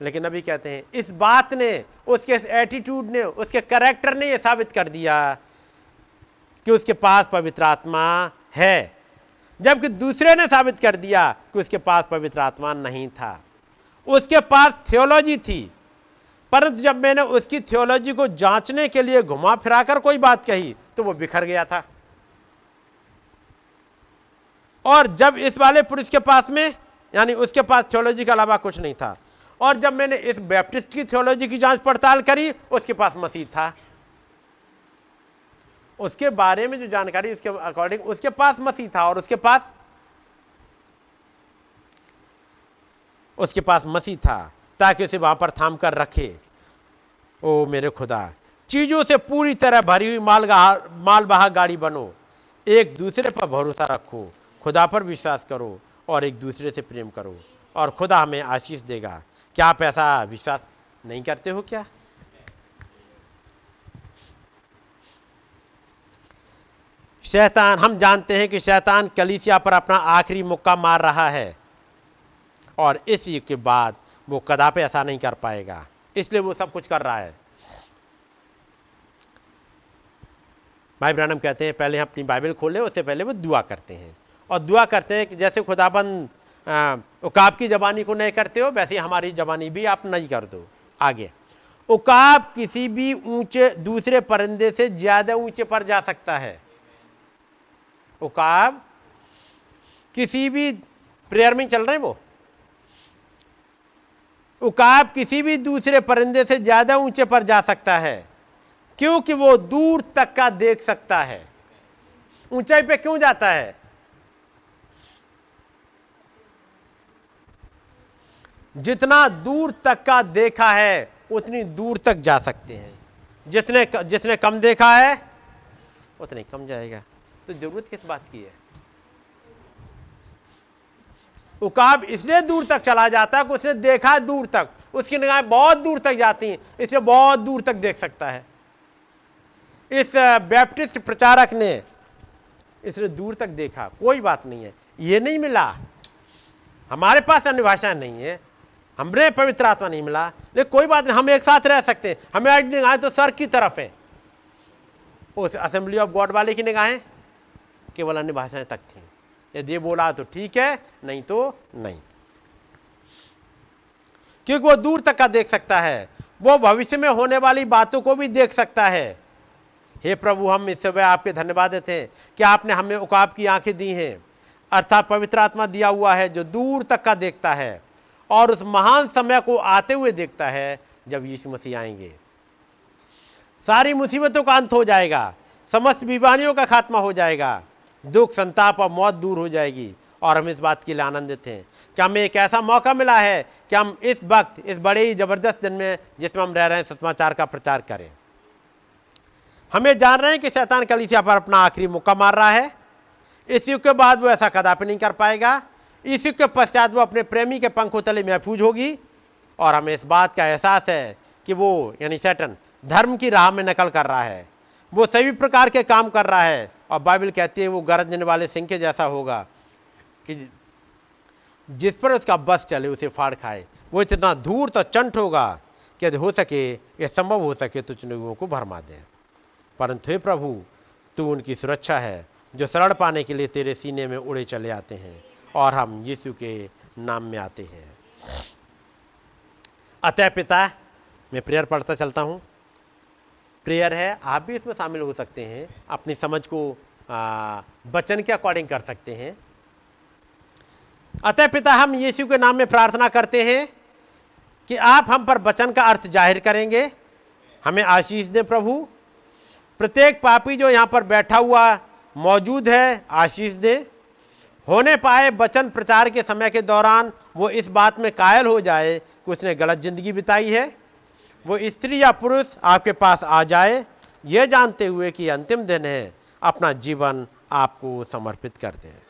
लेकिन अभी कहते हैं, इस बात ने, उसके एटीट्यूड ने, उसके करेक्टर ने यह साबित कर दिया कि उसके पास पवित्र आत्मा है, जबकि दूसरे ने साबित कर दिया कि उसके पास पवित्र आत्मा नहीं था। उसके पास थियोलॉजी थी, परंतु जब मैंने उसकी थियोलॉजी को जांचने के लिए घुमा फिराकर कोई बात कही तो वो बिखर गया था। और जब इस वाले पुरुष के पास में, यानी उसके पास थियोलॉजी के अलावा कुछ नहीं था। और जब मैंने इस बैप्टिस्ट की थियोलॉजी की जाँच पड़ताल करी, उसके पास मसीह था। उसके बारे में जो जानकारी, उसके अकॉर्डिंग उसके पास मसीह था और उसके पास उसके पास मसीह था, ताकि उसे वहाँ पर थाम कर रखे। ओ मेरे खुदा, चीज़ों से पूरी तरह भरी हुई माल मालवाह गाड़ी बनो। एक दूसरे पर भरोसा रखो। खुदा पर विश्वास करो और एक दूसरे से प्रेम करो और खुदा हमें आशीष देगा। क्या आप ऐसा विश्वास नहीं करते हो क्या? शैतान, हम जानते हैं कि शैतान कलीसिया पर अपना आखिरी मुक्का मार रहा है और इस युग के बाद वो कदापि ऐसा नहीं कर पाएगा। इसलिए वो सब कुछ कर रहा है। भाई ब्रानम कहते हैं, पहले हम अपनी बाइबल खोले, उससे पहले वो दुआ करते हैं। और दुआ करते हैं कि जैसे खुदाबंद उकाब की जबानी को नहीं करते हो, वैसे हमारी जबानी भी आप नहीं कर दो। आगे। उकाब किसी भी ऊँचे, दूसरे परिंदे से ज़्यादा ऊँचे पर जा सकता है। उकाब किसी भी प्रेयर में चल रहे हैं वो? उकाब किसी भी दूसरे परिंदे से ज़्यादा ऊँचे पर जा सकता है, क्योंकि वो दूर तक का देख सकता है। ऊंचाई पे क्यों जाता है? जितना दूर तक का देखा है, उतनी दूर तक जा सकते हैं। जितने जितने कम देखा है, उतने कम जाएगा। तो ज़रूरत किस बात की है? उकाब इसलिए दूर तक चला जाता है कि उसने देखा दूर तक। उसकी निगाहें बहुत दूर तक जाती हैं, इसलिए बहुत दूर तक देख सकता है। इस बैप्टिस्ट प्रचारक ने इसने दूर तक देखा। कोई बात नहीं है। ये नहीं मिला। हमारे पास अन्य भाषा नहीं है। हमने पवित्र आत्मा नहीं मिला। लेकिन कोई बात नहीं, हम एक साथ रह सकते हैं। हमें आज निगाहें तो सर की तरफ़ है। उस असेंबली ऑफ़ गॉड वाले की निगाहें केवल अन्य भाषाएँ तक थी। यदि बोला तो ठीक है, नहीं तो नहीं। क्योंकि वो दूर तक का देख सकता है। वो भविष्य में होने वाली बातों को भी देख सकता है। हे प्रभु, हम इस समय आपके धन्यवाद देते हैं कि आपने हमें उकाब की आँखें दी हैं। अर्थात पवित्र आत्मा दिया हुआ है जो दूर तक का देखता है। और उस महान समय को आते हुए देखता है जब यीशु मसीह आएँगे। सारी मुसीबतों का अंत हो जाएगा, समस्त बीमारियों का खात्मा हो जाएगा, दुख, संताप और मौत दूर हो जाएगी और हम इस बात के लिए आनंदित हैं। कि हमें एक ऐसा मौका मिला है कि हम इस वक्त, इस बड़े ही ज़बरदस्त दिन में, जिसमें हम रह रहे हैं सुषमाचार का प्रचार करें। हमें जान रहे हैं कि शैतान कलीसिया पर अपना आखिरी मौका मार रहा है। इस युग के बाद वो ऐसा कदापि नहीं कर पाएगा। इस के पश्चात वो अपने प्रेमी के पंखों तले महफूज होगी और हमें इस बात का एहसास है कि वो, यानी सैटन, धर्म की राह में नकल कर रहा है। वो सभी प्रकार के काम कर रहा है और बाइबल कहती है वो गरजने वाले सिंह के जैसा होगा कि जिस पर उसका बस चले, उसे फाड़ खाए। वो इतना दूर तो चंट होगा कि यदि हो सके, या संभव हो सके तो चुनुओं को भरमा दें। परंतु हे प्रभु, तू उनकी सुरक्षा है, जो शरण पाने के लिए तेरे सीने में उड़े चले आते हैं। और हम यीशु के नाम में आते हैं। अतः पिता, मैं प्रेयर पढ़ता चलता हूँ। प्रेयर है, आप भी इसमें शामिल हो सकते हैं। अपनी समझ को वचन के अकॉर्डिंग कर सकते हैं। अतः पिता, हम यीशु के नाम में प्रार्थना करते हैं कि आप हम पर वचन का अर्थ ज़ाहिर करेंगे। हमें आशीष दें प्रभु। प्रत्येक पापी जो यहाँ पर बैठा हुआ मौजूद है, आशीष दें। होने पाए वचन प्रचार के समय के दौरान वो इस बात में कायल हो जाए कि उसने गलत ज़िंदगी बिताई है, वो स्त्री या पुरुष आपके पास आ जाए, ये जानते हुए कि अंतिम दिन है, अपना जीवन आपको समर्पित करते हैं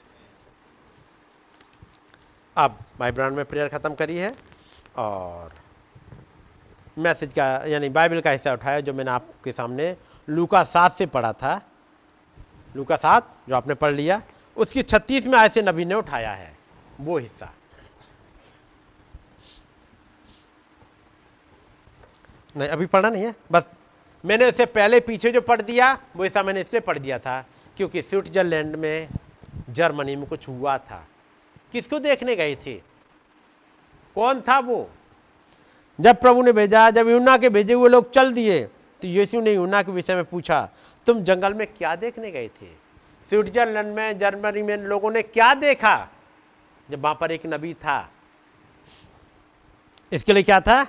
अब भाई ब्रांड में प्रेयर ख़त्म करी है और मैसेज का, यानी बाइबल का हिस्सा उठाया जो मैंने आपके सामने लूका सात से पढ़ा था। लूका सात, जो आपने पढ़ लिया उसकी छत्तीस में ऐसे नबी ने उठाया है, वो हिस्सा। नहीं, अभी पढ़ा नहीं है? बस, मैंने उससे पहले पीछे जो पढ़ दिया, वो ऐसा मैंने इसलिए पढ़ दिया था क्योंकि स्विट्जरलैंड में जर्मनी में कुछ हुआ था। किसको देखने गए थे? कौन था वो? जब प्रभु ने भेजा, जब यूना के भेजे हुए लोग चल दिए तो यीशु ने यूना के विषय में पूछा, तुम जंगल में क्या देखने गए थे? स्विट्जरलैंड में, जर्मनी में लोगों ने क्या देखा? जब वहाँ पर एक नबी था। इसके लिए क्या था?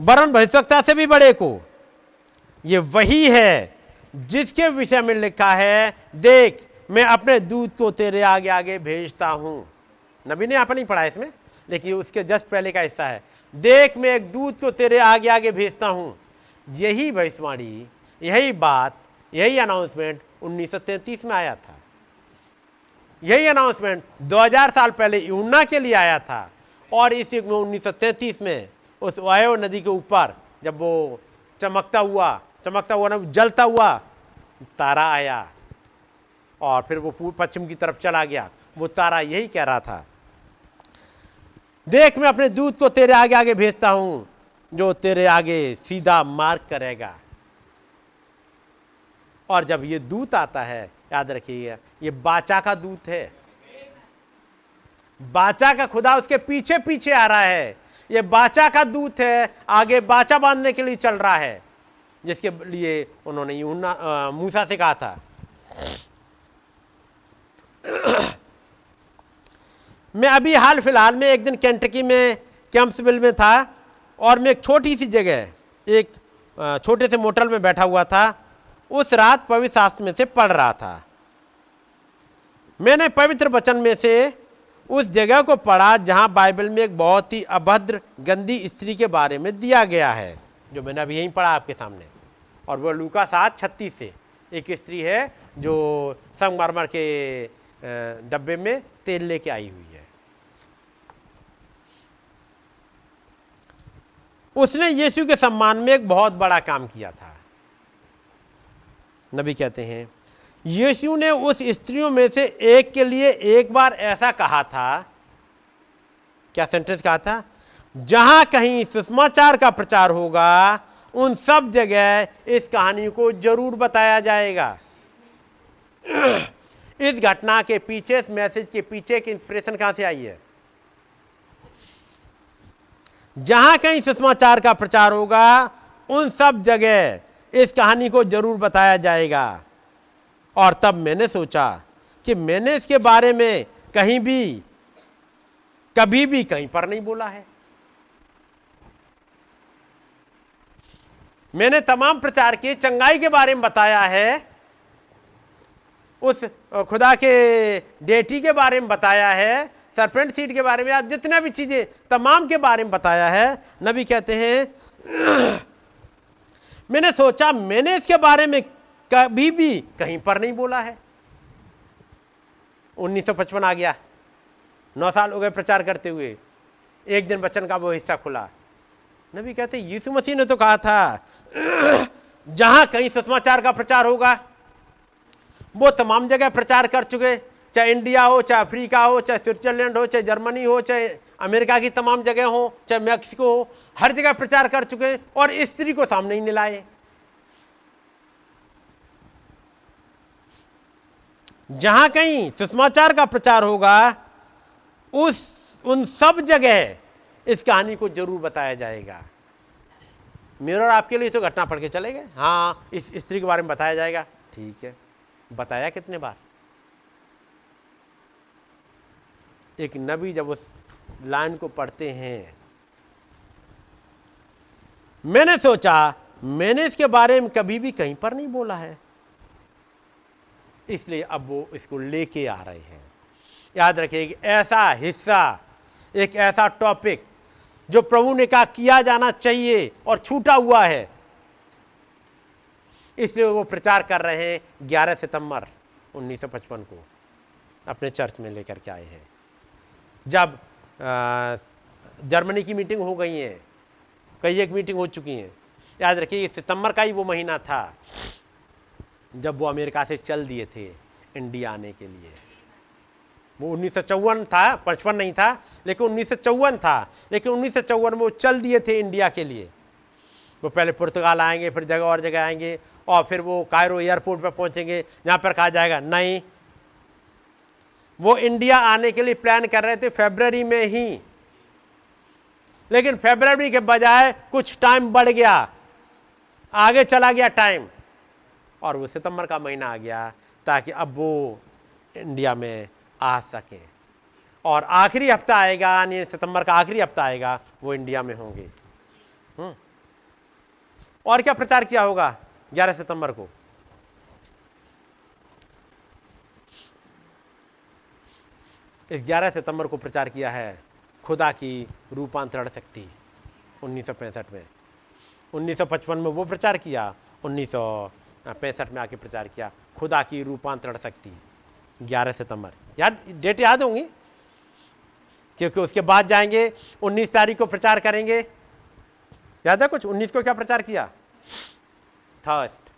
वरण भविष्यता से भी बड़े को। ये वही है जिसके विषय में लिखा है, देख, मैं अपने दूध को तेरे आगे आगे भेजता हूँ। नबी ने अपनी पढ़ा इसमें, लेकिन उसके जस्ट पहले का हिस्सा है। देख, मैं एक दूध को तेरे आगे आगे भेजता हूँ। यही भविष्यवाणी, यही बात यही अनाउंसमेंट 1933 में आया था। यही अनाउंसमेंट 2000 साल पहले यूना के लिए आया था और इस युग में उन्नीस सौ तैंतीस में उस वायु नदी के ऊपर जब वो चमकता हुआ चमकता हुआ ना, जलता हुआ तारा आया और फिर वो पश्चिम की तरफ़ चला गया। वो तारा यही कह रहा था, देख, मैं अपने दूध को तेरे आगे आगे भेजता हूँ, जो तेरे आगे सीधा मार्ग करेगा। और जब ये दूत आता है, याद रखिएगा, ये बाचा का दूत है। बाचा का खुदा उसके पीछे पीछे आ रहा है। ये बाचा का दूत है, आगे बाचा बांधने के लिए चल रहा है, जिसके लिए उन्होंने यूना मूसा से कहा था। मैं अभी हाल फ़िलहाल में एक दिन कैंटकी में कैंप्सविल में था, और मैं एक छोटी सी जगह, एक छोटे से मोटल में बैठा हुआ था उस रात पवित्र शास्त्र में से पढ़ रहा था। मैंने पवित्र वचन में से उस जगह को पढ़ा जहाँ बाइबल में एक बहुत ही अभद्र, गंदी स्त्री के बारे में दिया गया है, जो मैंने अभी यहीं पढ़ा आपके सामने। और वह लूका सात छत्तीस से एक स्त्री है, जो संगमरमर के डब्बे में तेल लेके आई हुई है। उसने यीशु के सम्मान में एक बहुत बड़ा काम किया था। नबी कहते हैं, यीशु ने उस स्त्रियों में से एक के लिए एक बार ऐसा कहा था, क्या सेंटेंस कहा था? जहाँ कहीं सुषमाचार का प्रचार होगा, उन सब जगह इस कहानी को ज़रूर बताया जाएगा। इस घटना के पीछे, इस मैसेज के पीछे एक इंस्पिरेशन कहाँ से आई है? जहाँ कहीं सुषमाचार का प्रचार होगा, उन सब जगह इस कहानी को ज़रूर बताया जाएगा। और तब मैंने सोचा कि मैंने इसके बारे में कहीं भी, कभी भी कहीं पर नहीं बोला है। मैंने तमाम प्रचार के चंगाई के बारे में बताया है। उस खुदा के डेटी के बारे में बताया है। सरपेंट सीट के बारे में आज जितना भी चीज़ें तमाम के बारे में बताया है। नबी कहते हैं मैंने सोचा, मैंने इसके बारे में कभी भी कहीं पर नहीं बोला है। 1955 आ गया। नौ साल हो गए प्रचार करते हुए। एक दिन बच्चन का वो हिस्सा खुला। नबी कहते, यीशु मसीह ने तो कहा था, जहाँ कहीं सुषमाचार का प्रचार होगा, वो तमाम जगह प्रचार कर चुके, चाहे इंडिया हो, चाहे अफ्रीका हो, चाहे स्विट्जरलैंड हो, चाहे जर्मनी हो, चाहे अमेरिका की तमाम जगह हो, चाहे मैक्सिको हो, हर जगह प्रचार कर चुके हैं और स्त्री को सामने ही मिलाए जहाँ कहीं सुषमाचार का प्रचार होगा, उस, उन सब जगह इस कहानी को ज़रूर बताया जाएगा। मेरा और आपके लिए तो घटना पढ़ के चले गए। हाँ इस स्त्री के बारे में बताया जाएगा। ठीक है। बताया कितने बार? एक नबी जब उस लाइन को पढ़ते हैं। मैंने सोचा, मैंने इसके बारे में कभी भी कहीं पर नहीं बोला है। इसलिए अब वो इसको लेके आ रहे हैं। याद रखिए एक ऐसा हिस्सा, एक ऐसा टॉपिक जो प्रभु ने कहा किया जाना चाहिए और छूटा हुआ है। इसलिए वो प्रचार कर रहे हैं 11 सितंबर 1955 को, अपने चर्च में लेकर के आए हैं। जब जर्मनी की मीटिंग हो गई है। कई एक मीटिंग हो चुकी हैं। याद रखिए सितंबर का ही वो महीना था, जब वो अमेरिका से चल दिए थे इंडिया आने के लिए। वो उन्नीस सौ चौवन था, पचपन नहीं था, लेकिन उन्नीस सौ चौवन था। लेकिन उन्नीस सौ चौवन में वो चल दिए थे इंडिया के लिए। वो पहले पुर्तगाल आएँगे, फिर जगह और जगह आएँगे, और फिर वो कायरो एयरपोर्ट पर पहुँचेंगे, जहाँ पर कहा जाएगा, नहीं वो इंडिया आने के लिए प्लान कर रहे थे फेबररी में ही। लेकिन फेबररी के बजाय कुछ टाइम बढ़ गया। आगे चला गया टाइम और वो सितंबर का महीना आ गया ताकि अब वो इंडिया में आ सके। और आखिरी हफ़्ता आएगा, यानी सितंबर का आखिरी हफ़्ता आएगा, वो इंडिया में होंगे। हम्म। और क्या प्रचार किया होगा 11 सितंबर को? ग्यारह सितंबर को प्रचार किया है खुदा की रूपांतरण शक्ति, उन्नीस सौ पैंसठ में। 1955 में वो प्रचार किया, उन्नीस सौ पैंसठ में आके प्रचार किया, खुदा की रूपांतरण शक्ति 11 सितंबर। याद, डेट याद होंगी? क्योंकि उसके बाद जाएँगे 19 तारीख को प्रचार करेंगे। याद है कुछ? 19 को क्या प्रचार किया? थर्स्ट।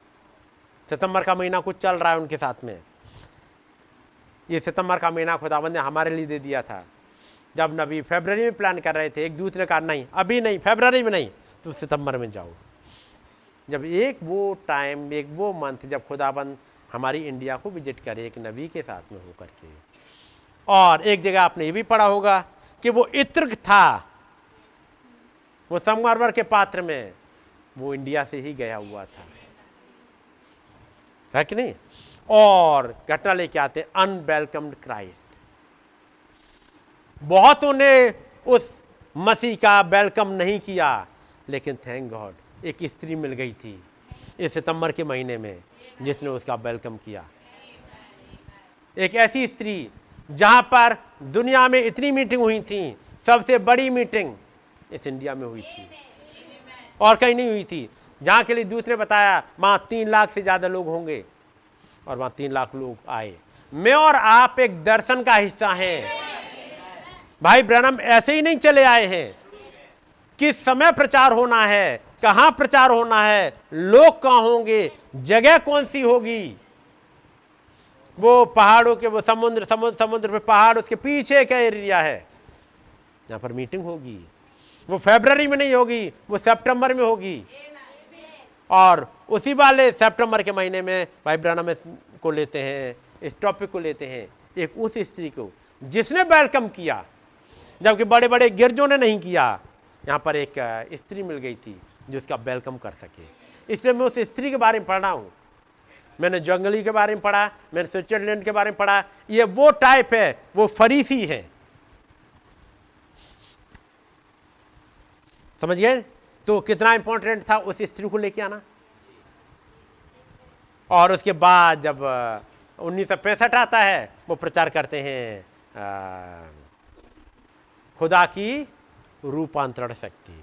सितंबर का महीना कुछ चल रहा है उनके साथ में। ये सितंबर का महीना खुदाबंद ने हमारे लिए दे दिया था। जब नबी फेबररी में प्लान कर रहे थे, एक दूसरे कहा, नहीं, अभी नहीं फेबररी में नहीं तो सितंबर में जाओ। जब एक वो टाइम, एक वो मंथ जब खुदाबंद हमारी इंडिया को विज़िट करे, एक नबी के साथ में होकर के। और एक जगह आपने ये भी पढ़ा होगा कि वो इत्र था, वो संगमरमर के पात्र में, वो इंडिया से ही गया हुआ था। है कि नहीं? और घटना लेके आते अनवेलकम्ड क्राइस्ट बहुतों ने उस मसीह का वेलकम नहीं किया, लेकिन थैंक गॉड एक स्त्री मिल गई थी इस सितंबर के महीने में, जिसने उसका वेलकम किया। एक ऐसी स्त्री, जहाँ पर दुनिया में इतनी मीटिंग हुई थी, सबसे बड़ी मीटिंग इस इंडिया में हुई थी। और कहीं नहीं हुई थी। जहाँ के लिए दूसरे बताया वहाँ तीन लाख से ज़्यादा लोग होंगे। और वहाँ तीन लाख लोग आए। मैं और आप एक दर्शन का हिस्सा हैं। भाई ब्रनम ऐसे ही नहीं चले आए हैं किस समय प्रचार होना है, कहाँ प्रचार होना है, लोग कहाँ होंगे, जगह कौन सी होगी? वो पहाड़ों के, वो समुद्र समुद्र समुद्र पे पहाड़, उसके पीछे का एरिया है। यहाँ पर मीटिंग होगी। वो फेबररी में नहीं होगी, वो सितंबर में होगी। और उसी वाले सितंबर के महीने में भाई ब्रानम को लेते हैं, इस टॉपिक को लेते हैं, एक उस स्त्री को जिसने वेलकम किया, जबकि बड़े बड़े गिरजों ने नहीं किया, यहाँ पर एक स्त्री मिल गई थी जो उसका वेलकम कर सके। इसलिए मैं उस स्त्री के बारे में पढ़ रहा हूँ। मैंने जंगली के बारे में पढ़ा, मैंने स्विट्जरलैंड के बारे में पढ़ा, ये वो टाइप है, वो फरीसी है। समझ गए? तो कितना इंपॉर्टेंट था उस स्त्री को लेके आना? और उसके बाद जब उन्नीस सौ पैंसठ आता है, वो प्रचार करते हैं खुदा की रूपांतरण शक्ति।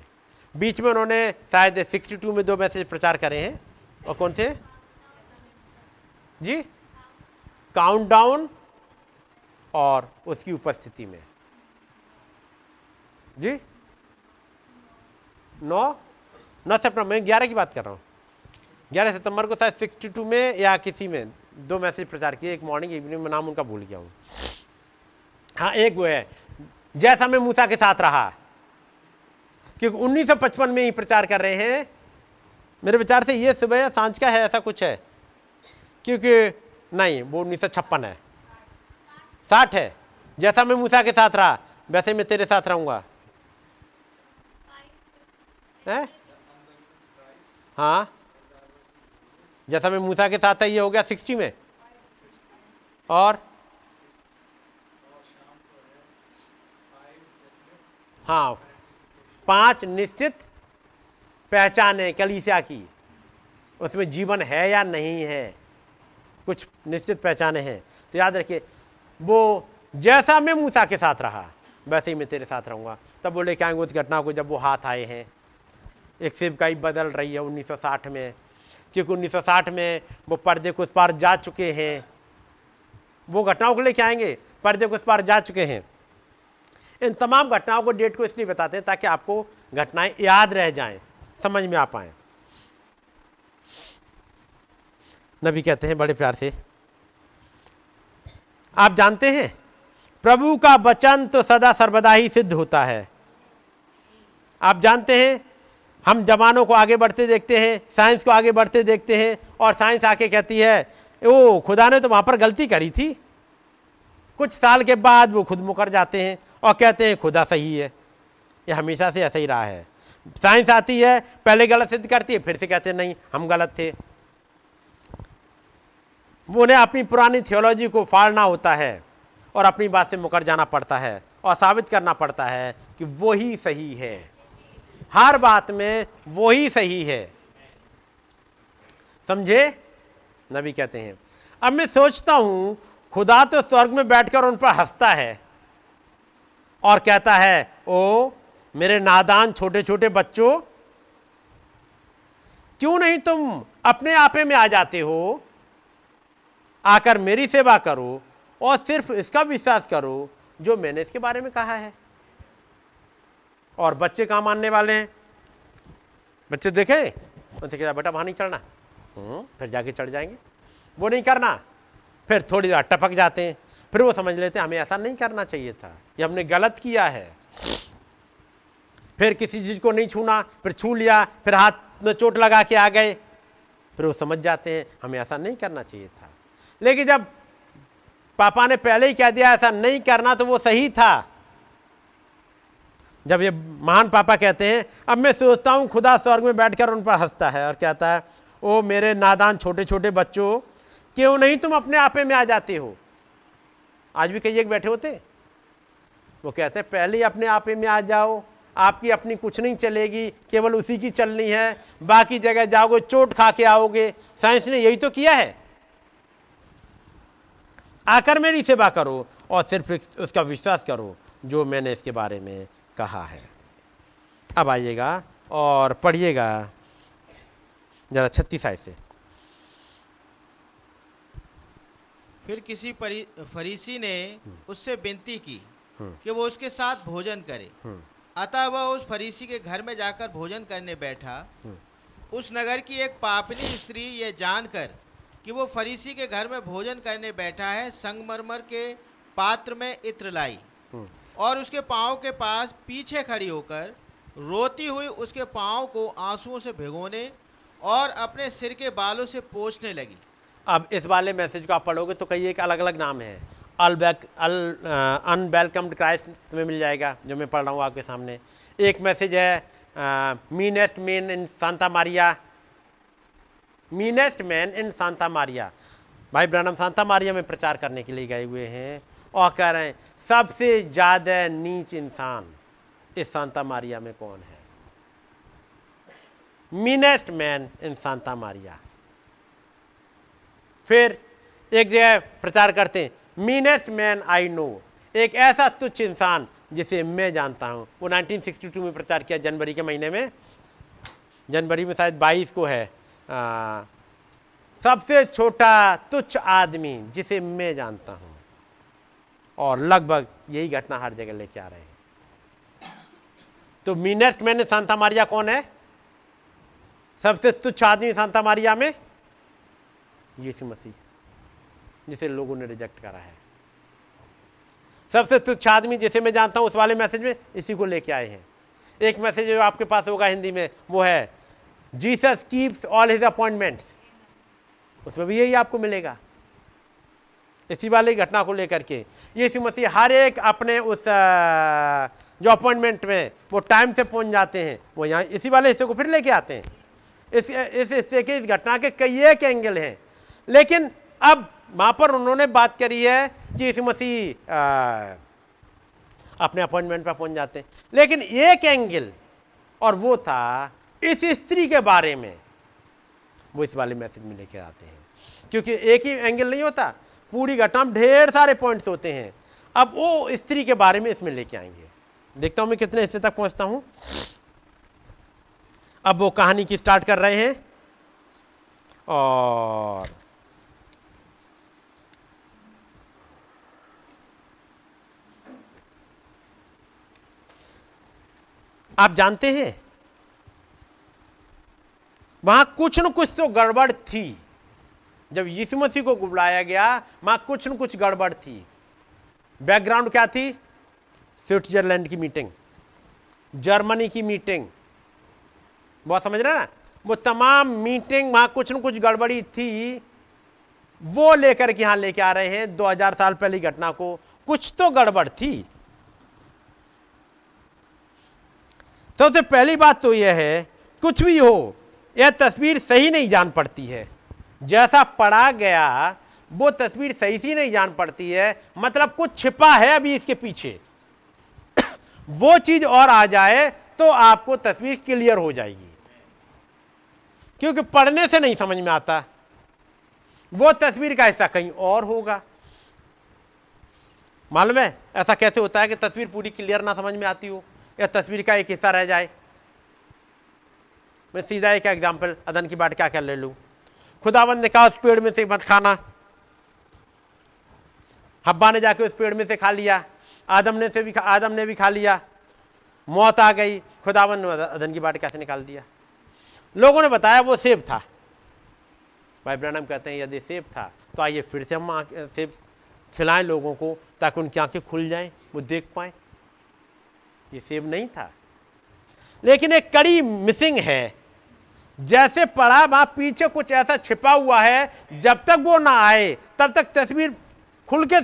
बीच में उन्होंने शायद 62 में दो मैसेज प्रचार करे हैं। और कौन से? जी? काउंटडाउन और उसकी उपस्थिति में। जी? नौ नौ सितंबर, में ग्यारह की बात कर रहा हूँ। ग्यारह सितंबर को शायद सिक्सटी टू में या किसी में दो मैसेज प्रचार किए, एक मॉर्निंग इवनिंग में नाम उनका भूल गया हूँ। हाँ एक वो है, जैसा मैं मूसा के साथ रहा, क्योंकि 1955 में ही प्रचार कर रहे हैं। मेरे विचार से ये सुबह या साँझ का है, ऐसा कुछ है। क्योंकि नहीं, वो उन्नीस सौ छप्पन है। साठ है, जैसा मैं मूसा के साथ रहा, वैसे मैं तेरे साथ रहूँगा। है? हाँ? जैसा मैं मूसा के साथ है ये हो गया सिक्सटी में। और? हाँ पाँच निश्चित पहचान है कलीसिया की। उसमें जीवन है या नहीं है? कुछ निश्चित पहचाने हैं। तो याद रखिए, वो जैसा मैं मूसा के साथ रहा, वैसे ही मैं तेरे साथ रहूँगा। तब बोले क्या उस घटना को जब वो हाथ आए हैं। एक सेवकाई बदल रही है 1960 में। क्योंकि 1960 में वो पर्दे को उस पार जा चुके हैं। वो घटनाओं को लेके आएँगे, पर्दे को उस पार जा चुके हैं। इन तमाम घटनाओं को डेट को इसलिए बताते हैं ताकि आपको घटनाएँ याद रह जाएँ, समझ में आ पाए। नबी कहते हैं, बड़े प्यार से, आप जानते हैं, प्रभु का वचन तो सदा सर्वदा ही सिद्ध होता है। आप जानते हैं हम जवानों को आगे बढ़ते देखते हैं, साइंस को आगे बढ़ते देखते हैं और साइंस आके कहती है, ओ, खुदा ने तो वहाँ पर गलती करी थी। कुछ साल के बाद वो खुद मुकर जाते हैं और कहते हैं, खुदा सही है। ये हमेशा से ऐसा ही रहा है। साइंस आती है, पहले गलत सिद्ध करती है, फिर से कहते हैं, नहीं, हम गलत थे। उन्हें अपनी पुरानी थियोलॉजी को फाड़ना होता है और अपनी बात से मुकर जाना पड़ता है और साबित करना पड़ता है कि वो ही सही है। हर बात में वो ही सही है। समझे? नबी कहते हैं। अब मैं सोचता हूँ, खुदा तो स्वर्ग में बैठकर उन पर हंसता है और कहता है, ओ, मेरे नादान छोटे छोटे बच्चों, क्यों नहीं तुम अपने आपे में आ जाते हो? आकर मेरी सेवा करो और सिर्फ़ इसका विश्वास करो जो मैंने इसके बारे में कहा है। और बच्चे कहाँ मानने वाले हैं? बच्चे देखे? उनसे कहता बेटा वहाँ नहीं चढ़ना। हम्म, फिर जाके चढ़ जाएँगे। वो नहीं करना। फिर थोड़ी देर टपक जाते हैं। फिर वो समझ लेते हैं हमें ऐसा नहीं करना चाहिए था। ये हमने गलत किया है। फिर किसी चीज़ को नहीं छूना। फिर छू लिया। फिर हाथ में चोट लगा के आ गए। फिर वो समझ जाते हैं हमें ऐसा नहीं करना चाहिए था। लेकिन जब पापा ने पहले ही कह दिया ऐसा नहीं करना तो वो सही था। जब ये महान पापा कहते हैं, अब मैं सोचता हूँ खुदा स्वर्ग में बैठकर उन पर हंसता है। और कहता है, ओ मेरे नादान छोटे छोटे बच्चों, क्यों नहीं तुम अपने आपे में आ जाते हो? आज भी कई एक बैठे होते वो कहते हैं, पहले ही अपने आपे में आ जाओ। आपकी अपनी कुछ नहीं चलेगी, केवल उसी की चलनी है। बाकी जगह जाओगे, चोट खा के आओगे। साइंस ने यही तो किया है। आकर मेरी सेवा करो और सिर्फ़ उसका विश्वास करो, जो मैंने इसके बारे में कहा है। अब आइएगा और पढ़िएगा जरा छत्तीस आय से। फिर किसी फरीसी ने उससे विनती की कि वो उसके साथ भोजन करे। अतः वह उस फरीसी के घर में जाकर भोजन करने बैठा। उस नगर की एक पापनी स्त्री ये जानकर कि वो फरीसी के घर में भोजन करने बैठा है संगमरमर के पात्र में इत्र लाई। और उसके पाँव के पास पीछे खड़ी होकर रोती हुई उसके पाँव को आंसुओं से भिगोने और अपने सिर के बालों से पोछने लगी। अब इस वाले मैसेज को आप पढ़ोगे तो कई एक अलग अलग नाम है। अल बैक, अल अनवेलकम्ड क्राइस्ट में मिल जाएगा, जो मैं पढ़ रहा हूँ आपके सामने। एक मैसेज है meanest man in Santa Maria meanest man in Santa Maria भाई ब्रनम सांता मारिया में प्रचार करने के लिए गए हुए हैं। और कह रहे हैं सबसे ज़्यादा नीच इंसान इस सांता मारिया में कौन है? Meanest man in Santa Maria फिर एक जगह प्रचार करते हैं मीनेस्ट मैन आई नो एक ऐसा तुच्छ इंसान जिसे मैं जानता हूँ। वो 1962 में प्रचार किया जनवरी के महीने में। जनवरी में शायद 22 को है। आ, सबसे छोटा तुच्छ आदमी जिसे मैं जानता हूँ। और लगभग यही घटना हर जगह लेके आ रहे हैं। तो मीनेस्ट मैन सांता मारिया कौन है? सबसे तुच्छ आदमी सांता मारिया में यीशु मसीह, जिसे लोगों ने रिजेक्ट करा है। सबसे तुच्छ आदमी जिसे मैं जानता हूँ उस वाले मैसेज में इसी को लेके आए हैं। एक मैसेज जो आपके पास होगा हिंदी में, वो है Jesus keeps all his appointments उसमें भी यही आपको मिलेगा। इसी वाली घटना को लेकर के। यीशु मसीह हर एक अपने उस जो अपॉइंटमेंट में वो टाइम से पहुँच जाते हैं, वो यहाँ इसी वाले हिस्से को फिर लेके आते हैं। इस इस हिस्से के, इस घटना के कई एक एंगल हैं। लेकिन अब वहाँ पर उन्होंने बात करी है कि यीशु मसीह अपने अपॉइंटमेंट पर पहुँच जाते हैं। लेकिन एक एंगल और वो था इस स्त्री के बारे में। वो इस वाले मैसेज में लेकर आते हैं। क्योंकि एक ही एंगल नहीं होता। पूरी घटना में ढेर सारे पॉइंट्स होते हैं। अब वो स्त्री के बारे में इसमें लेके आएँगे। देखता हूँ मैं कितने हिस्से तक पहुँचता हूँ। अब वो कहानी की स्टार्ट कर रहे हैं। और आप जानते हैं, वहाँ कुछ न कुछ तो गड़बड़ थी। जब यीशु मसीह को बुलाया गया वहाँ कुछ न कुछ गड़बड़ थी। बैकग्राउंड क्या थी? स्विट्जरलैंड की मीटिंग जर्मनी की मीटिंग बहुत समझ रहे ना? वो तमाम मीटिंग वहाँ कुछ न कुछ गड़बड़ी थी। वो लेकर के यहाँ लेके आ रहे हैं 2000 साल पहले घटना को। कुछ तो गड़बड़ थी। सबसे पहली बात तो यह है, कुछ भी हो, यह तस्वीर सही नहीं जान पड़ती है। जैसा पढ़ा गया, वो तस्वीर सही सी नहीं जान पड़ती है। मतलब कुछ छिपा है अभी इसके पीछे। वो चीज़ और आ जाए तो आपको तस्वीर क्लियर हो जाएगी। क्योंकि पढ़ने से नहीं समझ में आता। वो तस्वीर का हिस्सा कहीं और होगा। मालूम है? ऐसा कैसे होता है कि तस्वीर पूरी क्लियर ना समझ में आती हो? या तस्वीर का एक हिस्सा रह जाए? मैं सीधा एक एग्ज़ाम्पल अदन की बात क्या क्या ले लूँ? खुदाबंद ने कहा, उस पेड़ में से मत खाना। हब्बा ने जाके उस पेड़ में से खा लिया। आदम ने से भी खा आदम ने भी खा लिया। मौत आ गई। खुदावन ने अदन की बात कैसे निकाल दिया। लोगों ने बताया, वो सेब था। भाई ब्रम कहते हैं, यदि सेब था तो आइए फिर से हम सेब खिलाएँ लोगों को, ताकि उनकी आँखें खुल जाएँ, वो देख पाए। ये सेब नहीं था। लेकिन एक कड़ी मिसिंग है। जैसे पढ़ा वहाँ पीछे कुछ ऐसा छिपा हुआ है, जब तक वो ना आए, तब तक तस्वीर खुल के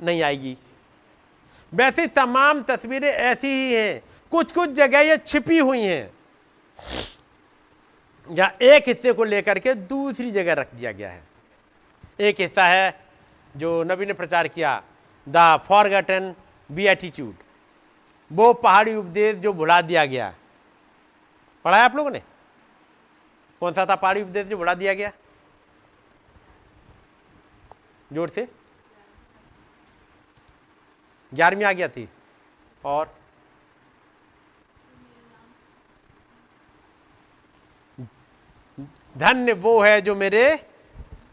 नहीं आएगी। वैसे तमाम तस्वीरें ऐसी ही हैं कुछ कुछ जगह ये छिपी हुई हैं। या एक हिस्से को लेकर के दूसरी जगह रख दिया गया है। एक हिस्सा है जो नबी ने प्रचार किया, द फॉरगटन बी एटीट्यूड वो पहाड़ी उपदेश जो भुला दिया गया। पढ़ा है आप लोगों ने? कौन सा था? पहाड़ी उपदेश जो बढ़ा दिया गया। ज़ोर से। ग्यारहवीं आ गया थी। और धन्य वो है जो मेरे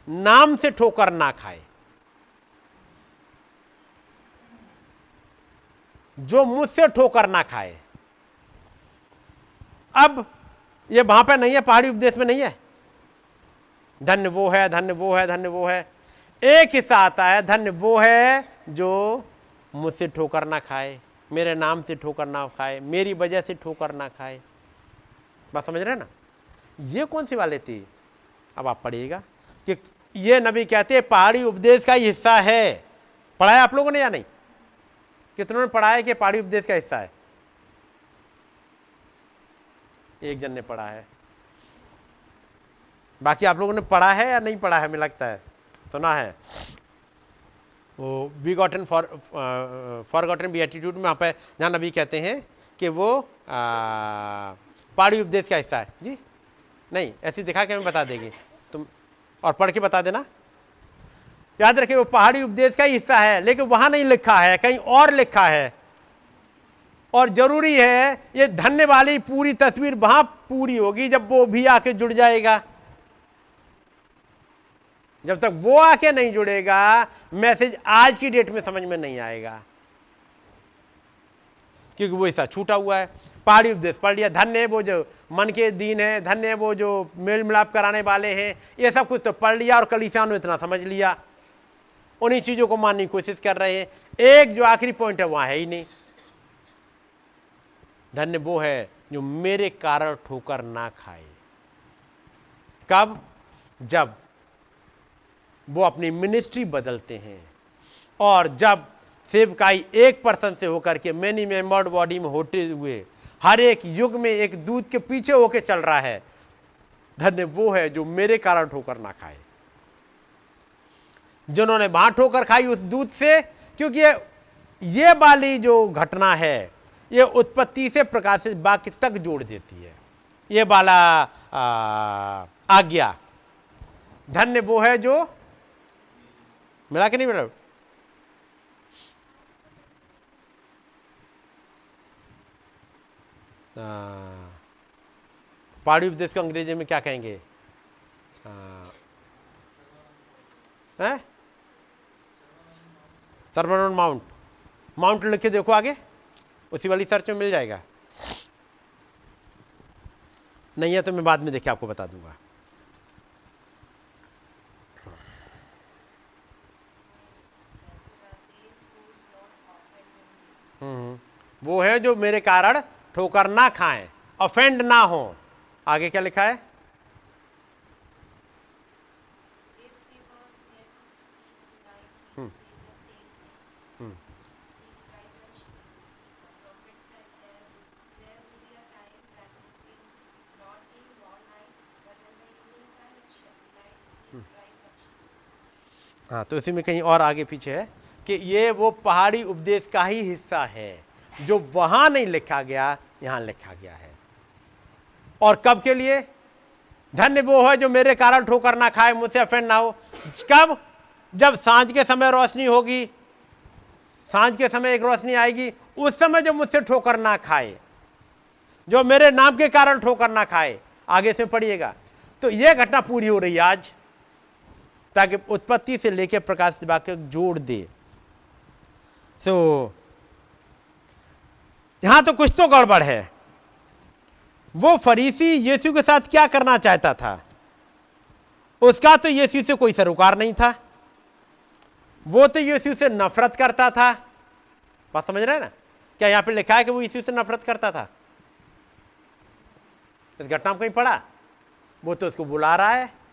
नाम से ठोकर ना खाए। जो मुझसे ठोकर ना खाए। अब ये वहाँ पर नहीं है, पहाड़ी उपदेश में नहीं है। धन्य वो है धन्य वो है धन्य वो है। एक हिस्सा आता है धन्य वो है जो मुझसे ठोकर ना खाए, मेरे नाम से ठोकर ना खाए, मेरी वजह से ठोकर ना खाए। बात समझ रहे ना? ये कौन सी वाले थी? अब आप पढ़िएगा कि ये नबी कहते हैं, पहाड़ी उपदेश का हिस्सा है। पढ़ाया आप लोगों ने या नहीं? कितनों ने पढ़ाया कि पहाड़ी उपदेश का हिस्सा है? एक जन ने पढ़ा है। बाकी आप लोगों ने पढ़ा है या नहीं पढ़ा है, हमें लगता है। सुना है। वो begotten for forgotten B attitude में वहाँ पे जहाँ नबी कहते हैं कि वो पहाड़ी उपदेश का हिस्सा है। जी? नहीं, ऐसी दिखा के हमें बता देगी। तुम और पढ़ के बता देना। याद रखिए, वो पहाड़ी उपदेश का ही हिस्सा है, लेकिन वहाँ नहीं लिखा है, कहीं और लिखा है। और ज़रूरी है ये धन्य वाली पूरी तस्वीर वहाँ पूरी होगी जब वो भी आके जुड़ जाएगा। जब तक वो आके नहीं जुड़ेगा, मैसेज आज की डेट में समझ में नहीं आएगा। क्योंकि वो ऐसा छूटा हुआ है। पहाड़ी उपदेश पढ़ लिया, धन्य वो जो मन के दीन है, धन्य वो जो मेल मिलाप कराने वाले हैं, ये सब कुछ तो पढ़ लिया और कलीसियान इतना समझ लिया। उन्हीं चीज़ों को मानने की कोशिश कर रहे हैं। एक जो आखिरी पॉइंट है, वहाँ है ही नहीं। धन्य वो है जो मेरे कारण ठोकर ना खाए। कब? जब वो अपनी मिनिस्ट्री बदलते हैं और जब सेवकाई एक पर्सन से होकर के मैनी मेंबर्ड बॉडी में होते हुए हर एक युग में एक दूध के पीछे होके चल रहा है, धन्य वो है जो मेरे कारण ठोकर ना खाए। जिन्होंने वहाँ ठोकर खाई उस दूध से, क्योंकि ये वाली जो घटना है ये उत्पत्ति से प्रकाशित वाक्य तक जोड़ देती है। ये वाला आज्ञा। धन्य वो है जो मिला कि नहीं मिला? पहाड़ी उपदेश को अंग्रेज़ी में क्या कहेंगे? सरमन माउंट। माउंट लिख के देखो आगे। उसी वाली सर्च में मिल जाएगा। नहीं है तो मैं बाद में देखे आपको बता दूँगा। हम्म, वो है जो मेरे कारण ठोकर ना खाएँ ऑफेंड ना हो। आगे क्या लिखा है? हाँ तो इसी में कहीं और आगे पीछे है कि ये वो पहाड़ी उपदेश का ही हिस्सा है, जो वहाँ नहीं लिखा गया, यहाँ लिखा गया है। और कब के लिए? धन्य वो है जो मेरे कारण ठोकर ना खाए, मुझसे अफेंड ना हो। कब? जब साँझ के समय रोशनी होगी। साँझ के समय एक रोशनी आएगी, उस समय जो मुझसे ठोकर ना खाए, जो मेरे नाम के कारण ठोकर ना खाए। आगे से पढ़िएगा। तो यह घटना पूरी हो रही है आज। ताकि उत्पत्ति से लेकर प्रकाश वाक्य जोड़ दे। सो so, यहाँ तो कुछ तो गड़बड़ है। वो फरीसी यीशु के साथ क्या करना चाहता था? उसका तो यीशु से कोई सरोकार नहीं था। वो तो यीशु से नफरत करता था। बात समझ रहे हैं ना? क्या यहाँ पे लिखा है कि वो यीशु से नफरत करता था? इस घटना में कहीं पढ़ा? वो तो उसको बुला रहा है।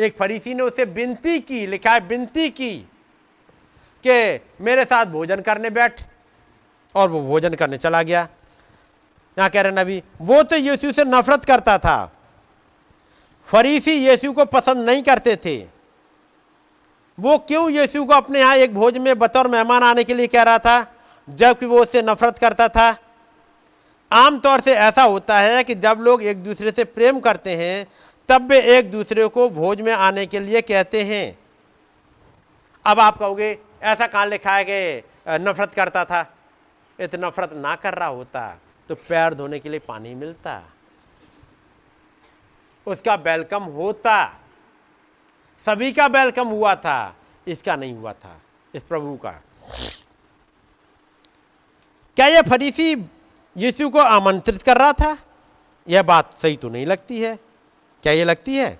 एक फरीसी ने उसे विनती की, लिखा है विनती की कि मेरे साथ भोजन करने बैठ। और वो भोजन करने चला गया। यहाँ कह रहे नबी, वो तो यीशु से नफरत करता था। फरीसी यीशु को पसंद नहीं करते थे। वो क्यों यीशु को अपने यहाँ एक भोज में बतौर मेहमान आने के लिए कह रहा था? जबकि वो उससे नफरत करता था। आमतौर से ऐसा होता है कि जब लोग एक दूसरे से प्रेम करते हैं तब वे एक दूसरे को भोज में आने के लिए कहते हैं। अब आप कहोगे, ऐसा कहाँ लिखा है? कि नफरत करता था। इतना नफरत ना कर रहा होता तो पैर धोने के लिए पानी मिलता। उसका वेलकम होता। सभी का वेलकम हुआ था, इसका नहीं हुआ था, इस प्रभु का। क्या यह फरीसी यीशु को आमंत्रित कर रहा था? यह बात सही तो नहीं लगती है। क्या ये लगती है?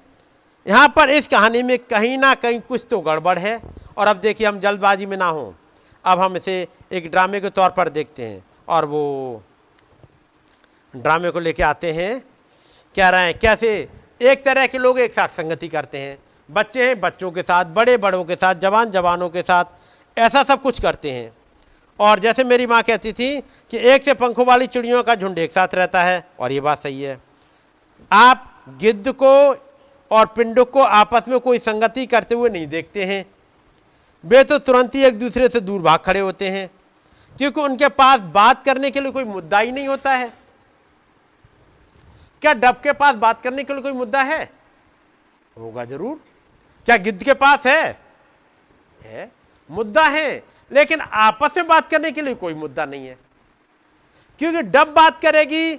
यहाँ पर इस कहानी में कहीं ना कहीं कुछ तो गड़बड़ है। और अब देखिए, हम जल्दबाजी में ना हों। अब हम इसे एक ड्रामे के तौर पर देखते हैं। और वो ड्रामे को लेके आते हैं। कह रहे हैं? कैसे? एक तरह के लोग एक साथ संगति करते हैं। बच्चे हैं, बच्चों के साथ, बड़े बड़ों के साथ, जवान जवानों के साथ, ऐसा सब कुछ करते हैं। और जैसे मेरी माँ कहती थी कि एक से पंखों वाली चिड़ियों का झुंड एक साथ रहता है, और ये बात सही है। आप गिद्ध को और पिंडुक को आपस में कोई संगति करते हुए नहीं देखते हैं। वे तो तुरंत ही एक दूसरे से दूर भाग खड़े होते हैं, क्योंकि उनके पास बात करने के लिए कोई मुद्दा ही नहीं होता है। क्या डब के पास बात करने के लिए कोई मुद्दा है? होगा ज़रूर। क्या गिद्ध के पास है? है, मुद्दा है, लेकिन आपस में बात करने के लिए कोई मुद्दा नहीं है। क्योंकि डब बात करेगी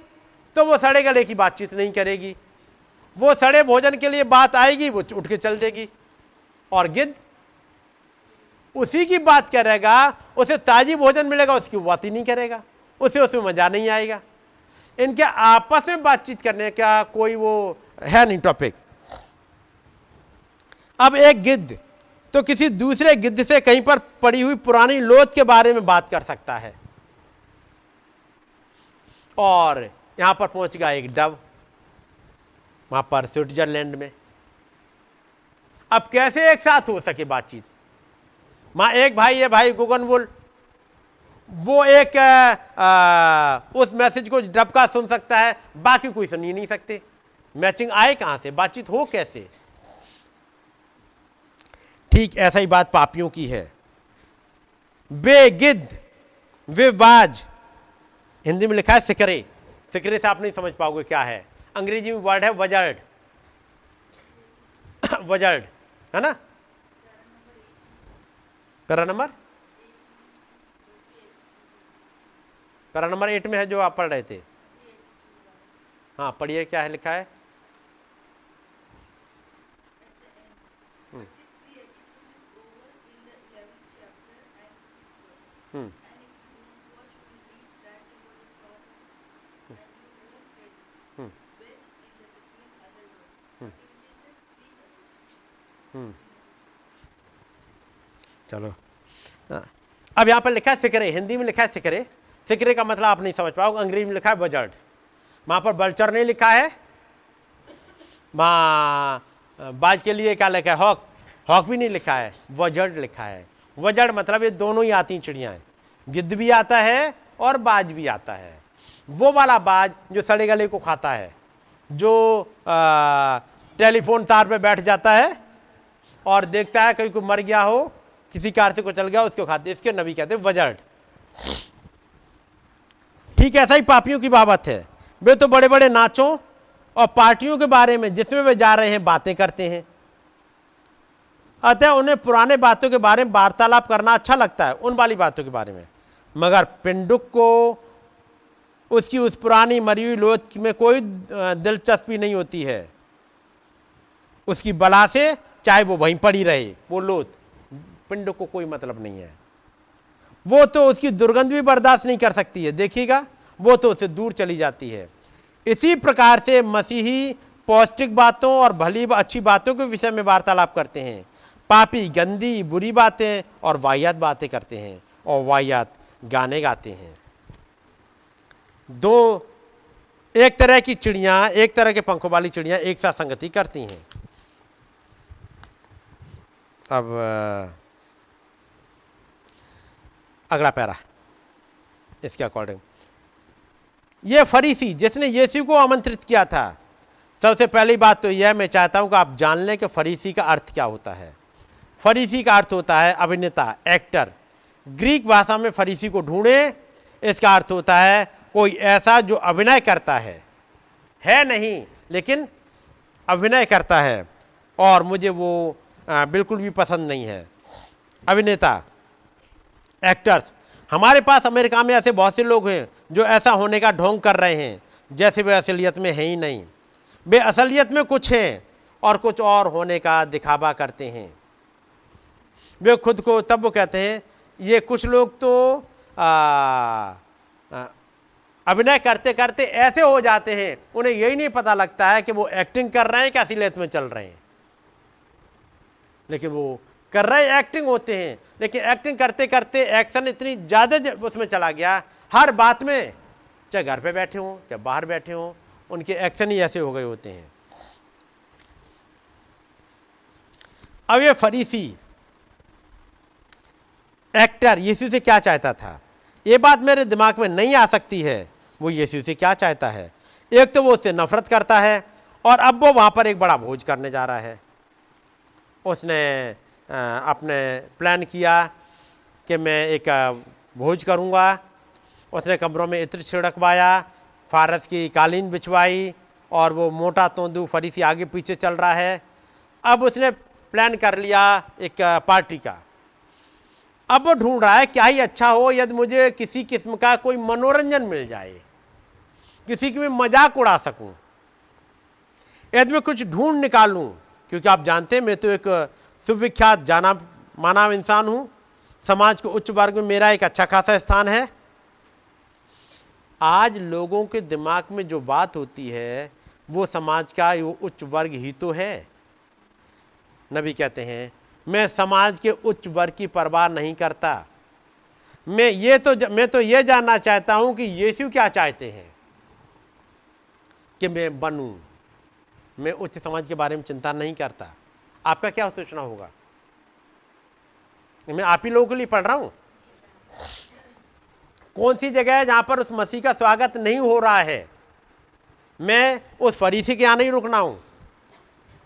तो वो सड़े गले की बातचीत नहीं करेगी। वो सड़े भोजन के लिए बात आएगी, वो उठ के चल देगी। और गिद्ध उसी की बात करेगा, उसे ताजी भोजन मिलेगा, उसकी बात ही नहीं करेगा, उसे उसमें मज़ा नहीं आएगा। इनके आपस में बातचीत करने का कोई वो है नहीं टॉपिक अब एक गिद्ध तो किसी दूसरे गिद्ध से कहीं पर पड़ी हुई पुरानी लोथ के बारे में बात कर सकता है। और यहाँ पर पहुँच गया एक डब वहाँ पर स्विट्जरलैंड में। अब कैसे एक साथ हो सके बातचीत? माँ एक भाई है भाई गुगन बोल वो एक आ, उस मैसेज को डबका सुन सकता है बाकी कोई सुन ही नहीं सकते। मैचिंग आए कहाँ से? बातचीत हो कैसे? ठीक ऐसा ही बात पापियों की है। बेगिद विवाज हिंदी में लिखा है सिकरे। सिकरे से आप नहीं समझ पाओगे क्या है। अंग्रेज़ी में वर्ड है वजर्ड। वजर्ड, है ना? Para number para number eight में है जो आप पढ़ रहे थे। हाँ पढ़िए क्या है लिखा है हम्म। हम्म। हम्म। चलो। हाँ। अब यहाँ पर लिखा है सिकरे हिंदी में लिखा है सिकरे सिकरे का मतलब आप नहीं समझ पाओगे, अंग्रेज़ी में लिखा है बजर्ड वहाँ पर बल्चर नहीं लिखा है। वहाँ बाज के लिए क्या लिखा है? हॉक। हॉक भी नहीं लिखा है वजर्ड लिखा है। वजर्ड मतलब ये दोनों ही आती चिड़ियाँ गिद्ध भी आता है और बाज भी आता है। वो वाला बाज जो सड़े गले को खाता है, जो टेलीफोन तार पे बैठ जाता है और देखता है कहीं कोई मर गया हो, किसी कार से को चल गया उसको खाते, इसके नबी कहते वजर्ड ठीक ऐसा ही पापियों की बाबत है। वे तो बड़े बड़े नाचों और पार्टियों के बारे में, जिसमें वे जा रहे हैं, बातें करते हैं। अतः उन्हें पुराने बातों के बारे में वार्तालाप करना अच्छा लगता है, उन वाली बातों के बारे में। मगर पिंडुक को, उसकी उस पुरानी मरी हुई लोच में कोई दिलचस्पी नहीं होती है। उसकी बला से चाहे वो वहीं पड़ी रहे, वो लोथ। पिंड को कोई मतलब नहीं है। वो तो उसकी दुर्गंध भी बर्दाश्त नहीं कर सकती है, देखिएगा। वो तो उससे दूर चली जाती है। इसी प्रकार से मसीही पौष्टिक बातों और भली अच्छी बातों के विषय में वार्तालाप करते हैं। पापी, गंदी, बुरी बातें और वाहियात बातें करते हैं और वाहियात गाने गाते हैं। दो, एक तरह की चिड़िया, एक तरह के पंखों वाली चिड़िया एक साथ संगति करती हैं। अब अगला पैरा, इसके अकॉर्डिंग ये फरीसी, जिसने यीशु को आमंत्रित किया था, सबसे पहली बात तो यह मैं चाहता हूँ कि आप जान लें कि फरीसी का अर्थ क्या होता है। फरीसी का अर्थ होता है अभिनेता एक्टर ग्रीक भाषा में फरीसी को ढूंढे, इसका अर्थ होता है कोई ऐसा जो अभिनय करता है। है नहीं, लेकिन अभिनय करता है, और मुझे वो आ, बिल्कुल भी पसंद नहीं है। अभिनेता एक्टर्स हमारे पास अमेरिका में ऐसे बहुत से लोग हैं जो ऐसा होने का ढोंग कर रहे हैं जैसे वे असलियत में हैं ही नहीं। वे असलियत में कुछ हैं और कुछ और होने का दिखावा करते हैं। वे खुद को तब वो कहते हैं ये कुछ लोग तो अभिनय करते करते ऐसे हो जाते हैं उन्हें यही नहीं पता लगता है कि वो एक्टिंग कर रहे हैं कि असलियत में चल रहे हैं। लेकिन वो कर रहे एक्टिंग होते हैं। लेकिन एक्टिंग करते करते एक्शन इतनी ज़्यादा उसमें चला गया। हर बात में, चाहे घर पे बैठे हों, चाहे बाहर बैठे हों, उनके एक्शन ही ऐसे हो गए होते हैं। अब ये फरीसी एक्टर यीशु से क्या चाहता था? ये बात मेरे दिमाग में नहीं आ सकती है। वो यीशु से क्या चाहता है? एक तो वो उससे नफरत करता है, और अब वो वहाँ पर एक बड़ा भोज करने जा रहा है। उसने अपने प्लान किया कि मैं एक भोज करूँगा। उसने कमरों में इत्र छिड़कवाया, फारस की कालीन बिछवाई और वो मोटा तोंदू फरीसी आगे पीछे चल रहा है। अब उसने प्लान कर लिया एक पार्टी का। अब वो ढूंढ रहा है, क्या ही अच्छा हो, यदि मुझे किसी किस्म का कोई मनोरंजन मिल जाए, किसी की मैं मज़ाक उड़ा सकूँ, यदि मैं कुछ ढूंढ निकालूं क्योंकि आप जानते हैं, मैं तो एक सुविख्यात जाना माना इंसान हूँ। समाज के उच्च वर्ग में मेरा एक अच्छा खासा स्थान है। आज लोगों के दिमाग में जो बात होती है, वो समाज का वो उच्च वर्ग ही तो है। नबी कहते हैं, मैं समाज के उच्च वर्ग की परवाह नहीं करता। मैं ये तो मैं तो ये जानना चाहता हूँ कि यीशु क्या चाहते हैं? कि मैं बनूं। मैं उच्च समाज के बारे में चिंता नहीं करता। आपका क्या सोचना होगा? मैं आप ही लोगों के लिए पढ़ रहा हूँ। कौन सी जगह है जहाँ पर उस मसीह का स्वागत नहीं हो रहा है? मैं उस फरीसी के यहाँ नहीं रुकना हूँ।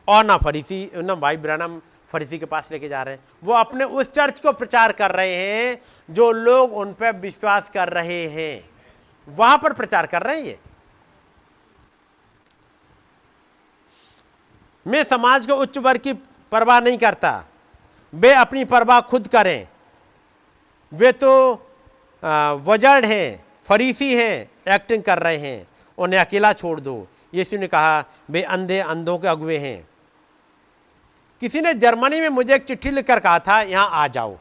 और ना फरीसी, ना भाई ब्रनम फरीसी के पास लेके जा रहे हैं। वो अपने उस चर्च को प्रचार कर रहे हैं जो लोग उन पर विश्वास कर रहे हैं। वहाँ पर प्रचार कर रहे हैं ये? मैं समाज के उच्च वर्ग की परवाह नहीं करता। वे अपनी परवाह खुद करें। वे तो वजड़ हैं, फरीसी हैं, एक्टिंग कर रहे हैं। उन्हें अकेला छोड़ दो। यीशु ने कहा, वे अंधे अंधों के अगुए हैं। किसी ने जर्मनी में मुझे एक चिट्ठी लिखकर कहा था, यहाँ आ जाओ।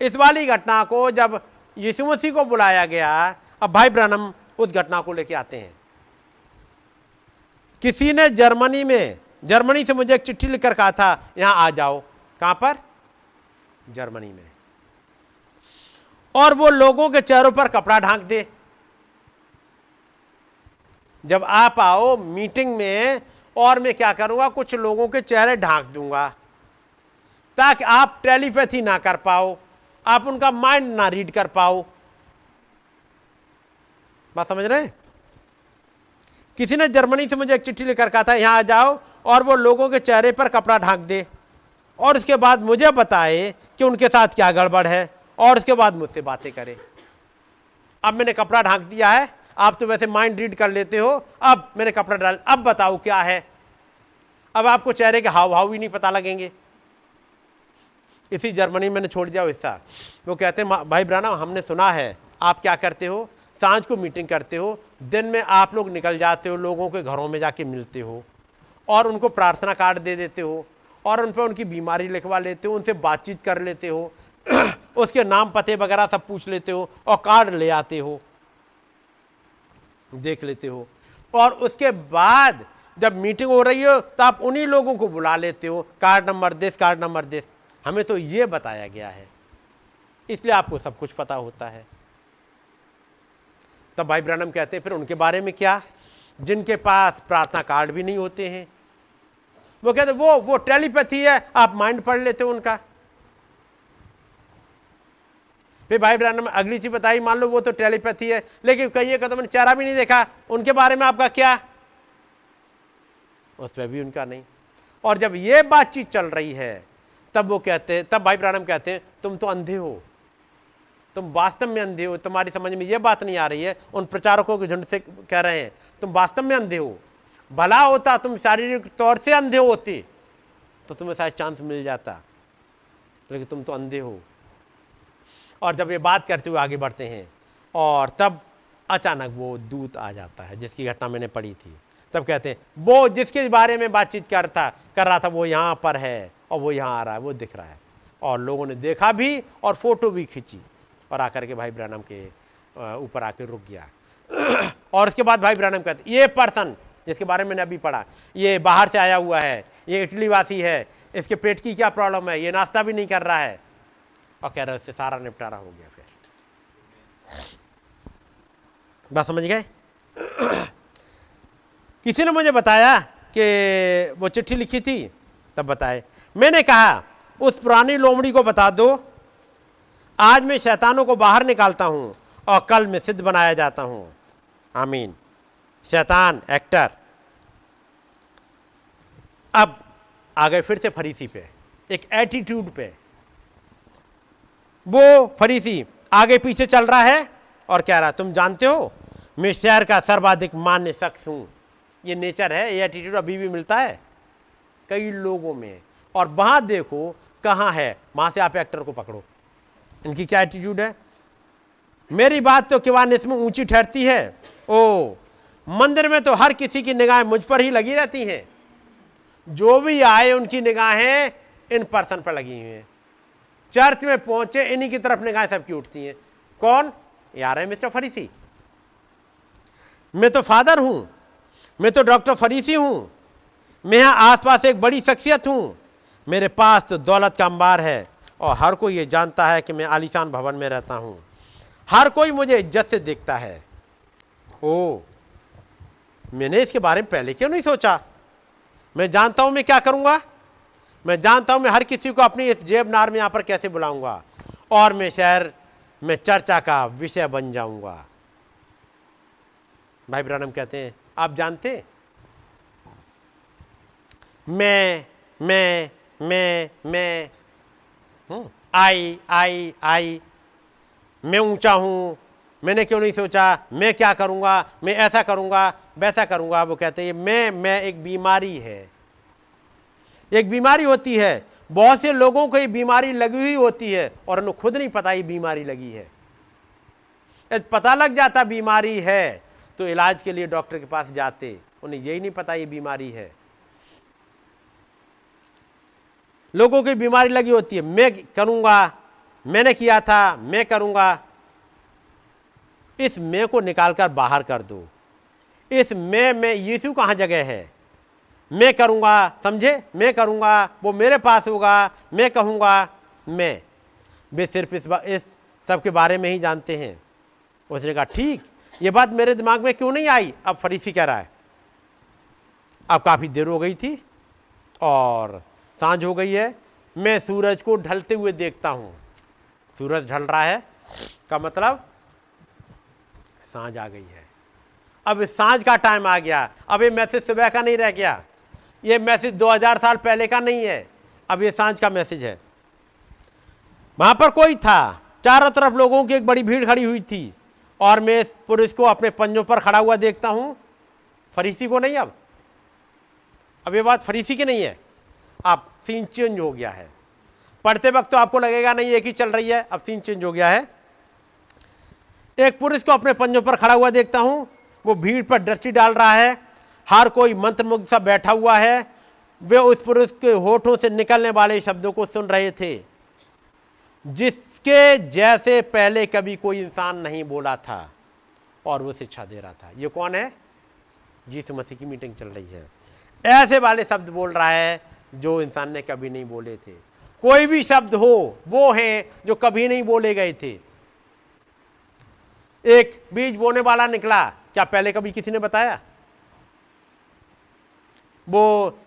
इस वाली घटना को जब यीशु मसीह को बुलाया गया, अब भाई ब्रनम उस घटना को लेके आते हैं। किसी ने जर्मनी में, जर्मनी से मुझे एक चिट्ठी लिखकर कहा था, यहाँ आ जाओ। कहाँ पर? जर्मनी में। और वो लोगों के चेहरों पर कपड़ा ढांक दे। जब आप आओ मीटिंग में, और मैं क्या करूँगा, कुछ लोगों के चेहरे ढांक दूँगा, ताकि आप टेलीपैथी ना कर पाओ, आप उनका माइंड ना रीड कर पाओ। बात समझ रहे हैं? किसी ने जर्मनी से मुझे एक चिट्ठी लेकर कहा था, यहाँ आ जाओ और वो लोगों के चेहरे पर कपड़ा ढांक दे और उसके बाद मुझे बताए कि उनके साथ क्या गड़बड़ है और उसके बाद मुझसे बातें करे। अब मैंने कपड़ा ढांक दिया है, आप तो वैसे माइंड रीड कर लेते हो। अब मैंने कपड़ा डाल, अब बताओ क्या है। अब आपको चेहरे के हाव भाव भी नहीं पता लगेंगे। इसी जर्मनी मैंने छोड़ दिया हिस्सा वो कहते हैं भाई ब्राना हमने सुना है, आप क्या करते हो? साँझ को मीटिंग करते हो, दिन में आप लोग निकल जाते हो, लोगों के घरों में जाके मिलते हो और उनको प्रार्थना कार्ड दे देते हो और उन पर उनकी बीमारी लिखवा लेते हो, उनसे बातचीत कर लेते हो, उसके नाम, पते वगैरह सब पूछ लेते हो और कार्ड ले आते हो, देख लेते हो। और उसके बाद जब मीटिंग हो रही हो तो आप उन्हीं लोगों को बुला लेते हो, card number this, card number this. हमें तो ये बताया गया है। इसलिए आपको सब कुछ पता होता है। तब भाई ब्रनम कहते हैं, फिर उनके बारे में क्या? जिनके पास प्रार्थना कार्ड भी नहीं होते हैं। वो कहते वो वो टेलीपैथी है, आप माइंड पढ़ लेते हो उनका। फिर भाई ब्रहण अगली चीज़ बताई, मान लो वो तो टेलीपैथी है, लेकिन कहिए का तो मैंने चेहरा भी नहीं देखा, उनके बारे में आपका क्या? उस पर भी उनका नहीं। और जब ये बातचीत चल रही है, तब वो कहते हैं, तब भाई प्राणम कहते हैं, तुम तो अंधे हो तुम वास्तव में अंधे हो, तुम्हारी समझ में ये बात नहीं आ रही है, उन प्रचारकों के झुंड से कह रहे हैं, तुम वास्तव में अंधे हो। भला होता, तुम शारीरिक तौर से अंधे होते तो तुम्हें शायद चांस मिल जाता, लेकिन तुम तो अंधे हो। और जब ये बात करते हुए आगे बढ़ते हैं, और तब अचानक वो दूत आ जाता है, जिसकी घटना मैंने पढ़ी थी। तब कहते हैं, वो जिसके बारे में बातचीत करता कर रहा था, वो यहाँ पर है, और वो यहाँ आ रहा है, वो दिख रहा है। और लोगों ने देखा भी, और फ़ोटो भी खींची। और आकर के भाई ब्रहणम के ऊपर आकर रुक गया। और उसके बाद भाई ब्रहणम कहते, ये पर्सन जिसके बारे में मैंने अभी पढ़ा, ये बाहर से आया हुआ है, ये इटली वासी है, इसके पेट की क्या प्रॉब्लम है, ये नाश्ता भी नहीं कर रहा है। और कह रहे, उससे सारा निपटारा हो गया फिर। बात समझ गए? किसी ने मुझे बताया कि वो चिट्ठी लिखी थी? तब बताए, मैंने कहा, उस पुरानी लोमड़ी को बता दो आज मैं शैतानों को बाहर निकालता हूँ और कल मैं सिद्ध बनाया जाता हूँ। आमीन। शैतान, एक्टर। अब आ गए फिर से फरीसी पे, एक एटीट्यूड पे। वो फरीसी आगे पीछे चल रहा है और कह रहा, तुम जानते हो, मैं शहर का सर्वाधिक मान्य शख्स हूँ। ये नेचर है, ये एटीट्यूड अभी भी मिलता है कई लोगों में। और वहाँ देखो, कहाँ है, वहाँ से आप एक्टर को पकड़ो। इनकी क्या एटीट्यूड है? मेरी बात तो किवान इसमें ऊँची ठहरती है। ओ, मंदिर में तो हर किसी की निगाहें मुझ पर ही लगी रहती हैं। जो भी आए, उनकी निगाहें इन पर्सन पर लगी हुई हैं। चर्च में पहुँचे, इन्हीं की तरफ़ निगाहें सबकी उठती हैं। कौन? यार है मिस्टर फरीसी। मैं तो फादर हूँ। मैं तो डॉक्टर फरीसी हूँ। मैं यहाँ आसपास एक बड़ी शख्सियत हूँ। मेरे पास तो दौलत का अंबार है। और हर कोई ये जानता है कि मैं आलिशान भवन में रहता हूँ। हर कोई मुझे इज़्ज़त से देखता है। ओ, मैंने इसके बारे में पहले क्यों नहीं सोचा? मैं जानता हूँ मैं क्या करूँगा? मैं जानता हूँ मैं हर किसी को अपनी इस जेब नार में यहाँ पर कैसे बुलाऊँगा? और मैं शहर में चर्चा का विषय बन जाऊँगा। भाई ब्रम कहते हैं, आप जानते? मैं मैं मैं मैं आई आई आई। मैं ऊँचा हूँ, मैंने क्यों नहीं सोचा? मैं क्या करूँगा? मैं ऐसा करूँगा, वैसा करूँगा। वो कहते हैं, मैं मैं एक बीमारी है। एक बीमारी होती है। बहुत से लोगों को ये बीमारी लगी हुई होती है और उन्हें खुद नहीं पता ये बीमारी लगी है। पता लग जाता बीमारी है तो इलाज के लिए डॉक्टर के पास जाते। उन्हें यही नहीं पता ये बीमारी है। लोगों की बीमारी लगी होती है। मैं करूँगा, मैंने किया था, मैं करूँगा। इस मैं को निकालकर बाहर कर दो। इस मैं, में यीशु कहाँ जगह है? मैं करूँगा, समझे? मैं करूँगा, वो मेरे पास होगा, मैं कहूँगा, मैं। वे सिर्फ़ इस इस सब के बारे में ही जानते हैं। उसने कहा, ठीक, ये बात मेरे दिमाग में क्यों नहीं आई? अब फरीसी कह रहा है। अब काफ़ी देर हो गई थी और साँझ हो गई है, मैं सूरज को ढलते हुए देखता हूँ। सूरज ढल रहा है, का मतलब साँझ आ गई है। अब साँझ का टाइम आ गया। अब ये मैसेज सुबह का नहीं रह गया। ये मैसेज 2000 साल पहले का नहीं है। अब ये साँझ का मैसेज है। वहाँ पर कोई था। चारों तरफ़ लोगों की एक बड़ी भीड़ खड़ी हुई थी। और मैं इस पुरुष को अपने पंजों पर खड़ा हुआ देखता हूँ। फरीसी को नहीं अब? अब ये बात फरीसी की नहीं है। अब सीन चेंज हो गया है। पढ़ते वक्त तो आपको लगेगा नहीं, एक ही चल रही है, अब सीन चेंज हो गया है। एक पुरुष को अपने पंजों पर खड़ा हुआ देखता हूँ, वो भीड़ पर दृष्टि डाल रहा है, हर कोई मंत्रमुग्ध सा बैठा हुआ है, वे उस पुरुष के होठों से निकलने वाले शब्दों को सुन रहे थे, जिसके जैसे पहले कभी कोई इंसान नहीं बोला था, और वो शिक्षा दे रहा था। ये कौन है? जीसु मसीह की मीटिंग चल रही है। ऐसे वाले शब्द बोल रहा है जो इंसान ने कभी नहीं बोले थे। कोई भी शब्द हो, वो हैं जो कभी नहीं बोले गए थे। एक बीज बोने वाला निकला, क्या पहले कभी किसी ने बताया? वो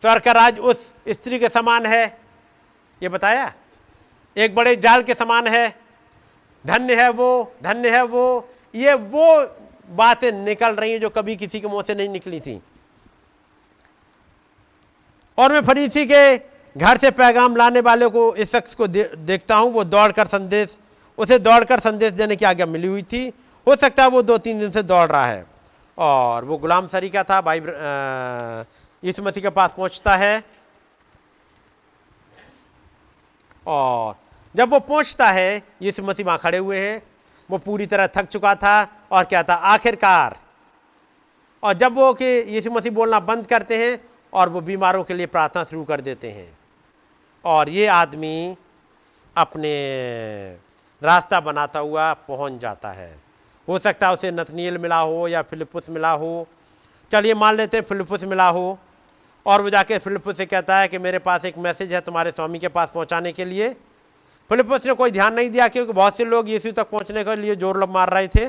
स्वर का राज उस स्त्री के समान है? ये बताया? एक बड़े जाल के समान है? धन्य है वो, धन्य है वो। ये वो बातें निकल रही हैं जो कभी किसी के मुँह से नहीं निकली थी। और मैं फरीसी के घर से पैगाम लाने वाले को इस शख्स को दे, देखता हूँ वो दौड़कर संदेश उसे दौड़कर संदेश देने की आज्ञा मिली हुई थी। हो सकता है वो दो तीन दिन से दौड़ रहा है। और वो गुलाम सरी का था भाई यीशु मसीह के पास पहुँचता है। और जब वो पहुँचता है यीशु मसीह वहाँ खड़े हुए हैं। वो पूरी तरह थक चुका था और क्या था? आखिरकार। और जब वो कि यीशु मसीह बोलना बंद करते हैं और वो बीमारों के लिए प्रार्थना शुरू कर देते हैं। और ये आदमी अपने रास्ता बनाता हुआ पहुँच जाता है। हो सकता है उसे नतनील मिला हो या फिलिपुस मिला हो। चलिए मान लेते हैं फिलिपुस मिला हो और वो जाके फिलिपुस से कहता है कि मेरे पास एक मैसेज है तुम्हारे स्वामी के पास पहुँचाने के लिए। फिलिपुस ने कोई ध्यान नहीं दिया क्योंकि बहुत से लोग यीशु तक पहुँचने के लिए ज़ोर लब मार रहे थे।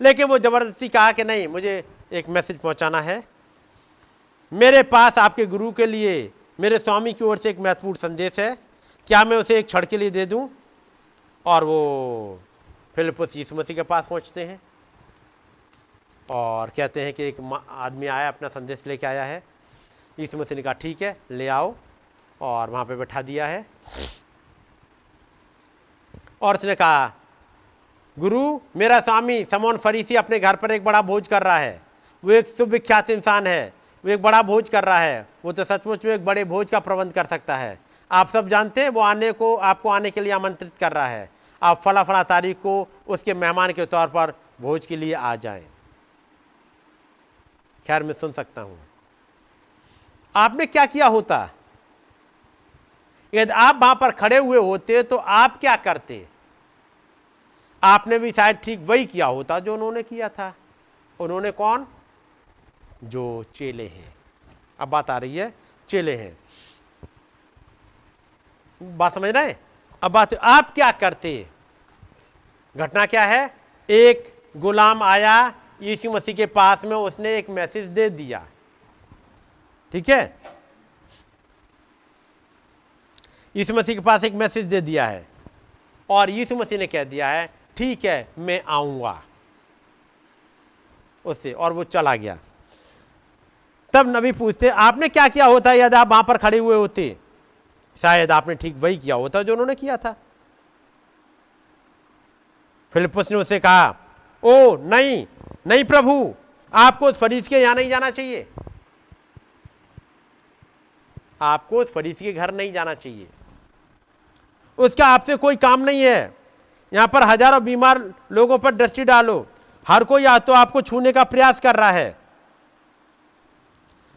लेकिन वो ज़बरदस्ती कहा कि नहीं, मुझे एक मैसेज पहुंचाना है। मेरे पास आपके गुरु के लिए मेरे स्वामी की ओर से एक महत्वपूर्ण संदेश है। क्या मैं उसे एक क्षण के लिए दे दूँ? और वो फिलिपस यीशु मसीह के पास पहुँचते हैं। और कहते हैं कि एक आदमी आया, अपना संदेश लेके आया है। यीशु मसीह ने कहा, ठीक है, ले आओ। और वहाँ पे बैठा दिया है। और उसने कहा, गुरु, मेरा स्वामी समोन फरीसी अपने घर पर एक बड़ा भोज कर रहा है। वो एक सुविख्यात इंसान है। वो एक बड़ा भोज कर रहा है। वो तो सचमुच में एक बड़े भोज का प्रबंध कर सकता है। आप सब जानते हैं, वो आने को, आपको आने के लिए आमंत्रित कर रहा है। आप फला फला तारीख को उसके मेहमान के तौर पर भोज के लिए आ जाएँ। खैर, मैं सुन सकता हूँ। आपने क्या किया होता? यदि आप वहाँ पर खड़े हुए होते तो आप क्या करते? आपने भी शायद ठीक वही किया होता जो उन्होंने किया था। उन्होंने कौन? जो चेले हैं। अब बात आ रही है, चेले हैं। बात समझ रहे अब बात, आप क्या करते? घटना क्या है? एक गुलाम आया, यीशु मसीह के पास में उसने एक मैसेज दे दिया। ठीक है? यीशु मसीह के पास एक मैसेज दे दिया है। और यीशु मसीह ने कह दिया है, ठीक है, मैं आऊँगा। उससे, और वो चला गया। तब नबी पूछते, आपने क्या किया होता यदि आप वहाँ पर खड़े हुए होते? शायद आपने ठीक वही किया होता जो उन्होंने किया था। फिलिपस ने उसे कहा, ओ, नहीं नहीं प्रभु, आपको उस फरीस के यहाँ नहीं जाना चाहिए। आपको उस फरीस के घर नहीं जाना चाहिए। उसका आपसे कोई काम नहीं है। यहाँ पर हज़ारों बीमार लोगों पर दृष्टि डालो। हर कोई या तो आपको छूने का प्रयास कर रहा है।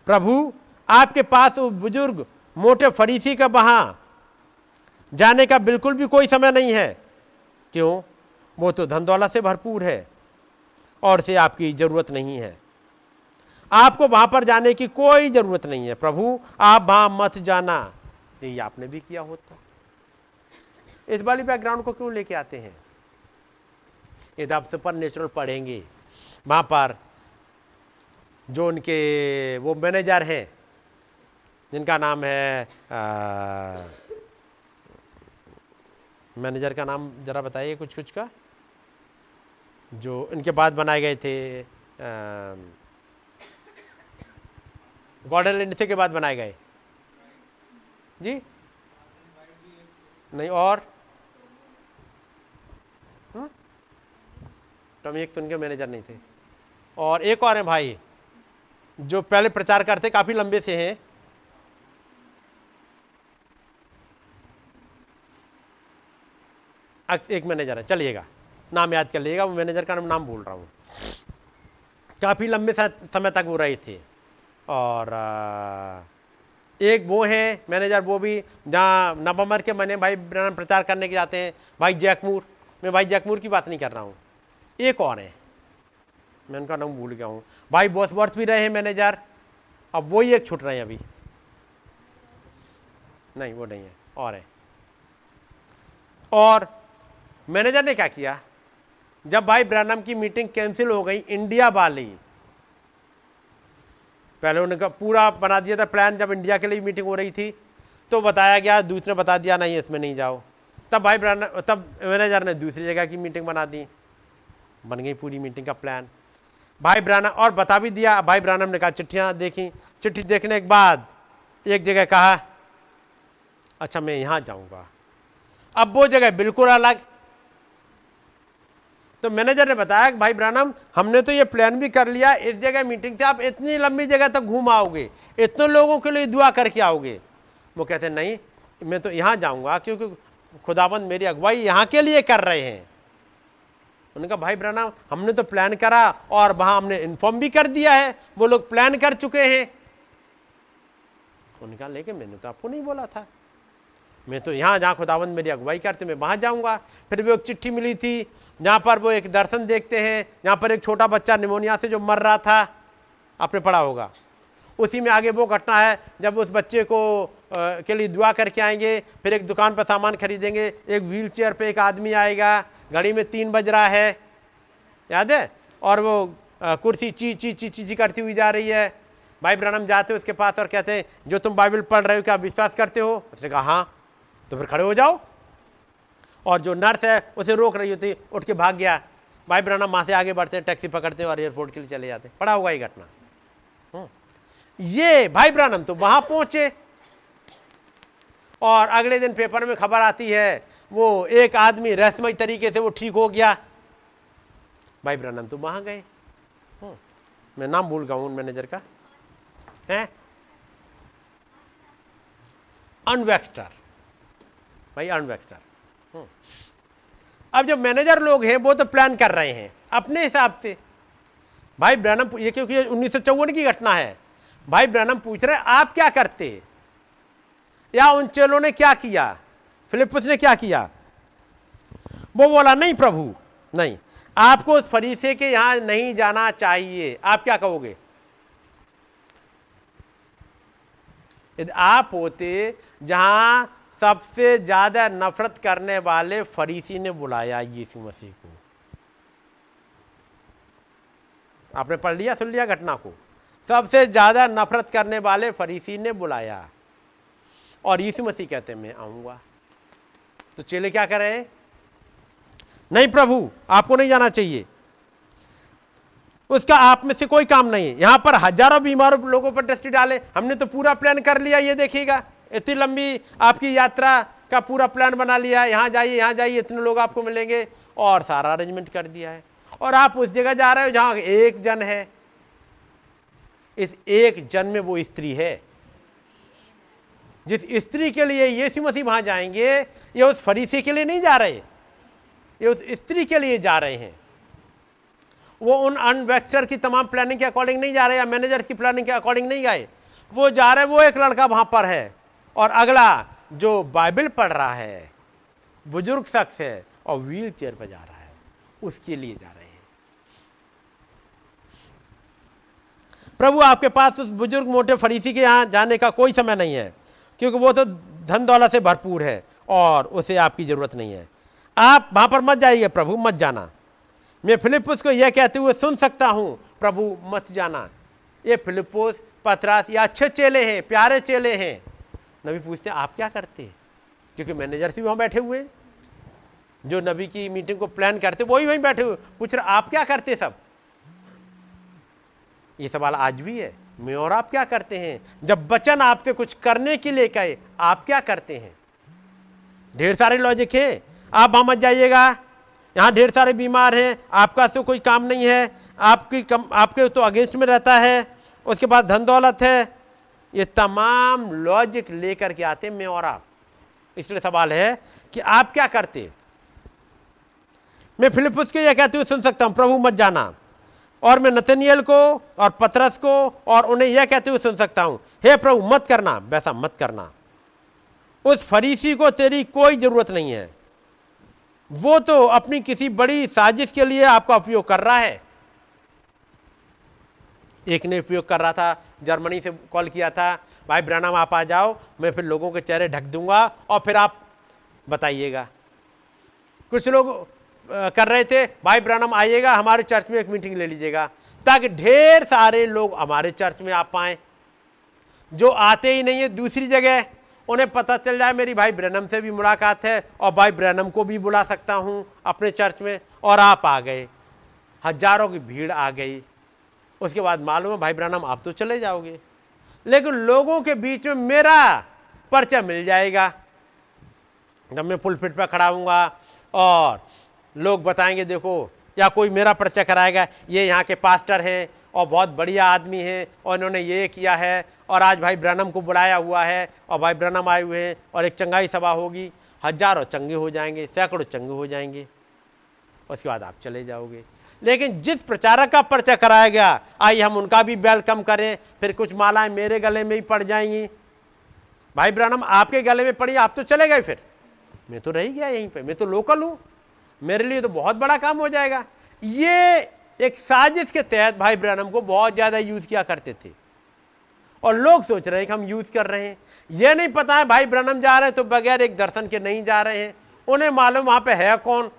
प्रभु, आपके पास उस बुज़ुर्ग मोटे फरीसी का वहाँ जाने का बिल्कुल भी कोई समय नहीं है। क्यों? वो तो धन दौलत से भरपूर है और से आपकी ज़रूरत नहीं है। आपको वहाँ पर जाने की कोई ज़रूरत नहीं है। प्रभु, आप वहाँ मत जाना। यही आपने भी किया होता। इस वाली बैकग्राउंड को क्यों लेके आते हैं? यदि आप सुपर नेचुरल पढ़ेंगे, वहाँ पर जो उनके वो मैनेजर हैं, जिनका नाम है मैनेजर का नाम ज़रा बताइए कुछ कुछ का, जो इनके बाद बनाए गए थे गॉर्डन लिंडसे के बाद बनाए गए। जी? नहीं, और? टॉमी एक सुन के मैनेजर नहीं थे। और एक और है भाई। जो पहले प्रचार करते काफ़ी लंबे से हैं। एक मैनेजर है, चलिएगा। नाम याद कर लीजिएगा, वो मैनेजर का नाम भूल रहा हूँ। काफ़ी लंबे समय तक वो रहे थे। और एक वो हैं, मैनेजर वो भी, जहाँ नवंबर के महीने भाई प्रचार करने के जाते हैं, भाई जैकमूर मैं भाई जैकमूर की बात नहीं कर रहा हूँ। एक और है। मैं उनका नाम भूल गया हूँ। भाई बॉस वर्थ भी रहे हैं मैनेजर, अब वही एक छुट रहे हैं अभी। नहीं, वो नहीं है, और है। और मैनेजर ने क्या किया? जब भाई ब्रानम की मीटिंग कैंसिल हो गई इंडिया वाली, पहले उन्होंने पूरा बना दिया था प्लान, जब इंडिया के लिए मीटिंग हो रही थी तो बताया गया, दूसरे बता दिया, नहीं, इसमें नहीं जाओ। तब भाई ब्रानम, तब मैनेजर ने दूसरी जगह की मीटिंग बना दी। बन गई पूरी मीटिंग का प्लान। भाई ब्रानम और बता भी दिया, भाई ब्रानम ने कहा, चिट्ठियाँ देखी। चिट्ठी देखने के बाद एक जगह कहा अच्छा मैं यहाँ जाऊँगा। अब वो जगह बिल्कुल अलग। तो मैनेजर ने बताया कि, भाई ब्रानम, हमने तो ये प्लान भी कर लिया, इस जगह मीटिंग से आप इतनी लंबी जगह तक घूम आओगे, इतने लोगों के लिए दुआ करके आओगे। वो कहते, नहीं, मैं तो यहाँ जाऊँगा, क्योंकि खुदाबंद मेरी अगुवाई यहाँ के लिए कर रहे हैं। उन्होंने कहा, भाई ब्रानम, हमने तो प्लान करा और वहाँ हमने इन्फॉर्म भी कर दिया है। वो लोग प्लान कर चुके हैं। उन्होंने कहा, लेकिन मैंने तो आपको नहीं बोला था। मैं तो यहाँ जहाँ खुदावंद मेरी अगुवाई करते मैं वहाँ जाऊँगा। फिर भी एक चिट्ठी मिली थी, जहाँ पर वो एक दर्शन देखते हैं, जहाँ पर एक छोटा बच्चा निमोनिया से जो मर रहा था, आपने पढ़ा होगा। उसी में आगे वो घटना है जब उस बच्चे को आ, के लिए दुआ करके आएँगे फिर एक दुकान पर सामान खरीदेंगे एक व्हील चेयर पर एक आदमी आएगा घड़ी में तीन बज रहा है याद है? और वो आ, कुर्सी ची ची ची ची ची करती हुई जा रही है। भाई ब्रनम जाते हो उसके पास और कहते हैं जो तुम बाइबल पढ़ रहे हो क्या विश्वास करते हो? उसने कहा हाँ। तो फिर खड़े हो जाओ। और जो नर्स है उसे रोक रही होती उठ के भाग गया। भाई ब्राना वहाँ से आगे बढ़ते हैं टैक्सी पकड़ते हैं और एयरपोर्ट के लिए चले जाते हैं। पड़ा होगा ये घटना। हम्म। ये भाई ब्रानम तो वहाँ पहुँचे। और अगले दिन पेपर में खबर आती है, वो एक आदमी रहस्यमय तरीके से वो ठीक हो गया। भाई ब्रानम तो वहाँ गए। मैं नाम भूल गया हूँ मैनेजर का। है? अनवैक्स्टर भाई अनवैक्स्टर। अब जो मैनेजर लोग हैं, वो तो प्लान कर रहे हैं, अपने हिसाब से। भाई ब्रनम, ये क्योंकि उन्नीस सौ चौवन की घटना है भाई ब्रनम पूछ रहे, आप क्या करते? या उन चेलों ने क्या किया? फिलिपस ने क्या किया? वो बोला, नहीं प्रभु, नहीं। आपको उस फरीसे के यहाँ नहीं जाना चाहिए। आप क्या कहोगे? यदि आप होते, जहाँ सबसे ज़्यादा नफरत करने वाले फरीसी ने बुलाया यीशु मसीह को। आपने पढ़ लिया, सुन लिया घटना को? सबसे ज़्यादा नफरत करने वाले फरीसी ने बुलाया। और यीशु मसीह कहते, मैं आऊँगा। तो चेले क्या कर रहे हैं? नहीं प्रभु, आपको नहीं जाना चाहिए। उसका आप में से कोई काम नहीं है। यहाँ पर हज़ारों बीमारों लोगों पर दृष्टि डाले। हमने तो पूरा प्लान कर लिया, ये देखिएगा। इतनी लंबी आपकी यात्रा का पूरा प्लान बना लिया है। यहाँ जाइए यहाँ जाइए, इतने लोग आपको मिलेंगे। और सारा अरेंजमेंट कर दिया है। और आप उस जगह जा रहे हो जहाँ एक जन है। इस एक जन में वो स्त्री है। जिस स्त्री के लिए यीशु मसीह वहाँ जाएँगे, ये उस फरीसी के लिए नहीं जा रहे। ये उस स्त्री के लिए जा रहे हैं। वो उन अनवेक्चर की तमाम प्लानिंग के अकॉर्डिंग नहीं जा रहे या मैनेजर्स की प्लानिंग के अकॉर्डिंग नहीं गए वो जा रहे, वो एक लड़का वहाँ पर है। और अगला जो बाइबल पढ़ रहा है, बुज़ुर्ग शख्स है और व्हील चेयर पर जा रहा है, उसके लिए जा रहे हैं प्रभु, आपके पास उस बुज़ुर्ग मोटे फरीसी के यहाँ जाने का कोई समय नहीं है, क्योंकि वो तो धन दौलत से भरपूर है और उसे आपकी ज़रूरत नहीं है। आप वहाँ पर मत जाइए प्रभु, मत जाना। मैं फिलिपुस को यह कहते हुए सुन सकता हूँ, प्रभु, मत जाना। ये फिलिपुस पथरास ये अच्छे चेले हैं, प्यारे चेले हैं। नबी पूछते हैं, आप क्या करते? हैं क्योंकि मैनेजर से वहाँ बैठे हुए। जो नबी की मीटिंग को प्लान करते वही वहीं बैठे हुए। पूछ रहे, आप क्या करते सब? ये सवाल आज भी है। मैं और आप क्या करते हैं? जब बचन आपसे कुछ करने के लिए कहे, आप क्या करते हैं? ढेर सारे लॉजिक है। आप वहाँ मत जाइएगा। यहाँ ढेर सारे बीमार हैं। आपका से कोई काम नहीं है। आपकी कम, आपके तो अगेंस्ट में रहता है। उसके पास धन दौलत है। ये तमाम लॉजिक लेकर के आते मैं और आप। इसलिए सवाल है कि आप क्या करते मैं फिलिपस को यह कहते हुए सुन सकता हूँ, प्रभु मत जाना। और मैं नतनियल को और पतरस को और उन्हें यह कहते हुए सुन सकता हूँ, हे प्रभु, मत करना, वैसा मत करना। उस फरीसी को तेरी कोई ज़रूरत नहीं है। वो तो अपनी किसी बड़ी साजिश के लिए आपका उपयोग कर रहा है। एक ने उपयोग कर रहा था, जर्मनी से कॉल किया था, भाई ब्रानम आप आ जाओ, मैं फिर लोगों के चेहरे ढक दूँगा और फिर आप बताइएगा। कुछ लोग कर रहे थे, भाई ब्रानम आइएगा, हमारे चर्च में एक मीटिंग ले लीजिएगा, ताकि ढेर सारे लोग हमारे चर्च में आ पाए। जो आते ही नहीं है, दूसरी जगह, उन्हें पता चल जाए, मेरी भाई ब्रैनम से भी मुलाकात है, और भाई ब्रैनम को भी बुला सकता हूँ अपने चर्च में, और आप आ गए। हज़ारों की भीड़ आ गई। उसके बाद मालूम है, भाई ब्रैनम आप तो चले जाओगे। लेकिन लोगों के बीच में मेरा पर्चा मिल जाएगा। जब मैं फुल फिट पर खड़ा हूँगा और लोग बताएँगे, देखो, या कोई मेरा पर्चा कराएगा, ये यहाँ के पास्टर हैं और बहुत बढ़िया आदमी हैं और इन्होंने ये किया है और आज भाई ब्रनम को बुलाया हुआ है और भाई ब्रनम आए हुए हैं और एक चंगाई सभा होगी। हज़ारों चंगे हो जाएँगे, सैकड़ों चंगे हो जाएँगे। उसके बाद आप चले जाओगे। लेकिन जिस प्रचारक का पर्चा कराया गया, आइए हम उनका भी वेलकम करें, फिर कुछ मालाएँ मेरे गले में ही पड़ जाएँगी। भाई ब्रनम आपके गले में पड़ी, आप तो चले गए फिर। मैं तो रह गया यहीं पे, मैं तो लोकल हूँ। मेरे लिए तो बहुत बड़ा काम हो जाएगा। ये एक साजिश के तहत भाई ब्रनम को बहुत ज़्यादा यूज़ किया करते थे। और लोग सोच रहे हैं कि हम यूज़ कर रहे हैं। ये नहीं पता है भाई ब्रनम जा रहे हैं तो बगैर एक दर्शन के नहीं जा रहे हैं। उन्हें मालूम वहाँ पे है कौन?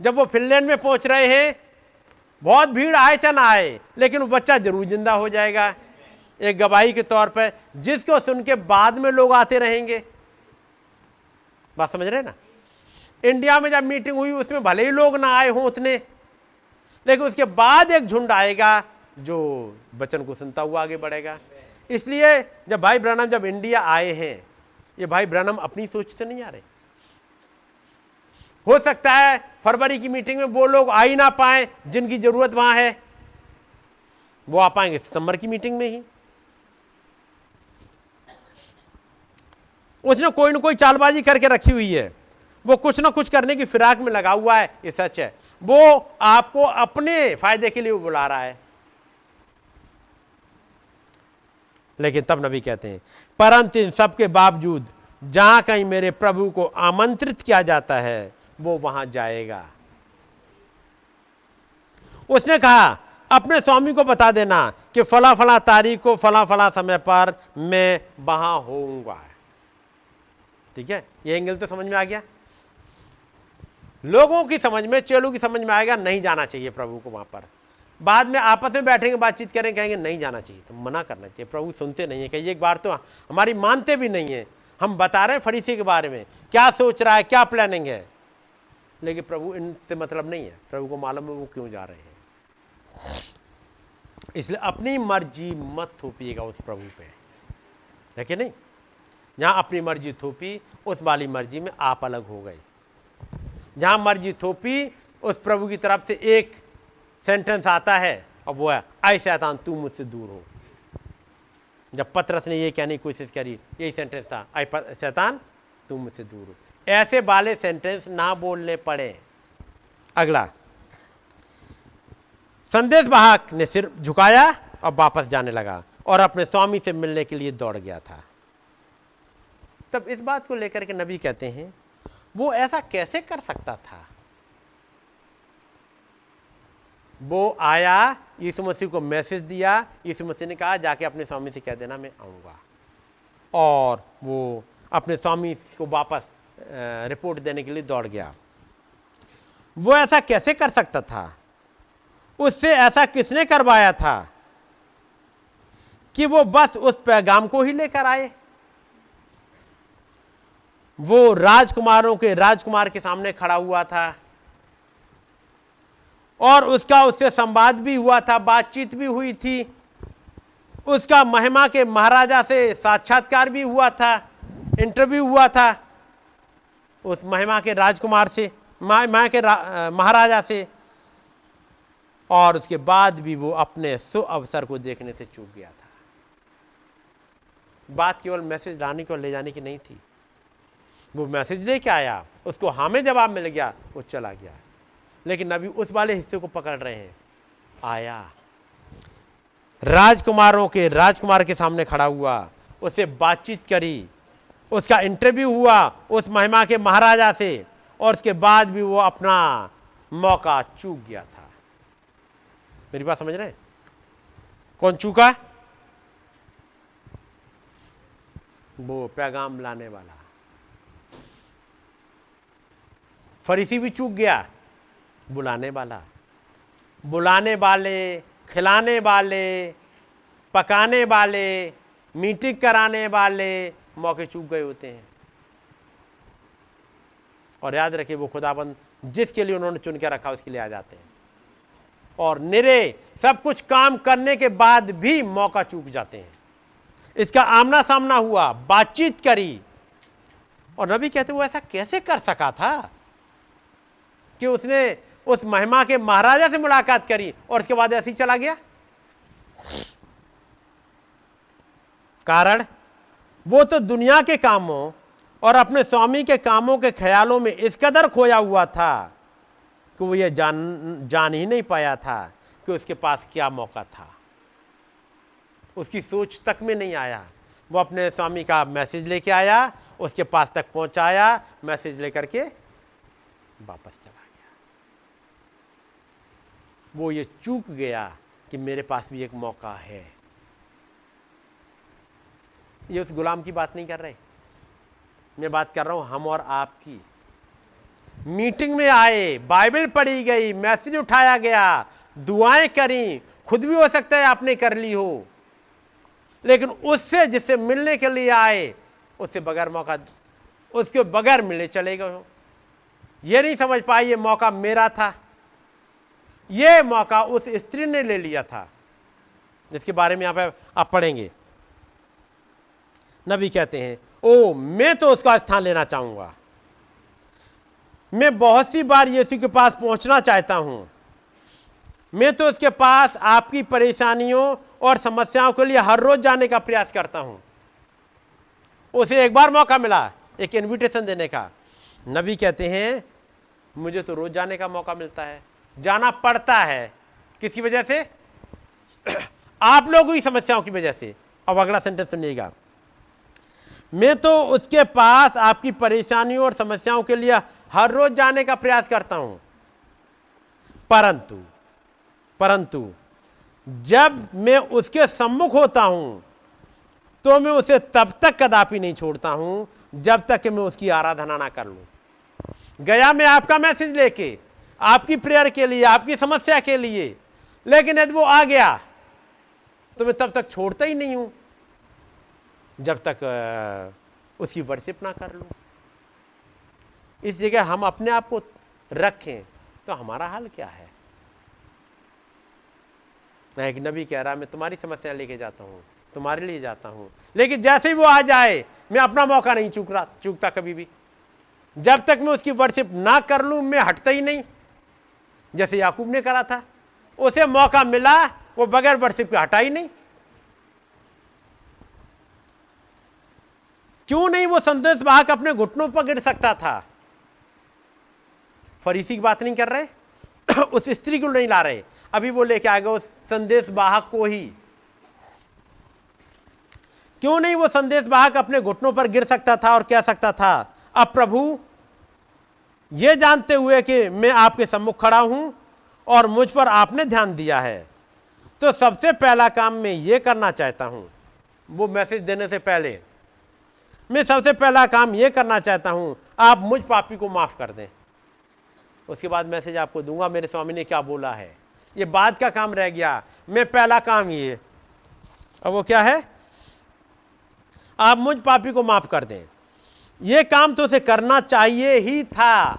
जब वो फिनलैंड में पहुँच रहे हैं, बहुत भीड़ आए चाहे ना आए, लेकिन वो बच्चा ज़रूर ज़िंदा हो जाएगा। एक गवाही के तौर पर जिसको सुन के बाद में लोग आते रहेंगे। बात समझ रहे ना? इंडिया में जब मीटिंग हुई, उसमें भले ही लोग ना आए हों उतने, लेकिन उसके बाद एक झुंड आएगा जो बचन को सुनता हुआ आगे बढ़ेगा। इसलिए जब भाई ब्रनम जब इंडिया आए हैं, ये भाई ब्रनम अपनी सोच से नहीं आ रहे। हो सकता है फरवरी की मीटिंग में वो लोग आ ही ना पाए, जिनकी ज़रूरत वहाँ है, वो आ पाएँगे सितंबर की मीटिंग में ही। उसने कोई ना कोई चालबाजी करके रखी हुई है। वो कुछ ना कुछ करने की फिराक में लगा हुआ है, ये सच है। वो आपको अपने फ़ायदे के लिए बुला रहा है। लेकिन तब नबी कहते हैं, परंतु इन सबके बावजूद जहाँ कहीं मेरे प्रभु को आमंत्रित किया जाता है, वो वहाँ जाएगा। उसने कहा, अपने स्वामी को बता देना कि फला फला तारीख को फला फला समय पर मैं वहाँ होऊँगा। ठीक है? ये एंगल तो समझ में आ गया। लोगों की समझ में, चेलों की समझ में आएगा, नहीं जाना चाहिए प्रभु को वहाँ पर। बाद में आपस में बैठेंगे, बातचीत करेंगे, कहेंगे, नहीं जाना चाहिए। तो मना करना चाहिए। प्रभु सुनते नहीं है। कहीं एक बार तो हमारी मानते भी नहीं है। हम बता रहे हैं फरीसी के बारे में। क्या सोच रहा है, क्या प्लानिंग है? लेकिन प्रभु इनसे मतलब नहीं है। प्रभु को मालूम है वो क्यों जा रहे हैं। इसलिए अपनी मर्ज़ी मत थोपिएगा उस प्रभु पे। है कि नहीं? जहाँ अपनी मर्ज़ी थोपी, उस वाली मर्ज़ी में आप अलग हो गए। जहाँ मर्ज़ी थोपी, उस प्रभु की तरफ़ से एक सेंटेंस आता है और वो है आई शैतान, तू मुझसे दूर हो। जब पत्रस ने ये कहने की कोशिश करी, यही सेंटेंस था आई शैतान, तू मुझसे दूर हो। ऐसे वाले सेंटेंस ना बोलने पड़े। अगला, संदेश वाहक ने सिर झुकाया और वापस जाने लगा और अपने स्वामी से मिलने के लिए दौड़ गया था। तब इस बात को लेकर के नबी कहते हैं, वो ऐसा कैसे कर सकता था? वो आया, यीशु मसीह को मैसेज दिया, यीशु मसीह ने कहा, जाके अपने स्वामी से कह देना, मैं आऊँगा। और वो अपने स्वामी को वापस रिपोर्ट देने के लिए दौड़ गया। वो ऐसा कैसे कर सकता था? उससे ऐसा किसने करवाया था कि वो बस उस पैगाम को ही लेकर आए? वो राजकुमारों के राजकुमार के सामने खड़ा हुआ था। और उसका उससे संवाद भी हुआ था, बातचीत भी हुई थी। उसका महिमा के महाराजा से साक्षात्कार भी हुआ था, इंटरव्यू हुआ था उस महिमा के राजकुमार से महिमा के महाराजा से। और उसके बाद भी वो अपने सु अवसर को देखने से चूक गया था। बात केवल मैसेज लाने को, ले जाने की नहीं थी। वो मैसेज लेके आया, उसको हमें जवाब मिल गया, वो चला गया। लेकिन अभी उस वाले हिस्से को पकड़ रहे हैं। आया। राजकुमारों के, राजकुमार के सामने खड़ा हुआ उससे बातचीत करी। उसका इंटरव्यू हुआ उस महिमा के महाराजा से, और उसके बाद भी वो अपना मौका चूक गया था। मेरी बात समझ रहे हैं? कौन चूका? वो पैगाम लाने वाला। फरीसी भी चूक गया, बुलाने वाला, बुलाने वाले, खिलाने वाले, पकाने वाले, मीटिंग कराने वाले मौके चूक गए होते हैं। और याद रखिए वो खुदाबंद जिसके लिए उन्होंने चुन के रखा, उसके लिए आ जाते हैं। और निरे, सब कुछ काम करने के बाद भी मौका चूक जाते हैं। इसका आमना सामना हुआ, बातचीत करी। और नबी कहते, वो ऐसा कैसे कर सका था? कि उसने उस महिमा के महाराजा से मुलाकात करी और उसके बाद ऐसे ही चला गया। कारण, वो तो दुनिया के कामों और अपने स्वामी के कामों के ख्यालों में इस कदर खोया हुआ था कि वो ये जान जान ही नहीं पाया था कि उसके पास क्या मौका था। उसकी सोच तक में नहीं आया। वो अपने स्वामी का मैसेज लेके आया, उसके पास तक पहुँचाया, मैसेज लेकर के वापस वो ये चूक गया कि मेरे पास भी एक मौका है। ये उस गुलाम की बात नहीं कर रहे। मैं बात कर रहा हूँ हम और आपकी। मीटिंग में आए, बाइबल पढ़ी गई, मैसेज उठाया गया, दुआएँ करी, खुद भी हो सकता है आपने कर ली हो। लेकिन उससे जिससे मिलने के लिए आए, उससे बगैर मौका, उसके बगैर मिलने चले गए हो। ये नहीं समझ पाए ये मौका मेरा था। ये मौका उस स्त्री ने ले लिया था, जिसके बारे में पर आप पढ़ेंगे। नबी कहते हैं, ओ, मैं तो उसका स्थान लेना चाहूँगा। मैं बहुत सी बार यीशु के पास पहुँचना चाहता हूँ। मैं तो उसके पास आपकी परेशानियों और समस्याओं के लिए हर रोज जाने का प्रयास करता हूँ। उसे एक बार मौका मिला, एक इनविटेशन देने का। नबी कहते हैं, मुझे तो रोज जाने का मौका मिलता है। जाना पड़ता है। किसी वजह से? आप लोगों की समस्याओं की वजह से। अब अगला सेंटेंस सुनिएगा। मैं तो उसके पास आपकी परेशानियों और समस्याओं के लिए हर रोज जाने का प्रयास करता हूँ। परंतु परंतु, जब मैं उसके सम्मुख होता हूँ तो मैं उसे तब तक कदापि नहीं छोड़ता हूँ, जब तक कि मैं उसकी आराधना ना कर लूँ। गया मैं आपका मैसेज लेके आपकी प्रेयर के लिए, आपकी समस्या के लिए। लेकिन यदि वो आ गया तो मैं तब तक छोड़ता ही नहीं हूँ। जब तक उसकी वर्शिप ना कर लूँ। इस जगह हम अपने आप को रखें तो हमारा हाल क्या है? मैं एक नबी कह रहा, मैं तुम्हारी समस्या लेके जाता हूँ, तुम्हारे लिए जाता हूँ। लेकिन जैसे ही वो आ जाए, मैं अपना मौका नहीं चूक रहा, चूकता कभी भी। जब तक मैं उसकी वर्शिप ना कर लूँ, मैं हटता ही नहीं। जैसे याकूब ने करा था। उसे मौका मिला, वो बगैर वर्शिप के हटा ही नहीं। क्यों नहीं वो संदेश वाहक अपने घुटनों पर गिर सकता था? फरीसी की बात नहीं कर रहे? उस स्त्री को नहीं ला रहे। अभी वो लेके आ गए उस संदेश वाहक को ही। क्यों नहीं वो संदेश वाहक अपने घुटनों पर गिर सकता था और कह सकता था, अब प्रभु ये जानते हुए कि मैं आपके सम्मुख खड़ा हूँ और मुझ पर आपने ध्यान दिया है। तो सबसे पहला काम मैं ये करना चाहता हूँ, वो मैसेज देने से पहले, मैं सबसे पहला काम ये करना चाहता हूँ, आप मुझ पापी को माफ़ कर दें। उसके बाद मैसेज आपको दूँगा, मेरे स्वामी ने क्या बोला है? ये बाद का काम रह गया, मैं पहला काम ये। अब वो क्या है? आप मुझ पापी को माफ़ कर दें। ये काम तो उसे करना चाहिए ही था।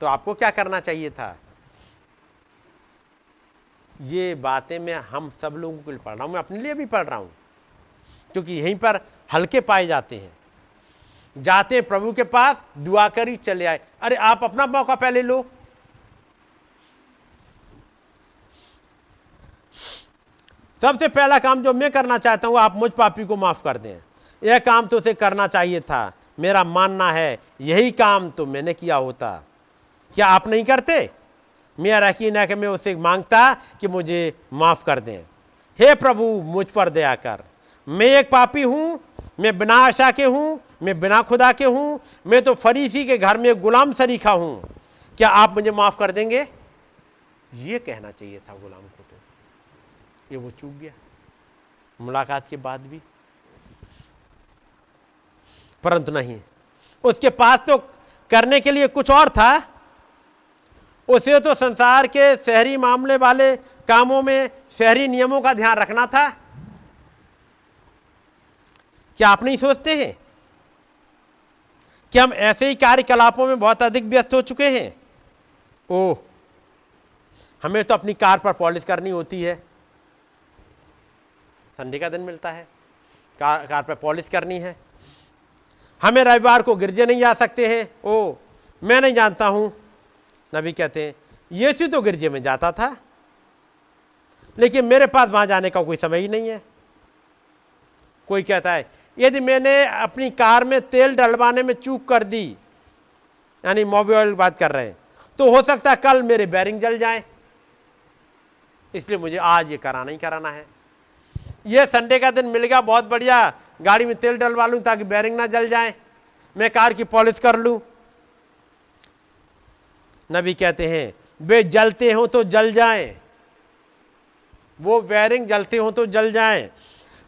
तो आपको क्या करना चाहिए था? ये बातें मैं हम सब लोगों के लिए पढ़ रहा हूँ, मैं अपने लिए भी पढ़ रहा हूँ, क्योंकि यहीं पर हल्के पाए जाते हैं। जाते हैं प्रभु के पास, दुआ कर ही चले आए। अरे, आप अपना मौका पहले लो। सबसे पहला काम जो मैं करना चाहता हूँ, आप मुझ पापी को माफ़ कर दें। यह काम तो उसे करना चाहिए था, मेरा मानना है, यही काम तो मैंने किया होता। क्या आप नहीं करते? मेरा यकीन है कि मैं उसे माँगता कि मुझे माफ़ कर दें। हे प्रभु, मुझ पर दया कर। मैं एक पापी हूँ, मैं बिना आशा के हूँ, मैं बिना खुदा के हूँ, मैं तो फरीसी के घर में गुलाम सरीखा हूँ। क्या आप मुझे माफ़ कर देंगे? ये कहना चाहिए था गुलाम को तो। ये वो चूक गया। मुलाकात के बाद भी परंतु नहीं। उसके पास तो करने के लिए कुछ और था। उसे तो संसार के शहरी मामले वाले कामों में शहरी नियमों का ध्यान रखना था। क्या आप नहीं सोचते हैं? कि हम ऐसे ही कार्यकलापों में बहुत अधिक व्यस्त हो चुके हैं? ओह, हमें तो अपनी कार पर पॉलिश करनी होती है। संडे का दिन मिलता है। कार कार पर पॉलिश करनी है। हमें रविवार को गिरजे नहीं जा सकते हैं। ओ, मैं नहीं जानता हूँ। नबी कहते हैं, यीशु तो गिरजे में जाता था, लेकिन मेरे पास वहाँ जाने का कोई समय ही नहीं है। कोई कहता है, यदि मैंने अपनी कार में तेल डलवाने में चूक कर दी, यानी मोबाइल बात कर रहे हैं तो हो सकता है कल मेरे बैरिंग जल जाए। इसलिए मुझे आज ये कराना ही कराना है। ये संडे का दिन मिल गया, बहुत बढ़िया। गाड़ी में तेल डलवा लूँ ताकि बैरिंग ना जल जाए। मैं कार की पॉलिश कर लूँ। नबी कहते हैं, वे जलते हो तो जल जाएँ। वो बैरिंग जलते हो तो जल जाएँ।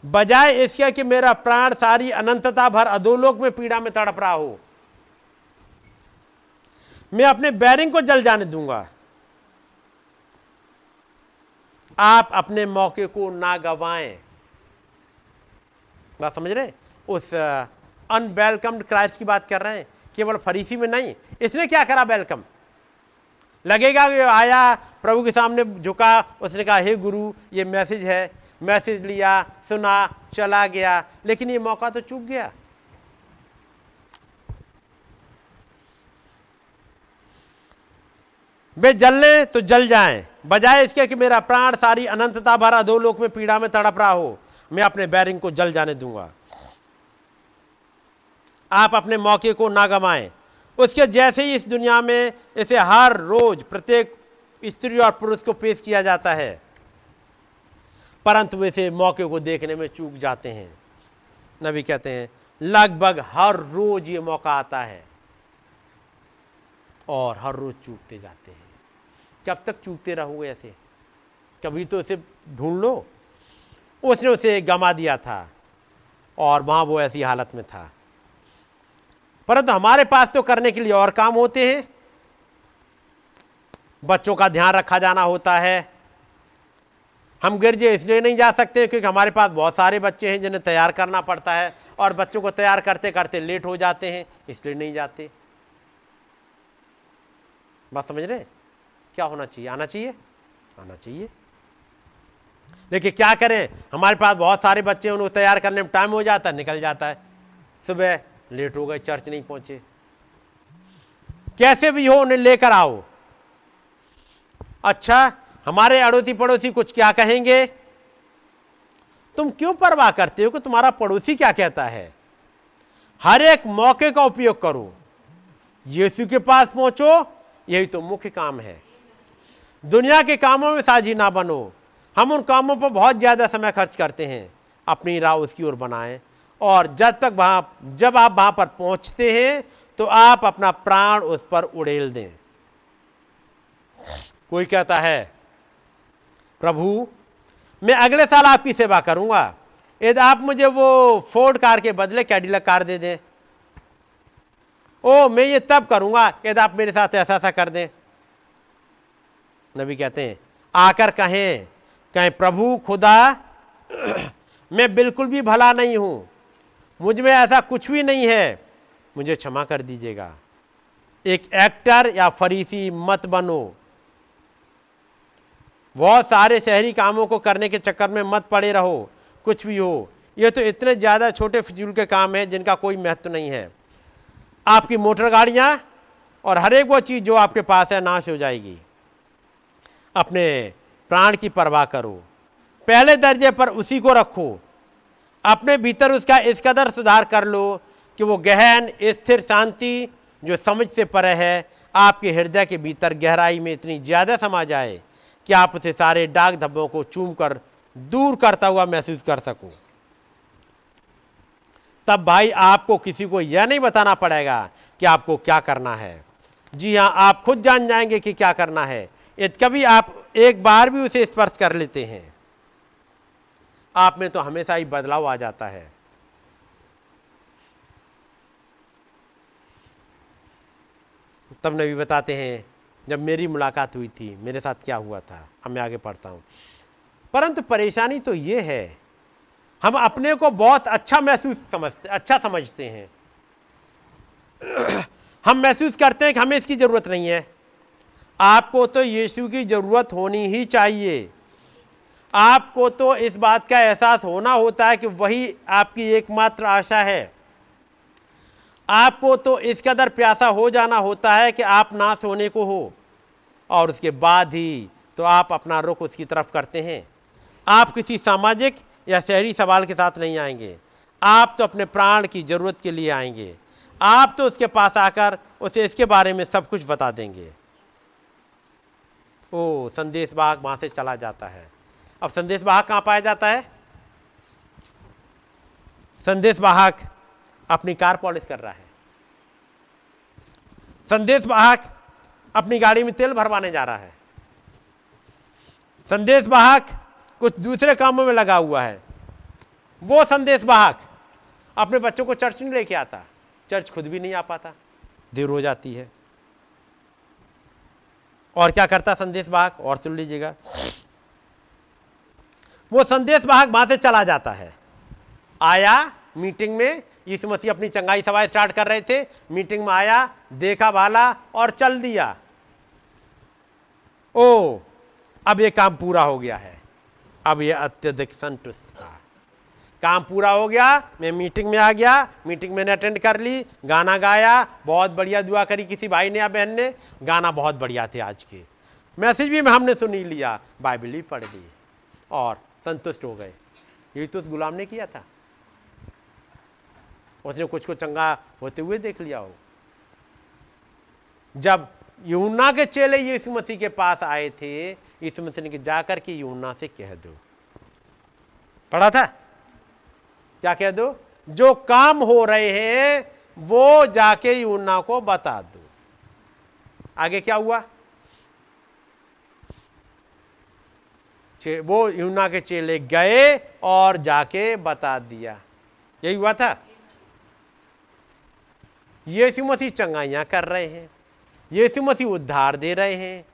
बजाय इसके कि मेरा प्राण सारी अनंतता भर अधोलोक में पीड़ा में तड़प रहा हो। मैं अपने बैरिंग को जल जाने दूँगा। आप अपने मौके को ना गवाएँ। बात समझ रहे? उस अनवेलकम्ड क्राइस्ट की बात कर रहे हैं। केवल फरीसी में नहीं, इसने क्या करा वेलकम लगेगा कि आया, प्रभु के सामने झुका, उसने कहा, हे गुरु, ये मैसेज है। मैसेज लिया, सुना, चला गया, लेकिन ये मौका तो चूक गया। वे जलने तो जल जाएँ। बजाय इसके कि मेरा प्राण सारी अनंतता भरा दो लोक में पीड़ा में तड़प रहा हो, मैं अपने बैरिंग को जल जाने दूँगा। आप अपने मौके को ना गमाएँ उसके जैसे ही इस दुनिया में इसे हर रोज प्रत्येक स्त्री और पुरुष को पेश किया जाता है, परंतु वे इसे मौके को देखने में चूक जाते हैं। नबी कहते हैं, लगभग हर रोज ये मौका आता है और हर रोज चूकते जाते हैं। कब तक चूकते रहोगे ऐसे? कभी तो उसे ढूंढ लो। उसने उसे गमा दिया था और वहाँ वो ऐसी हालत में था। परंतु हमारे पास तो करने के लिए और काम होते हैं। बच्चों का ध्यान रखा जाना होता है। हम गिरजे इसलिए नहीं जा सकते क्योंकि हमारे पास बहुत सारे बच्चे हैं जिन्हें तैयार करना पड़ता है और बच्चों को तैयार करते करते लेट हो जाते हैं, इसलिए नहीं जाते। बात समझ रहे? क्या होना चाहिए? आना चाहिए? आना चाहिए। लेकिन क्या करें? हमारे पास बहुत सारे बच्चे हैं, उनको तैयार करने में टाइम हो जाता है, निकल जाता है। सुबह लेट हो गए चर्च नहीं पहुँचे। कैसे भी हो, उन्हें लेकर आओ। अच्छा हमारे अड़ोसी पड़ोसी कुछ क्या कहेंगे? तुम क्यों परवाह करते हो कि तुम्हारा पड़ोसी क्या कहता है? हर एक मौके का उपयोग करो। यीशु के पास पहुंचो, यही तो मुख्य काम है। दुनिया के कामों में साझी ना बनो। हम उन कामों पर बहुत ज़्यादा समय खर्च करते हैं। अपनी राह उसकी ओर बनाएँ। और जब तक वहाँ, जब आप वहाँ पर पहुँचते हैं तो आप अपना प्राण उस पर उड़ेल दें। कोई कहता है, प्रभु, मैं अगले साल आपकी सेवा करूँगा। यदि आप मुझे वो फोर्ड कार के बदले कैडिलक कार दे दें। ओ मैं ये तब करूँगा, यदि आप मेरे साथ ऐसा ऐसा कर दें। नबी कहते हैं, आकर कहें कहें, प्रभु खुदा, मैं बिल्कुल भी भला नहीं हूँ, मुझमें ऐसा कुछ भी नहीं है, मुझे क्षमा कर दीजिएगा। एक एक्टर या फरीसी मत बनो। बहुत सारे शहरी कामों को करने के चक्कर में मत पड़े रहो, कुछ भी हो। ये तो इतने ज़्यादा छोटे फिजूल के काम हैं, जिनका कोई महत्व नहीं है। आपकी मोटर गाड़ियाँ और हर एक वो चीज़ जो आपके पास है, नाश हो जाएगी। अपने प्राण की परवाह करो। पहले दर्जे पर उसी को रखो। अपने भीतर उसका इस कदर सुधार कर लो कि वो गहन, स्थिर, शांति जो समझ से परे है, आपके हृदय के भीतर गहराई में इतनी ज़्यादा समा जाए कि आप उसे सारे डाक धब्बों को चूम कर दूर करता हुआ महसूस कर सको। तब भाई आपको किसी को यह नहीं बताना पड़ेगा कि आपको क्या करना है। जी हाँ आप खुद जान जाएँगे कि क्या करना है। यदि कभी आप एक बार भी उसे स्पर्श कर लेते हैं, आप में तो हमेशा ही बदलाव आ जाता है। तब नबी बताते हैं, जब मेरी मुलाकात हुई थी, मेरे साथ क्या हुआ था? अब मैं आगे पढ़ता हूँ। परंतु परेशानी तो ये है, हम अपने को बहुत अच्छा महसूस समझते अच्छा समझते हैं। हम महसूस करते हैं कि हमें इसकी ज़रूरत नहीं है। आपको तो यीशु की ज़रूरत होनी ही चाहिए। आपको तो इस बात का एहसास होना होता है कि वही आपकी एकमात्र आशा है। आपको तो इस कदर प्यासा हो जाना होता है कि आप नाश होने को हो, और उसके बाद ही तो आप अपना रुख उसकी तरफ़ करते हैं। आप किसी सामाजिक या शहरी सवाल के साथ नहीं आएँगे। आप तो अपने प्राण की ज़रूरत के लिए आएँगे। आप तो उसके पास आकर उसे इसके बारे में सब कुछ बता देंगे। ओ, संदेश बाग वहाँ से चला जाता है। अब संदेश वाहक कहाँ पाया जाता है? संदेश वाहक अपनी कार पॉलिश कर रहा है। संदेश वाहक अपनी गाड़ी में तेल भरवाने जा रहा है। संदेश वाहक कुछ दूसरे कामों में लगा हुआ है। वो संदेश वाहक अपने बच्चों को चर्च नहीं लेके आता। चर्च खुद भी नहीं आ पाता। देर हो जाती है। और क्या करता संदेश वाहक? और सुन लीजिएगा। वो संदेश वाहक वहाँ से चला जाता है। आया मीटिंग में, यीशु मसीह अपनी चंगाई सभा स्टार्ट कर रहे थे। मीटिंग में आया, देखा, भाला और चल दिया। ओ, अब ये काम पूरा हो गया है। अब ये अत्यधिक संतुष्ट था। काम पूरा हो गया, मैं मीटिंग में आ गया मीटिंग मैंने अटेंड कर ली, गाना गाया, बहुत बढ़िया दुआ करी किसी भाई ने या बहन ने, गाना बहुत बढ़िया थे आज के। मैसेज भी हमने सुन लिया, बाइबल भी पढ़ ली, और संतुष्ट हो गए। यही तो उस गुलाम ने किया था। उसने कुछ को चंगा होते हुए देख लिया हो। जब यूना के चेले यीशु मसीह के पास आए थे, यीशु मसीह ने जाकर के यूना से कह दो। पढ़ा था? क्या कह दो? जो काम हो रहे हैं, वो जाके यूना को बता दो। आगे क्या हुआ? वो यूना के चेले गए और जाके बता दिया। यही हुआ था? यीशु मसीह चंगाइयाँ कर रहे हैं, यीशु मसीह उद्धार दे रहे हैं।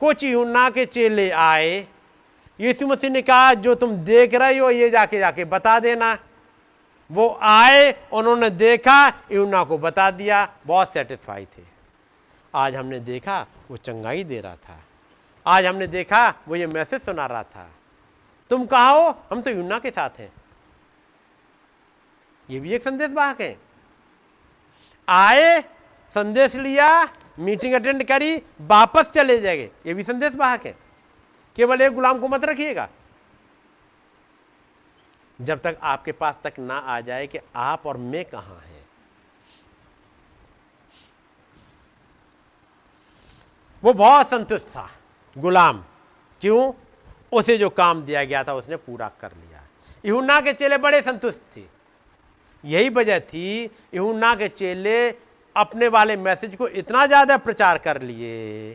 कुछ यूना के चेले आए, यीशु मसीह ने कहा, जो तुम देख रहे हो, ये जाके जाके बता देना। वो आए, उन्होंने देखा, यूना को बता दिया, बहुत सेटिस्फाई थे। आज हमने देखा, वो चंगाई दे रहा था। आज हमने देखा, वो ये मैसेज सुना रहा था। तुम कहा हो? हम तो यूना के साथ हैं। ये भी एक संदेश वाहक है। आए, संदेश लिया मीटिंग अटेंड करी, वापस चले जाएँगे। ये भी संदेश वाहक है। केवल एक गुलाम को मत रखिएगा। जब तक आपके पास तक ना आ जाए कि आप और मैं कहाँ हैं। वो बहुत संतुष्ट था, गुलाम। क्यों? उसे जो काम दिया गया था उसने पूरा कर लिया। यहुन्ना के चेले बड़े संतुष्ट थे। यही वजह थी यहुन्ना के चेले अपने वाले मैसेज को इतना ज़्यादा प्रचार कर लिए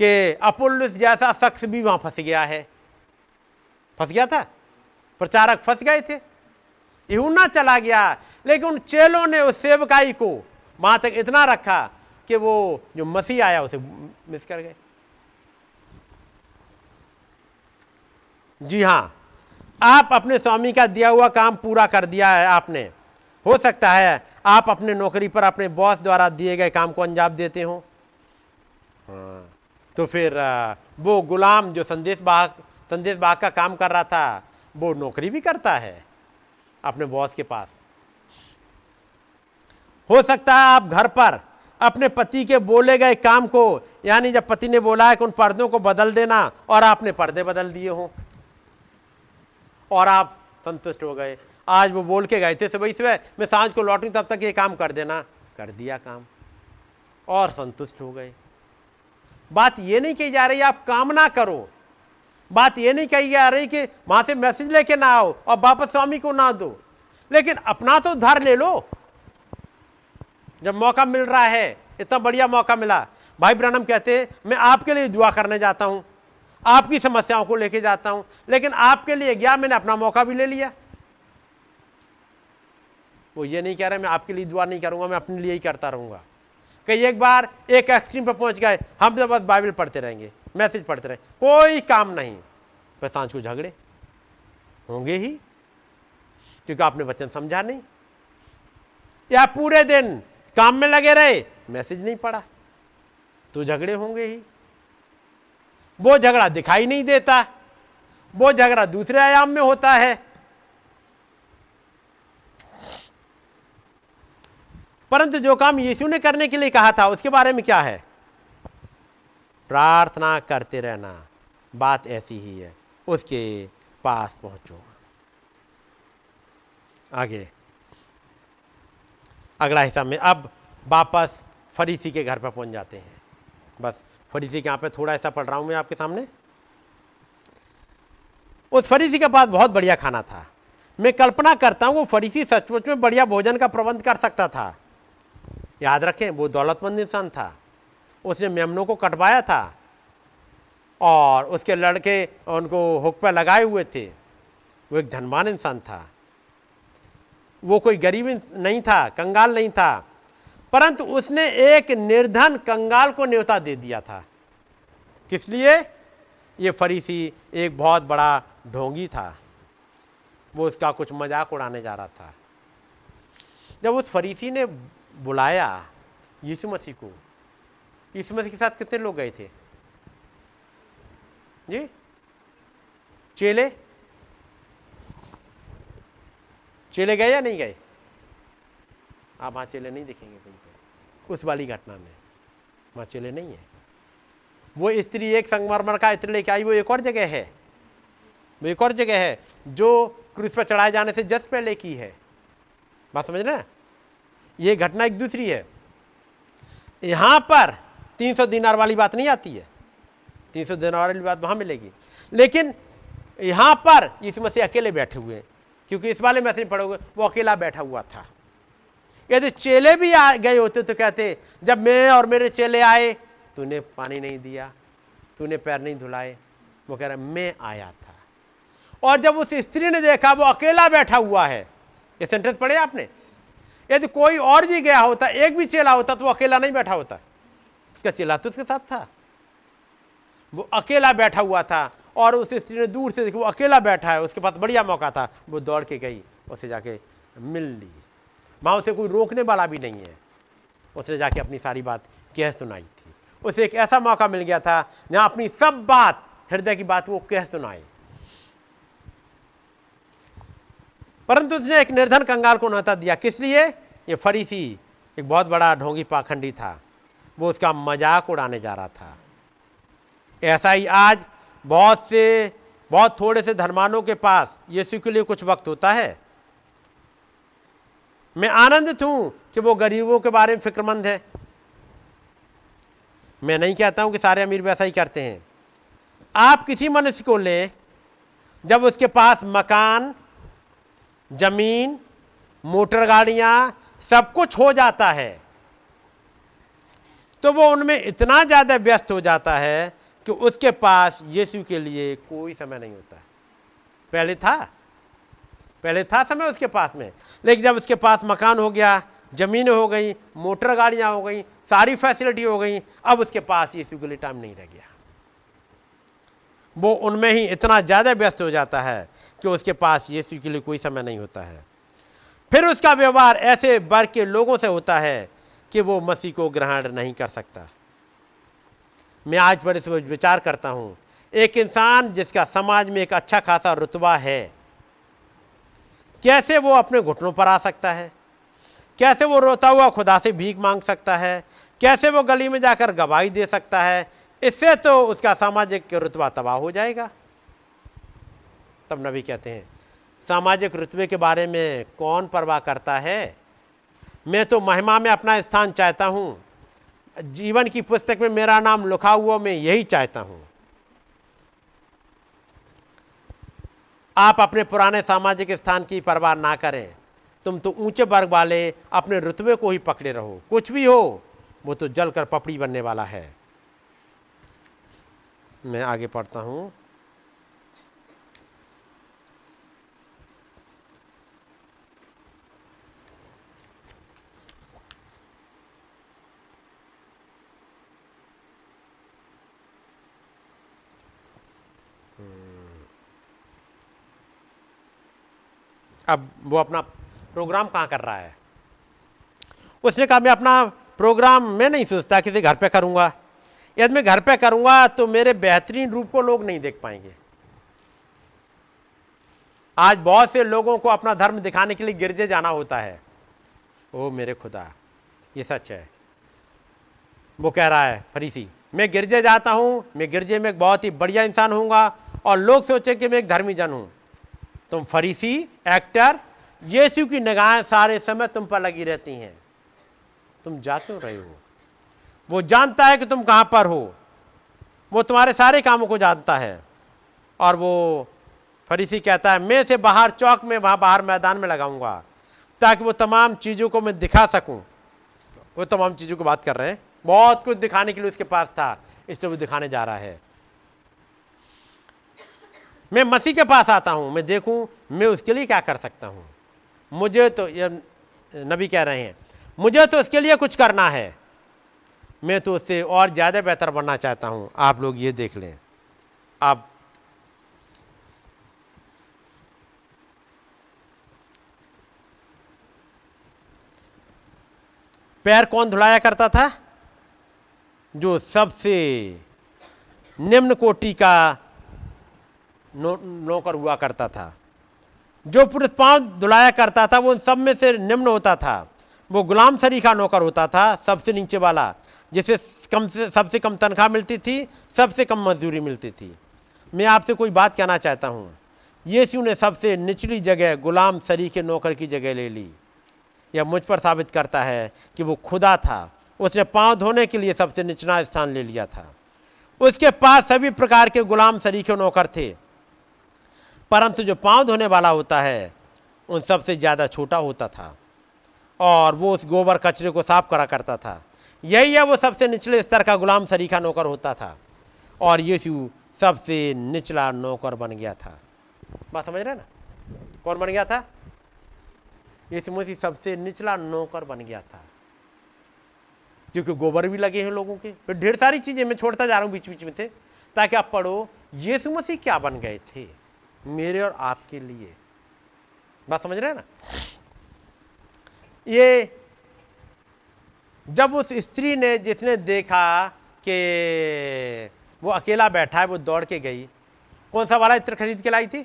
कि अपुल्लुस जैसा शख्स भी वहाँ फंस गया है। फंस गया था? प्रचारक फंस गए थे। यहुन्ना चला गया, लेकिन उन चेलों ने उस सेवकाई को वहाँ तक इतना रखा कि वो जो मसीह आया उसे मिस कर गए। जी हाँ, आप अपने स्वामी का दिया हुआ काम पूरा कर दिया है आपने। हो सकता है आप अपने नौकरी पर अपने बॉस द्वारा दिए गए काम को अंजाम देते हो। हाँ तो फिर वो गुलाम जो संदेश बाहक संदेश बाहक का काम कर रहा था वो नौकरी भी करता है अपने बॉस के पास। हो सकता है आप घर पर अपने पति के बोले गए काम को, यानी जब पति ने बोला है कि उन पर्दों को बदल देना और आपने पर्दे बदल दिए हों, और आप संतुष्ट हो गए। आज वो बोल के गए थे, सुबह सुबह मैं साँझ को लौटूँ, तब तक ये काम कर देना। कर दिया काम और संतुष्ट हो गए। बात ये नहीं कही जा रही, आप काम ना करो। बात ये नहीं कही जा रही कि वहाँ से मैसेज लेके ना आओ और वापस स्वामी को ना दो। लेकिन अपना तो उधार ले लो। जब मौका मिल रहा है, इतना बढ़िया मौका मिला। भाई ब्रनम कहते हैं, मैं आपके लिए दुआ करने जाता हूँ, आपकी समस्याओं को लेके जाता हूँ, लेकिन आपके लिए गया मैंने अपना मौका भी ले लिया? वो ये नहीं कह रहे, मैं आपके लिए दुआ नहीं करूँगा, मैं अपने लिए ही करता रहूँगा। कई एक बार एक एक्सट्रीम पर पहुँच गए, हम तो बस बाइबल पढ़ते रहेंगे। मैसेज पढ़ते रहे। कोई काम नहीं। पर साँझ को झगड़े। होंगे ही। क्योंकि आपने वचन समझा नहीं। या पूरे दिन काम में लगे रहे, मैसेज नहीं पढ़ा। तो झगड़े होंगे ही। वो झगड़ा दिखाई नहीं देता। वो झगड़ा दूसरे आयाम में होता है। परंतु जो काम यीशु ने करने के लिए कहा था, उसके बारे में क्या है? प्रार्थना करते रहना, बात ऐसी ही है, उसके पास पहुंचो। आगे। अगला हिस्सा में अब वापस फरीसी के घर पर पहुँच जाते हैं। बस फरीसी के यहाँ पे थोड़ा ऐसा पढ़ रहा हूँ मैं आपके सामने। उस फरीसी के पास बहुत बढ़िया खाना था। मैं कल्पना करता हूँ वो फरीसी सचमुच में बढ़िया भोजन का प्रबंध कर सकता था। याद रखें, वो दौलतमंद इंसान था। उसने मेमनों को कटवाया था और उसके लड़के उनको हुक पर लगाए हुए थे। वो एक धनवान इंसान था। वो कोई गरीब नहीं था, कंगाल नहीं था, परंतु उसने एक निर्धन कंगाल को न्योता दे दिया था। किस लिए? ये फरीसी एक बहुत बड़ा ढोंगी था। वो उसका कुछ मज़ाक उड़ाने जा रहा था। जब उस फरीसी ने बुलाया यीशु मसीह को यीशु मसीह के साथ कितने लोग गए थे? जी? चेले? चेले गए या नहीं गए? आप वहाँ चेले नहीं दिखेंगे कहीं पर उस वाली घटना में। वहाँ चेले नहीं है। वो स्त्री एक संगमरमर का स्त्री लेके आई, वो एक और जगह है। वो एक और जगह है, जो क्रूस पर चढ़ाए जाने से जस्ट पहले की है। बात समझ रहे ये घटना एक दूसरी है। यहाँ पर 300 दिनार वाली बात नहीं आती है। 300 दिनार वाली बात वहाँ मिलेगी। लेकिन यहाँ पर यीशु मसीह अकेले बैठे हुए हैं, क्योंकि इस वाले मैसेज पढ़ोगे, वो अकेला बैठा हुआ था। यदि चेले भी आ गए होते तो कहते, जब मैं और मेरे चेले आए, तूने पानी नहीं दिया, तूने पैर नहीं धुलाए। वो कह रहा मैं आया था। और जब उस स्त्री ने देखा, वो अकेला बैठा हुआ है, ये सेंटेंस पढ़े आपने? यदि कोई और भी गया होता, एक भी चेला होता तो वो अकेला नहीं बैठा होता। उसका चेला तो उसके साथ था। वो अकेला बैठा हुआ था और उस स्त्री ने दूर से देखा, वो अकेला बैठा है, उसके पास बढ़िया मौका था। वो दौड़ के गई, उसे जाके मिल ली। वहाँ उसे कोई रोकने वाला भी नहीं है। उसने जाके अपनी सारी बात कह सुनाई थी। उसे एक ऐसा मौका मिल गया था, जहाँ अपनी सब बात, हृदय की बात वो कह सुनाए। परंतु उसने एक निर्धन कंगाल को न्योता दिया। किस लिए? ये फरीसी, एक बहुत बड़ा ढोंगी पाखंडी था। वो उसका मज़ाक उड़ाने जा रहा था। ऐसा ही आज बहुत से, बहुत थोड़े से धर्मानों के पास यीशु के लिए कुछ वक्त होता है। मैं आनंदित हूँ कि वो गरीबों के बारे में फिक्रमंद है। मैं नहीं कहता हूँ कि सारे अमीर वैसा ही करते हैं। आप किसी मनुष्य को लें, जब उसके पास मकान, ज़मीन, मोटर गाड़ियाँ, सब कुछ हो जाता है तो वो उनमें इतना ज़्यादा व्यस्त हो जाता है कि उसके पास यीशु के लिए कोई समय नहीं होता पहले था। पहले था समय उसके पास में। लेकिन जब उसके पास मकान हो गया, ज़मीन हो गई, मोटर गाड़ियाँ हो गई, सारी फैसिलिटी हो गई, अब उसके पास यीशु के लिए टाइम नहीं रह गया। वो उनमें ही इतना ज़्यादा व्यस्त हो जाता है कि उसके पास यीशु के लिए कोई समय नहीं होता है। फिर उसका व्यवहार ऐसे वर्ग के लोगों से होता है कि वो मसीह को ग्रहण नहीं कर सकता। मैं आज बड़े से विचार करता हूँ, एक इंसान जिसका समाज में एक अच्छा खासा रुतबा है, कैसे वो अपने घुटनों पर आ सकता है? कैसे वो रोता हुआ खुदा से भीख मांग सकता है? कैसे वो गली में जाकर गवाही दे सकता है? इससे तो उसका सामाजिक रुतबा तबाह हो जाएगा। तब नबी कहते हैं, सामाजिक रुतबे के बारे में कौन परवाह करता है? मैं तो महिमा में अपना स्थान चाहता हूँ। जीवन की पुस्तक में मेरा नाम लिखा हुआ मैं यही चाहता हूँ। आप अपने पुराने सामाजिक स्थान की परवाह ना करें। तुम तो ऊँचे वर्ग वाले अपने रुतबे को ही पकड़े रहो। कुछ भी हो, वो तो जलकर पपड़ी बनने वाला है। मैं आगे पढ़ता हूँ। अब वो अपना प्रोग्राम कहाँ कर रहा है? उसने कहा, मैं अपना प्रोग्राम मैं नहीं सोचता किसी घर पे करूँगा। यदि मैं घर पे करूँगा तो मेरे बेहतरीन रूप को लोग नहीं देख पाएँगे। आज बहुत से लोगों को अपना धर्म दिखाने के लिए गिरजे जाना होता है। ओ मेरे खुदा, ये सच है। वो कह रहा है, फरीसी, मैं गिरजे जाता हूँ, मैं गिरजे में एक बहुत ही बढ़िया इंसान होऊँगा और लोग सोचे कि मैं एक धर्मी जन हूँ। तुम फरीसी, एक्टर, यीशु की निगाहें सारे समय तुम पर लगी रहती हैं। तुम जा क्यों रहे हो? वो जानता है कि तुम कहाँ पर हो। वो तुम्हारे सारे कामों को जानता है। और वो फरीसी कहता है, मैं से बाहर चौक में, वहाँ बाहर मैदान में लगाऊँगा, ताकि वो तमाम चीज़ों को मैं दिखा सकूँ। वो तमाम चीज़ों को बात कर रहे हैं। बहुत कुछ दिखाने के लिए उसके पास था, इसलिए वो दिखाने जा रहा है। मैं मसीह के पास आता हूँ, मैं देखूँ, मैं उसके लिए क्या कर सकता हूँ? मुझे तो ये नबी कह रहे हैं, मुझे तो उसके लिए कुछ करना है। मैं तो उससे और ज़्यादा बेहतर बनना चाहता हूँ। आप लोग ये देख लें। आप पैर कौन धुलाया करता था? जो सबसे निम्न कोटि का नो, नौकर हुआ करता था। जो पुरुष पाँव धुलाया करता था वो सब में से निम्न होता था। वो गुलाम सरीखा नौकर होता था सबसे नीचे वाला जिसे कम से सबसे कम तनख्वाह मिलती थी सबसे कम मजदूरी मिलती थी। मैं आपसे कोई बात कहना चाहता हूँ। यीशु ने सबसे निचली जगह गुलाम सरीखे नौकर की जगह ले ली। यह मुझ पर साबित करता है कि वो खुदा था। उसने पाँव धोने के लिए सबसे निचला स्थान ले लिया था। उसके पास सभी प्रकार के गुलाम सरीखे नौकर थे। परंतु जो पाँव धोने वाला होता है, उन सबसे ज़्यादा छोटा होता था। और वो उस गोबर कचरे को साफ़ करा करता था। यही है वो सबसे निचले स्तर का गुलाम सरीखा नौकर होता था। और यीशु सबसे निचला नौकर बन गया था। बात समझ रहे ना? कौन बन गया था? यीशु मसीह सबसे निचला नौकर बन गया था। क्योंकि गोबर भी लगे हैं लोगों के। फिर ढेर सारी चीज़ें मैं छोड़ता जा रहा हूँ बीच बीच में से, ताकि आप पढ़ो, यीशु मसीह क्या बन गए थे? मेरे और आपके लिए। बात समझ रहे हैं ना? ये जब उस स्त्री ने, जिसने देखा कि वो अकेला बैठा है, वो दौड़ के गई, कौन सा वाला इत्र खरीद के लाई थी?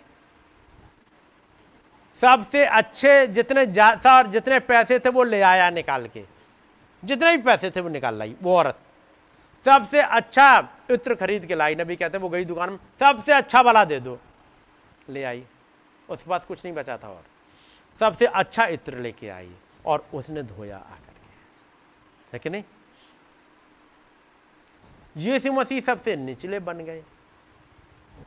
सबसे अच्छे जितने ज़्यादा और जितने पैसे थे, वो ले आया निकाल के। जितने भी पैसे थे, वो निकाल लाई, वो औरत। सबसे अच्छा इत्र खरीद के लाई, नबी कहते वो गई दुकान में, सबसे अच्छा वाला दे दो। ले आई। उसके पास कुछ नहीं बचा था और। सबसे अच्छा इत्र लेके आई और उसने धोया आकर के। है कि नहीं? यीशु मसीह सबसे निचले बन गए।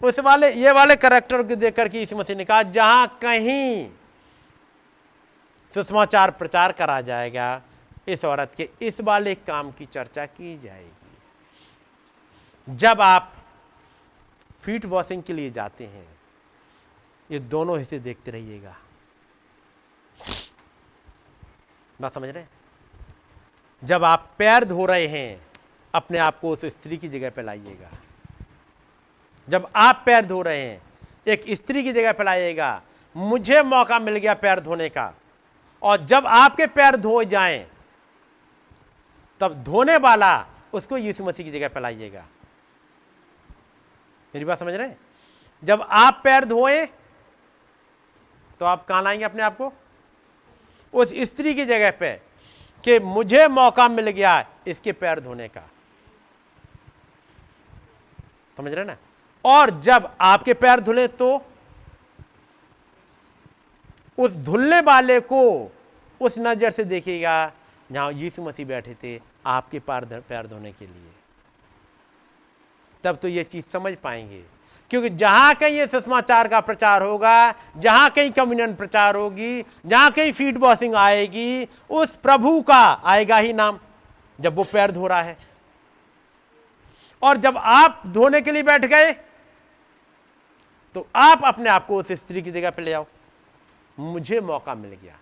उस वाले, ये वाले करेक्टर को देख करके यीशु मसीह ने कहा, जहाँ कहीं सुषमाचार प्रचार करा जाएगा, इस औरत के इस वाले काम की चर्चा की जाएगी। जब आप फीट वॉशिंग के लिए जाते हैं ये दोनों हिस्से देखते रहिएगा। बात समझ रहे जब आप पैर धो रहे हैं, अपने आप को उस स्त्री की जगह पर लाइएगा। जब आप पैर धो रहे हैं, एक स्त्री की जगह पर लाइएगा। मुझे मौका मिल गया पैर धोने का। और जब आपके पैर धो जाएँ, तब धोने वाला उसको यीशु मसीह की जगह पर लाइएगा। मेरी बात समझ रहे हैं? जब आप पैर धोए तो आप कहाँ लाएँगे अपने आप को? उस स्त्री की जगह पे कि मुझे मौका मिल गया इसके पैर धोने का। समझ रहे ना? और जब आपके पैर धुले तो उस धुलने वाले को उस नज़र से देखिएगा, जहाँ यीशु मसीह बैठे थे आपके पैर धोने के लिए। तब तो ये चीज़ समझ पाएँगे। क्योंकि जहाँ कहीं ये सुषमाचार का प्रचार होगा, जहाँ कहीं कम्युनियन प्रचार होगी, जहाँ कहीं फ़ीड वॉशिंग आएगी, उस प्रभु का आएगा ही नाम, जब वो पैर धो रहा है। और जब आप धोने के लिए बैठ गए तो आप अपने आप को उस स्त्री की जगह पर ले आओ। मुझे मौका मिल गया।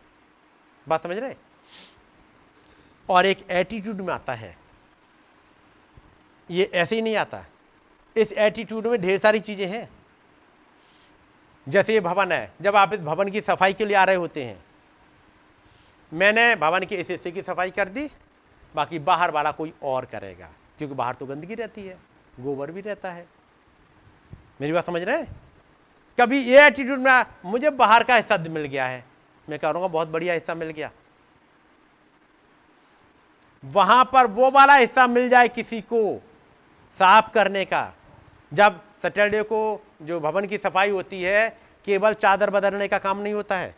बात समझ रहे? और एक एटीट्यूड में आता है। ये ऐसे ही नहीं आता। इस एटीट्यूड में ढेर सारी चीज़ें हैं। जैसे ये भवन है, जब आप इस भवन की सफ़ाई के लिए आ रहे होते हैं, मैंने भवन के इस हिस्से की सफ़ाई कर दी, बाकी बाहर वाला कोई और करेगा, क्योंकि बाहर तो गंदगी रहती है, गोबर भी रहता है। मेरी बात समझ रहे हैं? कभी ये एटीट्यूड में मुझे बाहर का हिस्सा मिल गया है, मैं कह रहा बहुत बढ़िया हिस्सा मिल गया। वहाँ पर वो वाला हिस्सा मिल जाए किसी को साफ़ करने का जब सैटरडे को जो भवन की सफ़ाई होती है, केवल चादर बदलने का काम नहीं होता है।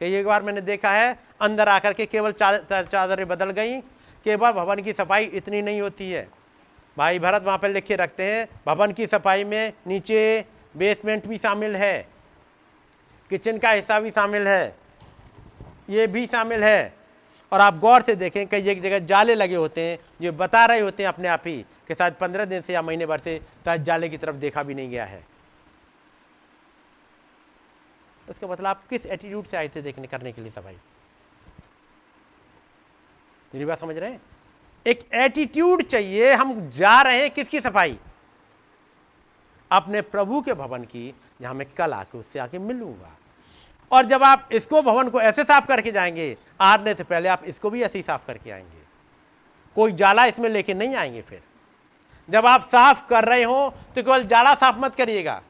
कई एक बार मैंने देखा है, अंदर आकर के केवल चादरें बदल गई, केवल भवन की सफ़ाई इतनी नहीं होती है। भाई भरत वहाँ पर लिख रखते हैं, भवन की सफ़ाई में नीचे बेसमेंट भी शामिल है किचन का हिस्सा भी शामिल है, ये भी शामिल है। और आप गौर से देखें, कई एक जगह जाले लगे होते हैं जो बता रहे होते हैं अपने आप ही कि शायद पंद्रह दिन से या महीने भर से शायद जाले की तरफ़ देखा भी नहीं गया है। उसका मतलब आप किस एटीट्यूड से आए थे देखने, करने के लिए सफ़ाई मेरी बात समझ रहे हैं? एक एटीट्यूड चाहिए, हम जा रहे हैं किसकी सफ़ाई? अपने प्रभु के भवन की, जहाँ मैं कल आके उससे आके मिलूँगा। और जब आप इसको भवन को ऐसे साफ़ करके जाएँगे आने से पहले आप इसको भी ऐसे ही साफ़ करके आएँगे। कोई जाला इसमें लेके नहीं आएँगे फिर। जब आप साफ़ कर रहे हो तो केवल जाला साफ़ मत करिएगा।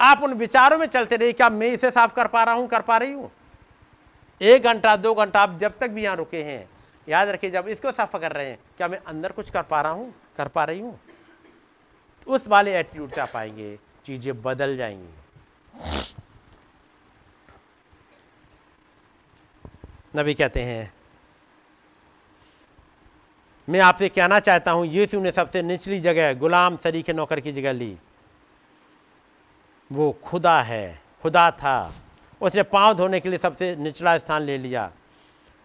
आप उन विचारों में चलते रहिए क्या मैं इसे साफ़ कर पा रहा हूँ, कर पा रही हूँ? एक घंटा, दो घंटा आप जब तक भी यहाँ रुके हैं, याद रखिए जब इसको साफ़ कर रहे हैं, क्या मैं अंदर कुछ कर पा रहा हूँ, कर पा रही हूँ? तो उस वाले एटीट्यूड से आप आएँगे, चीज़ें बदल जाएँगी। नबी कहते हैं। मैं आपसे कहना चाहता हूँ यीशु ने सबसे निचली जगह गुलाम सरीखे नौकर की जगह ली। वो खुदा है खुदा था। उसने पाँव धोने के लिए सबसे निचला स्थान ले लिया।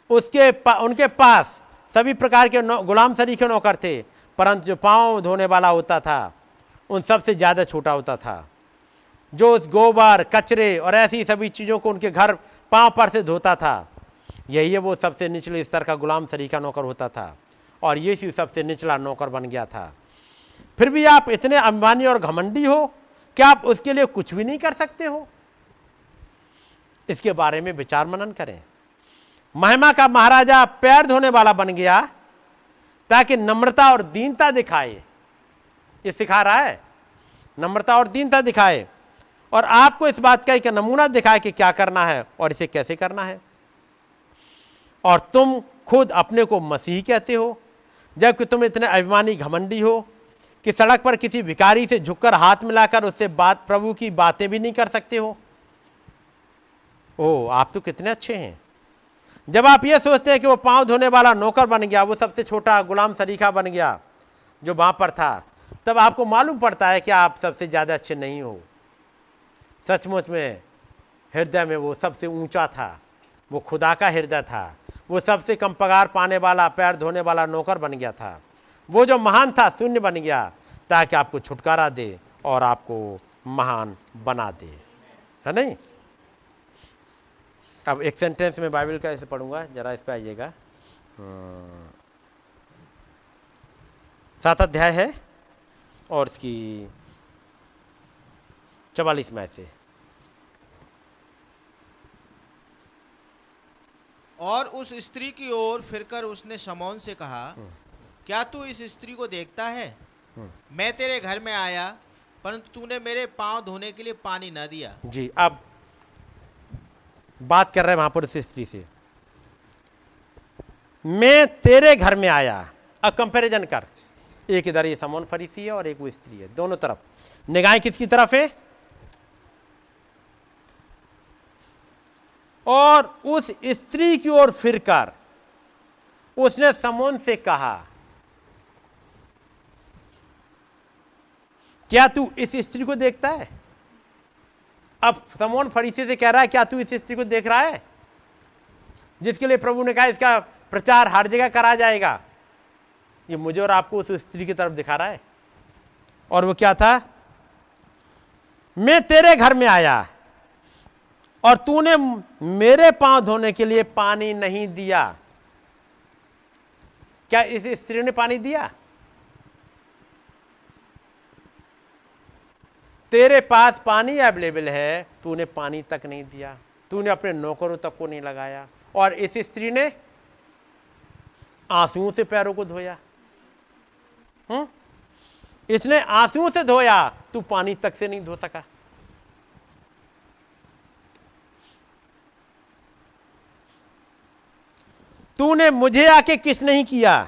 उसके पा, उनके पास सभी प्रकार के गुलाम सरीखे नौकर थे परंतु जो पाँव धोने वाला होता था उन सबसे ज़्यादा छोटा होता था। जो उस गोबर कचरे और ऐसी सभी चीज़ों को उनके घर पाँव पर से धोता था। यही है, वो सबसे निचले स्तर का गुलाम सरीका नौकर होता था और यीशु सबसे निचला नौकर बन गया था। फिर भी आप इतने अभिमानी और घमंडी हो कि आप उसके लिए कुछ भी नहीं कर सकते हो? इसके बारे में विचार मनन करें। महिमा का महाराजा पैर धोने वाला बन गया, ताकि नम्रता और दीनता दिखाए। ये सिखा रहा है, नम्रता और दीनता दिखाए। और आपको इस बात का एक नमूना दिखाए कि क्या करना है और इसे कैसे करना है। और तुम खुद अपने को मसीह कहते हो जबकि तुम इतने अभिमानी घमंडी हो कि सड़क पर किसी भिकारी से झुककर हाथ मिलाकर उससे बात, प्रभु की बातें भी नहीं कर सकते हो। ओ, आप तो कितने अच्छे हैं। जब आप ये सोचते हैं कि वो पाँव धोने वाला नौकर बन गया, वो सबसे छोटा गुलाम सरीखा बन गया, जो वहाँ पर था, तब आपको मालूम पड़ता है कि आप सबसे ज़्यादा अच्छे नहीं हो। सचमुच में हृदय में वो सबसे ऊँचा था, वो खुदा का हृदय था। वो सबसे कम पगार पाने वाला, पैर धोने वाला नौकर बन गया था। वो जो महान था, शून्य बन गया, ताकि आपको छुटकारा दे और आपको महान बना दे। है नहीं? अब एक सेंटेंस में बाइबल का ऐसे पढ़ूँगा, जरा इस पर आइएगा। हाँ। सात अध्याय है, और इसकी चवालीस में से। और उस स्त्री की ओर फिरकर उसने शमौन से कहा क्या तू इस स्त्री को देखता है? मैं तेरे घर में आया परंतु तूने मेरे पाँव धोने के लिए पानी न दिया। जी अब बात कर रहे हैं वहाँ पर उस स्त्री से। मैं तेरे घर में आया। अब कंपैरिजन कर। एक इधर ये समोन फरीसी है और एक वो स्त्री है दोनों तरफ़। निगाहें किसकी तरफ़ है? और उस स्त्री की ओर फिरकर उसने समोन से कहा, क्या तू इस स्त्री को देखता है? अब समोन फरीसी से कह रहा है, क्या तू इस स्त्री को देख रहा है? जिसके लिए प्रभु ने कहा, इसका प्रचार हर जगह करा जाएगा। ये मुझे और आपको उस स्त्री की तरफ़ दिखा रहा है। और वो क्या था? मैं तेरे घर में आया। और तूने मेरे पाँव धोने के लिए पानी नहीं दिया। क्या इस स्त्री ने पानी दिया? तेरे पास पानी अवेलेबल है, तूने पानी तक नहीं दिया। तूने अपने नौकरों तक को नहीं लगाया। और इस स्त्री ने आंसुओं से पैरों को धोया। हम्म? इसने आंसुओं से धोया, तू पानी तक से नहीं धो सका। तूने मुझे आके किस नहीं किया?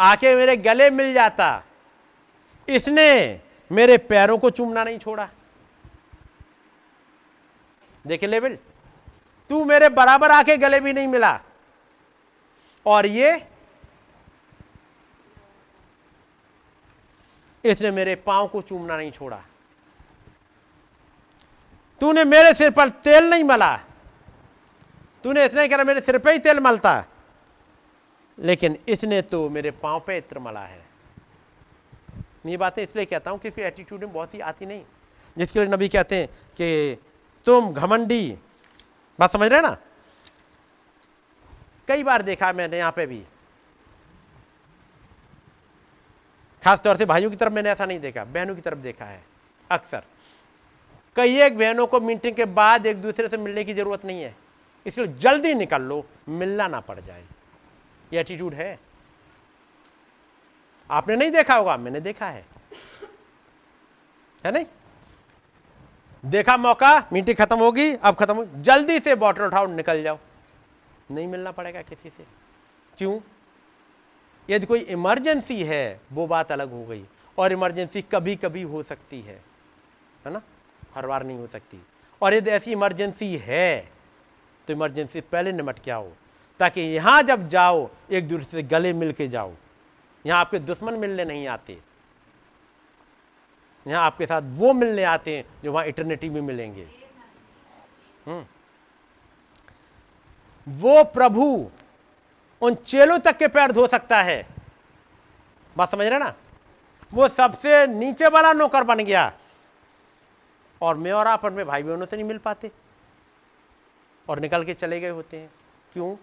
आके मेरे गले मिल जाता। इसने मेरे पैरों को चूमना नहीं छोड़ा। देखे लेवल तू मेरे बराबर आके गले भी नहीं मिला। और ये इसने मेरे पाँव को चूमना नहीं छोड़ा। तूने मेरे सिर पर तेल नहीं मला। तूने इसने कहा मेरे सिर पे ही तेल मलता है। लेकिन इसने तो मेरे पाँव पे इत्र मला है। मैं ये बातें इसलिए कहता हूँ क्योंकि एटीट्यूड में बहुत ही आती नहीं। जिसके लिए नबी कहते हैं कि तुम घमंडी, बात समझ रहे ना? कई बार देखा मैंने यहाँ पे भी। खास तौर से भाइयों की तरफ़ मैंने ऐसा नहीं देखा, बहनों की तरफ़ देखा है, अक्सर। कई एक बहनों को मीटिंग के बाद एक दूसरे से मिलने की ज़रूरत नहीं है। इसलिए जल्दी निकल लो, मिलना ना पड़ जाए। ये एटीट्यूड है। आपने नहीं देखा होगा, मैंने देखा है। है नहीं? देखा मौका, मीटिंग खत्म होगी, अब खत्म होगी जल्दी से बॉटल उठाओ, निकल जाओ। नहीं मिलना पड़ेगा किसी से। क्यों? यदि कोई इमरजेंसी है, वो बात अलग हो गई। और इमरजेंसी कभी कभी हो सकती है। है ना? हर बार नहीं हो सकती। और यदि ऐसी इमरजेंसी है तो इमरजेंसी पहले निमट के आओ ताकि यहाँ जब जाओ, एक दूसरे से गले मिल के जाओ। यहाँ आपके दुश्मन मिलने नहीं आते। यहाँ आपके साथ वो मिलने आते हैं जो वहाँ इटर्निटी में मिलेंगे। हम्म। वो प्रभु उन चेलों तक के पैर धो सकता है। बात समझ रहे ना? वो सबसे नीचे वाला नौकर बन गया। और मैं और आप में भाई बहनों से नहीं मिल पाते। और निकल के चले गए होते हैं। क्यों?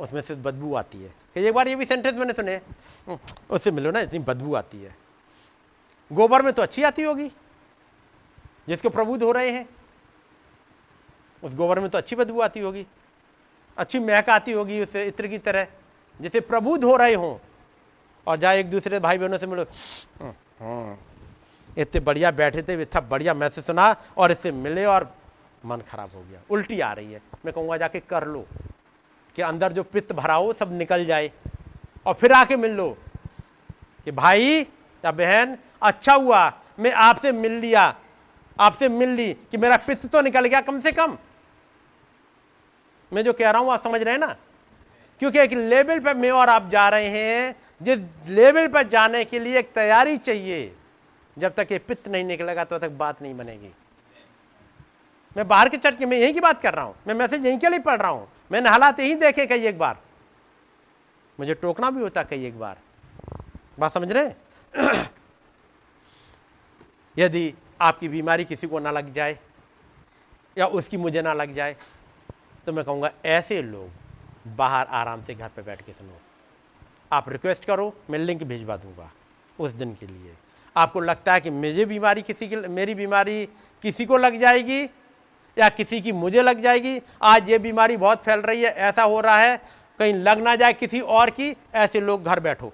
उसमें से बदबू आती है। कि एक बार ये भी सेंटेंस मैंने सुने। "हम्म, उससे मिलो ना इतनी बदबू आती है। गोबर में तो अच्छी आती होगी जिसको प्रबुद्ध हो रहे हैं। उस गोबर में तो अच्छी बदबू आती होगी। अच्छी महक आती होगी उस इत्र की तरह जैसे प्रबुद्ध हो रहे हों। और जाए एक दूसरे भाई बहनों से मिलो "हम्म, हम्म, इतने बढ़िया बैठे थे इतना बढ़िया मैसेज सुना और इससे मिले और मन खराब हो गया, उल्टी आ रही है। मैं कहूँगा, जाके कर लो, कि अंदर जो पित्त भरा हो, सब निकल जाए। और फिर आके मिल लो, कि भाई या बहन अच्छा हुआ, मैं आपसे मिल लिया, आपसे मिल ली, कि मेरा पित्त तो निकल गया कम से कम। मैं जो कह रहा हूँ, आप समझ रहे हैं ना? क्योंकि एक लेवल पर मैं और आप जा रहे हैं, जिस लेवल पर जाने के लिए एक तैयारी चाहिए। जब तक ये पित्त नहीं निकलेगा, तब तो तक बात नहीं बनेगी। मैं बाहर के चर्च में यहीं की बात कर रहा हूँ। मैं मैसेज यहीं के लिए पढ़ रहा हूँ। मैंने हालात यहीं देखे कई एक बार। मुझे टोकना भी होता कई एक बार। बात समझ रहे यदि आपकी बीमारी किसी को ना लग जाए, या उसकी मुझे ना लग जाए तो मैं कहूँगा, ऐसे लोग बाहर आराम से घर पे बैठ के सुनो। आप रिक्वेस्ट करो, मैं लिंक भिजवा दूँगा उस दिन के लिए। आपको लगता है कि मुझे बीमारी किसी की, मेरी बीमारी किसी को लग जाएगी? या किसी की मुझे लग जाएगी, आज ये बीमारी बहुत फैल रही है, ऐसा हो रहा है, कहीं लग ना जाए किसी और की, ऐसे लोग घर बैठो।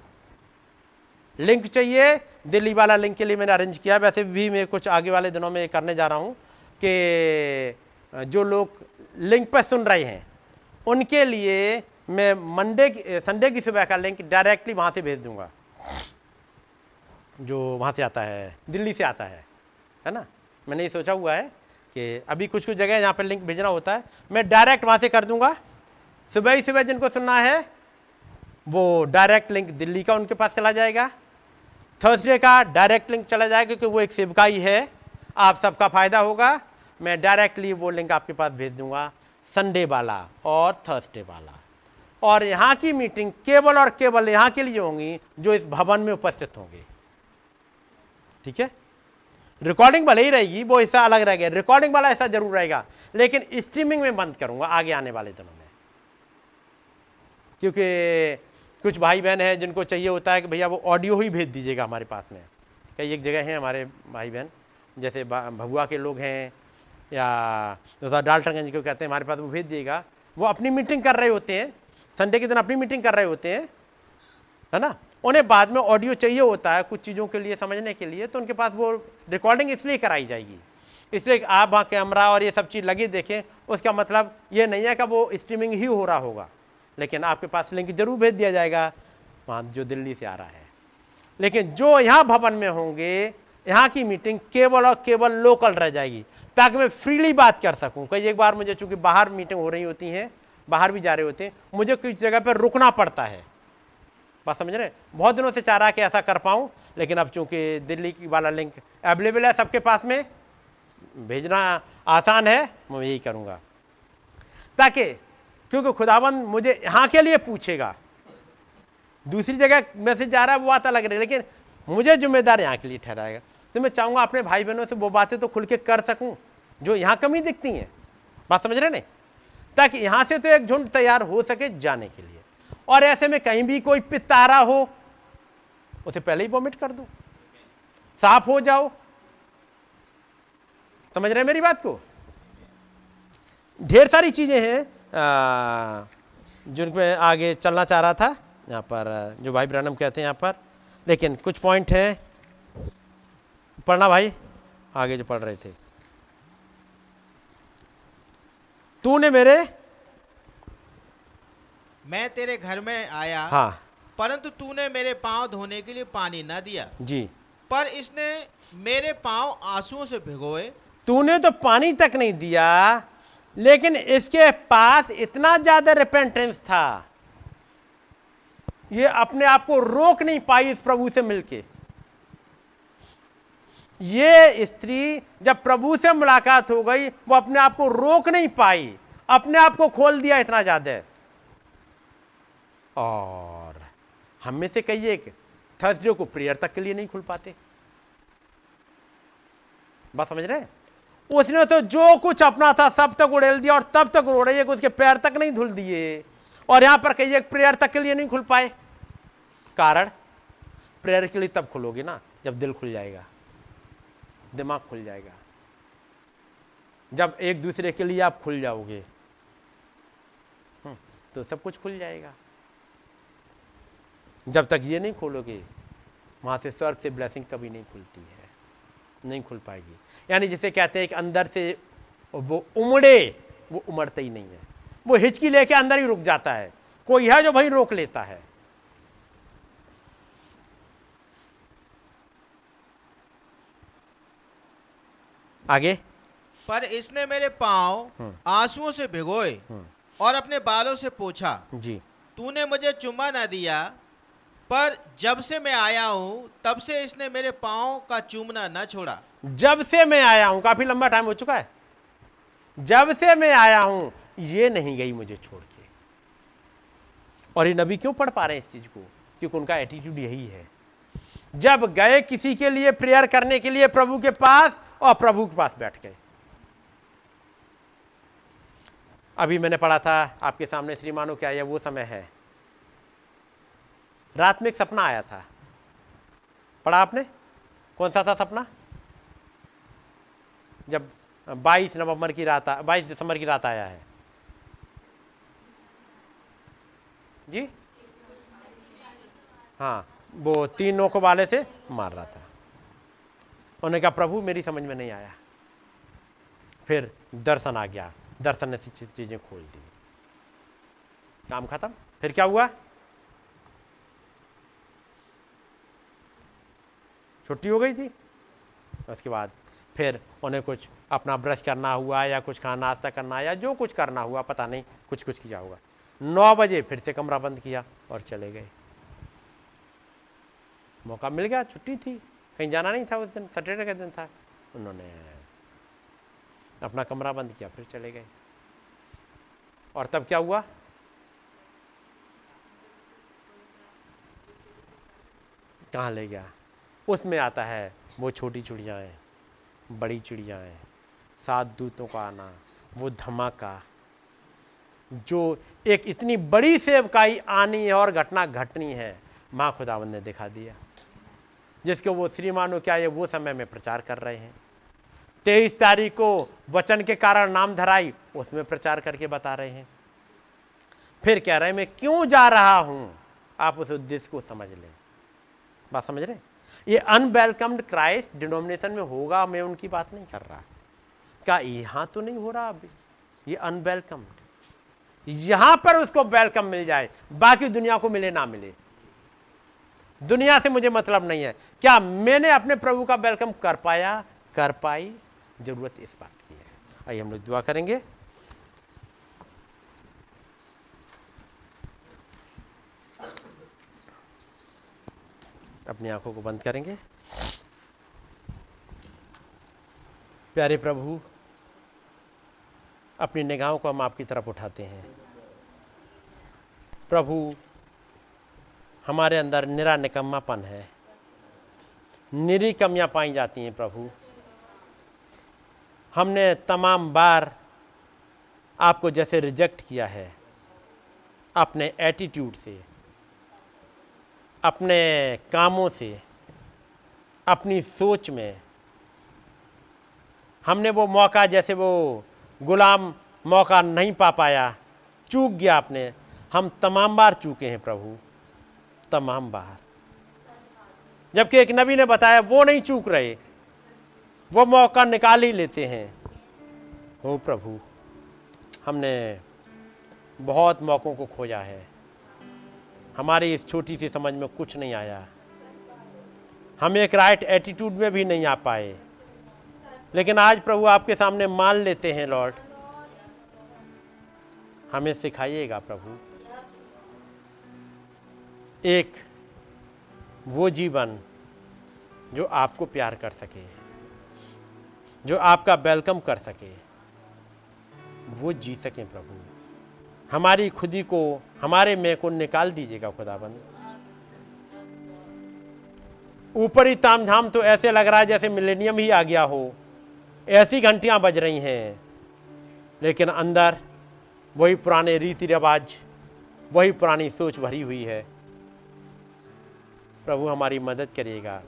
लिंक चाहिए, दिल्ली वाला लिंक के लिए मैंने अरेंज किया। वैसे भी मैं कुछ आगे वाले दिनों में करने जा रहा हूँ कि, जो लोग लिंक पर सुन रहे हैं, उनके लिए मैं मंडे संडे की सुबह का लिंक डायरेक्टली वहाँ से भेज दूँगा। जो वहाँ से आता है, दिल्ली से आता है है ना? मैंने ये सोचा हुआ है कि अभी कुछ कुछ जगह यहाँ पर लिंक भेजना होता है। मैं डायरेक्ट वहाँ से कर दूँगा। सुबह ही सुबह जिनको सुनना है, वो डायरेक्ट लिंक दिल्ली का उनके पास चला जाएगा। थर्सडे का डायरेक्ट लिंक चला जाएगा क्योंकि वो एक सेवकाई है आप सबका फ़ायदा होगा। मैं डायरेक्टली वो लिंक आपके पास भेज दूँगा। संडे वाला और थर्सडे वाला। और यहाँ की मीटिंग केवल और केवल यहाँ के लिए होंगी जो इस भवन में उपस्थित होंगे। ठीक है? रिकॉर्डिंग भले ही रहेगी, वो हिस्सा अलग रहेगा रिकॉर्डिंग वाला हिस्सा ज़रूर रहेगा, लेकिन स्ट्रीमिंग में बंद करूँगा, आगे आने वाले दिनों में। क्योंकि कुछ भाई बहन हैं जिनको चाहिए होता है कि भैया वो ऑडियो ही भेज दीजिएगा हमारे पास में। कई एक जगह हैं हमारे भाई बहन जैसे भगुआ के लोग हैं, या तो डाल्टनगंज को कहते हैं, हमारे पास वो भेज दिएगा वो अपनी मीटिंग कर रहे होते हैं संडे के दिन अपनी मीटिंग कर रहे होते हैं, है ना? उन्हें बाद में ऑडियो चाहिए होता है कुछ चीज़ों के लिए, समझने के लिए तो उनके पास वो रिकॉर्डिंग इसलिए कराई जाएगी। इसलिए आप वहाँ कैमरा और ये सब चीज़ लगी देखें, उसका मतलब ये नहीं है कि वो स्ट्रीमिंग ही हो रहा होगा। लेकिन आपके पास लिंक ज़रूर भेज दिया जाएगा। वहाँ जो दिल्ली से आ रहा है। लेकिन जो यहाँ भवन में होंगे, यहाँ की मीटिंग केवल और केवल लोकल रह जाएगी, ताकि मैं फ्रीली बात कर सकूँ। कई एक बार मुझे चूँकि बाहर मीटिंग हो रही होती हैं, बाहर भी जा रहे होते हैं, मुझे कुछ जगह पर रुकना पड़ता है। बात समझ रहे हैं? बहुत दिनों से चाह रहा कि ऐसा कर पाऊँ, लेकिन अब चूँकि दिल्ली की वाला लिंक अवेलेबल है सबके पास में, भेजना आसान है, मैं यही करूँगा। ताकि, क्योंकि खुदाबंद मुझे यहाँ के लिए पूछेगा। दूसरी जगह मैसेज जा रहा है, वो बात अलग रही लेकिन मुझे जिम्मेदार यहाँ के लिए ठहराएगा। तो मैं चाहूँगा अपने भाई बहनों से वो बातें तो खुल के कर सकूँ, जो यहाँ कमी दिखती हैं। बात समझ रहे नहीं? ताकि यहाँ से तो एक झुंड तैयार हो सके जाने के लिए। और ऐसे में कहीं भी कोई रहा हो, उसे पहले ही वॉमिट कर दो। साफ़ हो जाओ। समझ रहे मेरी बात को? ढेर सारी चीज़ें हैं जिन आगे चलना चाह रहा था। यहाँ पर, जो भाई ब्रनम कहते हैं यहाँ पर। लेकिन कुछ पॉइंट हैं। पढ़ना भाई, आगे जो पढ़ रहे थे। तूने मेरे मैं तेरे घर में आया हाँ। परंतु तूने मेरे पाँव धोने के लिए पानी न दिया। जी। पर इसने मेरे पाँव आंसुओं से भिगोए। तूने तो पानी तक नहीं दिया लेकिन इसके पास इतना ज़्यादा रिपेंटेंस था। ये अपने आप को रोक नहीं पाई इस प्रभु से मिलके। ये स्त्री जब प्रभु से मुलाकात हो गई वो अपने आप को रोक नहीं पाई। अपने आप को खोल दिया इतना ज़्यादा। और हम में से कई एक थर्सडे को प्रेयर तक के लिए नहीं खुल पाते। बात समझ रहे? उसने तो जो कुछ अपना था सब तक उड़ेल दिया और तब तक रो रही है कि उसके पैर तक नहीं धुल दिए। और यहाँ पर कहिए प्रेयर तक के लिए नहीं खुल पाए। कारण? प्रेयर के लिए तब खुलोगे ना जब दिल खुल जाएगा। दिमाग खुल जाएगा। जब एक दूसरे के लिए आप खुल जाओगे हम्म, तो सब कुछ खुल जाएगा। जब तक ये नहीं खोलोगे वहाँ से स्वर्ग से ब्लेसिंग कभी नहीं खुलती है नहीं खुल पाएगी। यानी जिसे कहते हैं कि अंदर से वो उमड़े वो उमड़ते ही नहीं है। वो हिचकी लेके अंदर ही रुक जाता है। कोई है जो भाई रोक लेता है। आगे? पर इसने मेरे पाँव हम्म। आंसुओं से भिगोए और अपने बालों से पोछा। जी। तूने मुझे चुम्मा ना दिया पर जब से मैं आया हूँ, तब से इसने मेरे पाँव का चूमना न छोड़ा। जब से मैं आया हूँ, काफ़ी लंबा टाइम हो चुका है। जब से मैं आया हूँ, ये नहीं गई मुझे छोड़ के। और ये नबी क्यों पढ़ पा रहे हैं इस चीज़ को? क्योंकि उनका एटीट्यूड यही है। जब गए किसी के लिए प्रेयर करने के लिए प्रभु के पास, और प्रभु के पास बैठ गए। अभी मैंने पढ़ा था, आपके सामने श्रीमानो क्या यह वो समय है। रात में एक सपना आया था। पढ़ा आपने? कौन सा था सपना? जब 22 नवंबर की रात 22 दिसंबर की रात आया है। जी? हाँ वो तीन नौकों वाले से मार रहा था। उन्होंने कहा, प्रभु, मेरी समझ में नहीं आया। फिर दर्शन आ गया। दर्शन ने चीज़ें खोल दी। काम खत्म। फिर क्या हुआ? छुट्टी हो गई थी। उसके बाद फिर उन्हें कुछ अपना ब्रश करना हुआ या कुछ खाना नाश्ता करना या जो कुछ करना हुआ, पता नहीं कुछ कुछ किया होगा। नौ बजे फिर से कमरा बंद किया और चले गए। मौका मिल गया, छुट्टी थी। कहीं जाना नहीं था उस दिन सैटरडे का दिन था। उन्होंने अपना कमरा बंद किया, फिर चले गए। और तब क्या हुआ? कहाँ ले गया? उसमें आता है। वो छोटी चिड़ियाएँ, बड़ी चिड़ियाएँ, सात दूतों का आना, वो धमाका। जो एक इतनी बड़ी सेवकाई आनी है और घटना घटनी है, माँ खुदावन ने दिखा दिया। जिसको वो श्रीमानो क्या ये वो समय में प्रचार कर रहे हैं। तेईस तारीख को वचन के कारण नाम धराई, उसमें प्रचार करके बता रहे हैं। फिर कह रहे हैं, मैं क्यों जा रहा हूँ? आप उस उद्देश्य को समझ लें। बात समझ रहे ये अनवेलकम्ड क्राइस्ट डिनोमिनेशन में होगा, मैं उनकी बात नहीं कर रहा। क्या यहाँ तो नहीं हो रहा अभी? ये अनवेलकम्ड यहाँ पर उसको वेलकम मिल जाए, बाकी दुनिया को मिले, ना मिले। दुनिया से मुझे मतलब नहीं है। क्या मैंने अपने प्रभु का वेलकम कर पाया? कर पाई। ज़रूरत इस बात की है। आइए हम लोग दुआ करेंगे। अपनी आँखों को बंद करेंगे। प्यारे प्रभु, अपनी निगाहों को हम आपकी तरफ़ उठाते हैं। प्रभु, हमारे अंदर निरा निकम्मापन है। निरी कमियाँ पाई जाती हैं प्रभु। हमने तमाम बार आपको जैसे रिजेक्ट किया है, अपने एटीट्यूड से। अपने कामों से, अपनी सोच में, हमने वो मौका जैसे वो गुलाम मौका नहीं पा पाया, चूक गया आपने, हम तमाम बार चूके हैं प्रभु, तमाम बार। जबकि एक नबी ने बताया, वो नहीं चूक रहे, वो मौका निकाल ही लेते हैं। हो प्रभु, हमने बहुत मौक़ों को खोजा है। हमारी इस छोटी सी समझ में कुछ नहीं आया। हम एक राइट एटीट्यूड में भी नहीं आ पाए। लेकिन आज प्रभु आपके सामने मान लेते हैं लॉर्ड हमें सिखाइएगा प्रभु। एक वो जीवन जो आपको प्यार कर सके, जो आपका वेलकम कर सके, वो जी सकें प्रभु। हमारी खुदी को, हमारे मैं को निकाल दीजिएगा खुदाबंद। ऊपरी ताम झाम तो ऐसे लग रहा है जैसे मिलेनियम ही आ गया हो। ऐसी घंटियाँ बज रही हैं। लेकिन अंदर वही पुराने रीति रिवाज, वही पुरानी सोच भरी हुई है। प्रभु हमारी मदद करिएगा।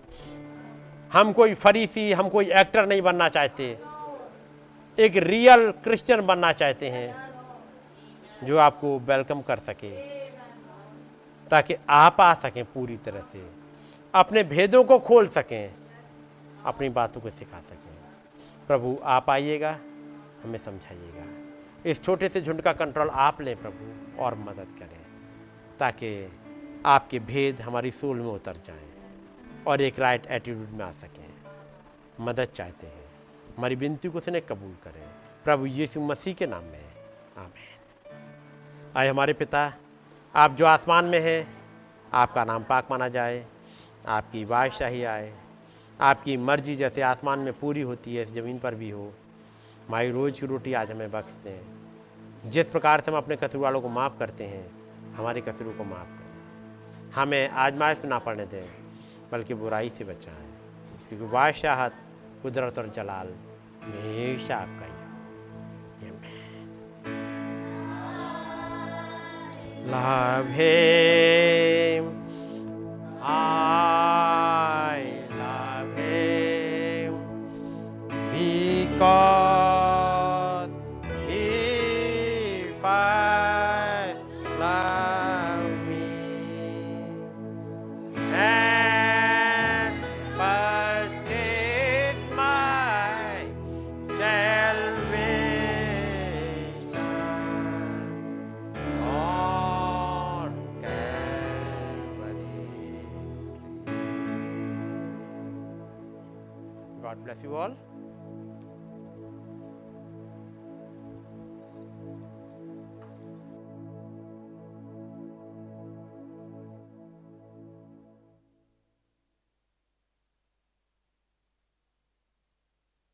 हम कोई फरीसी, हम कोई एक्टर नहीं बनना चाहते। एक रियल क्रिश्चियन बनना चाहते हैं। जो आपको वेलकम कर सके। ताकि आप आ सकें पूरी तरह से। अपने भेदों को खोल सकें। अपनी बातों को सिखा सकें। प्रभु, आप आइएगा, हमें समझाइएगा। इस छोटे से झुंड का कंट्रोल आप लें प्रभु, और मदद करें। ताकि आपके भेद हमारी सोल में उतर जाएँ, और एक राइट एटीट्यूड में आ सकें। मदद चाहते हैं। हमारी विनती को उसने कबूल करें। प्रभु यीशु मसीह के नाम में। आमेन। आए हमारे पिता। आप जो आसमान में हैं, आपका नाम पाक माना जाए, आपकी बादशाही आए, आपकी मर्ज़ी जैसे आसमान में पूरी होती है, इस ज़मीन पर भी हो। हमारी रोज़ की रोटी आज हमें बख्श दें जिस प्रकार से हम अपने कसूर वालों को माफ़ करते हैं, हमारे कसूरों को माफ़ करें। हमें आजमाइश में ना पड़ने दें, बल्कि बुराई से बचाएँ। क्योंकि बादशाहत कुदरत और जलाल हमेशा आपका ही Love him. I love him because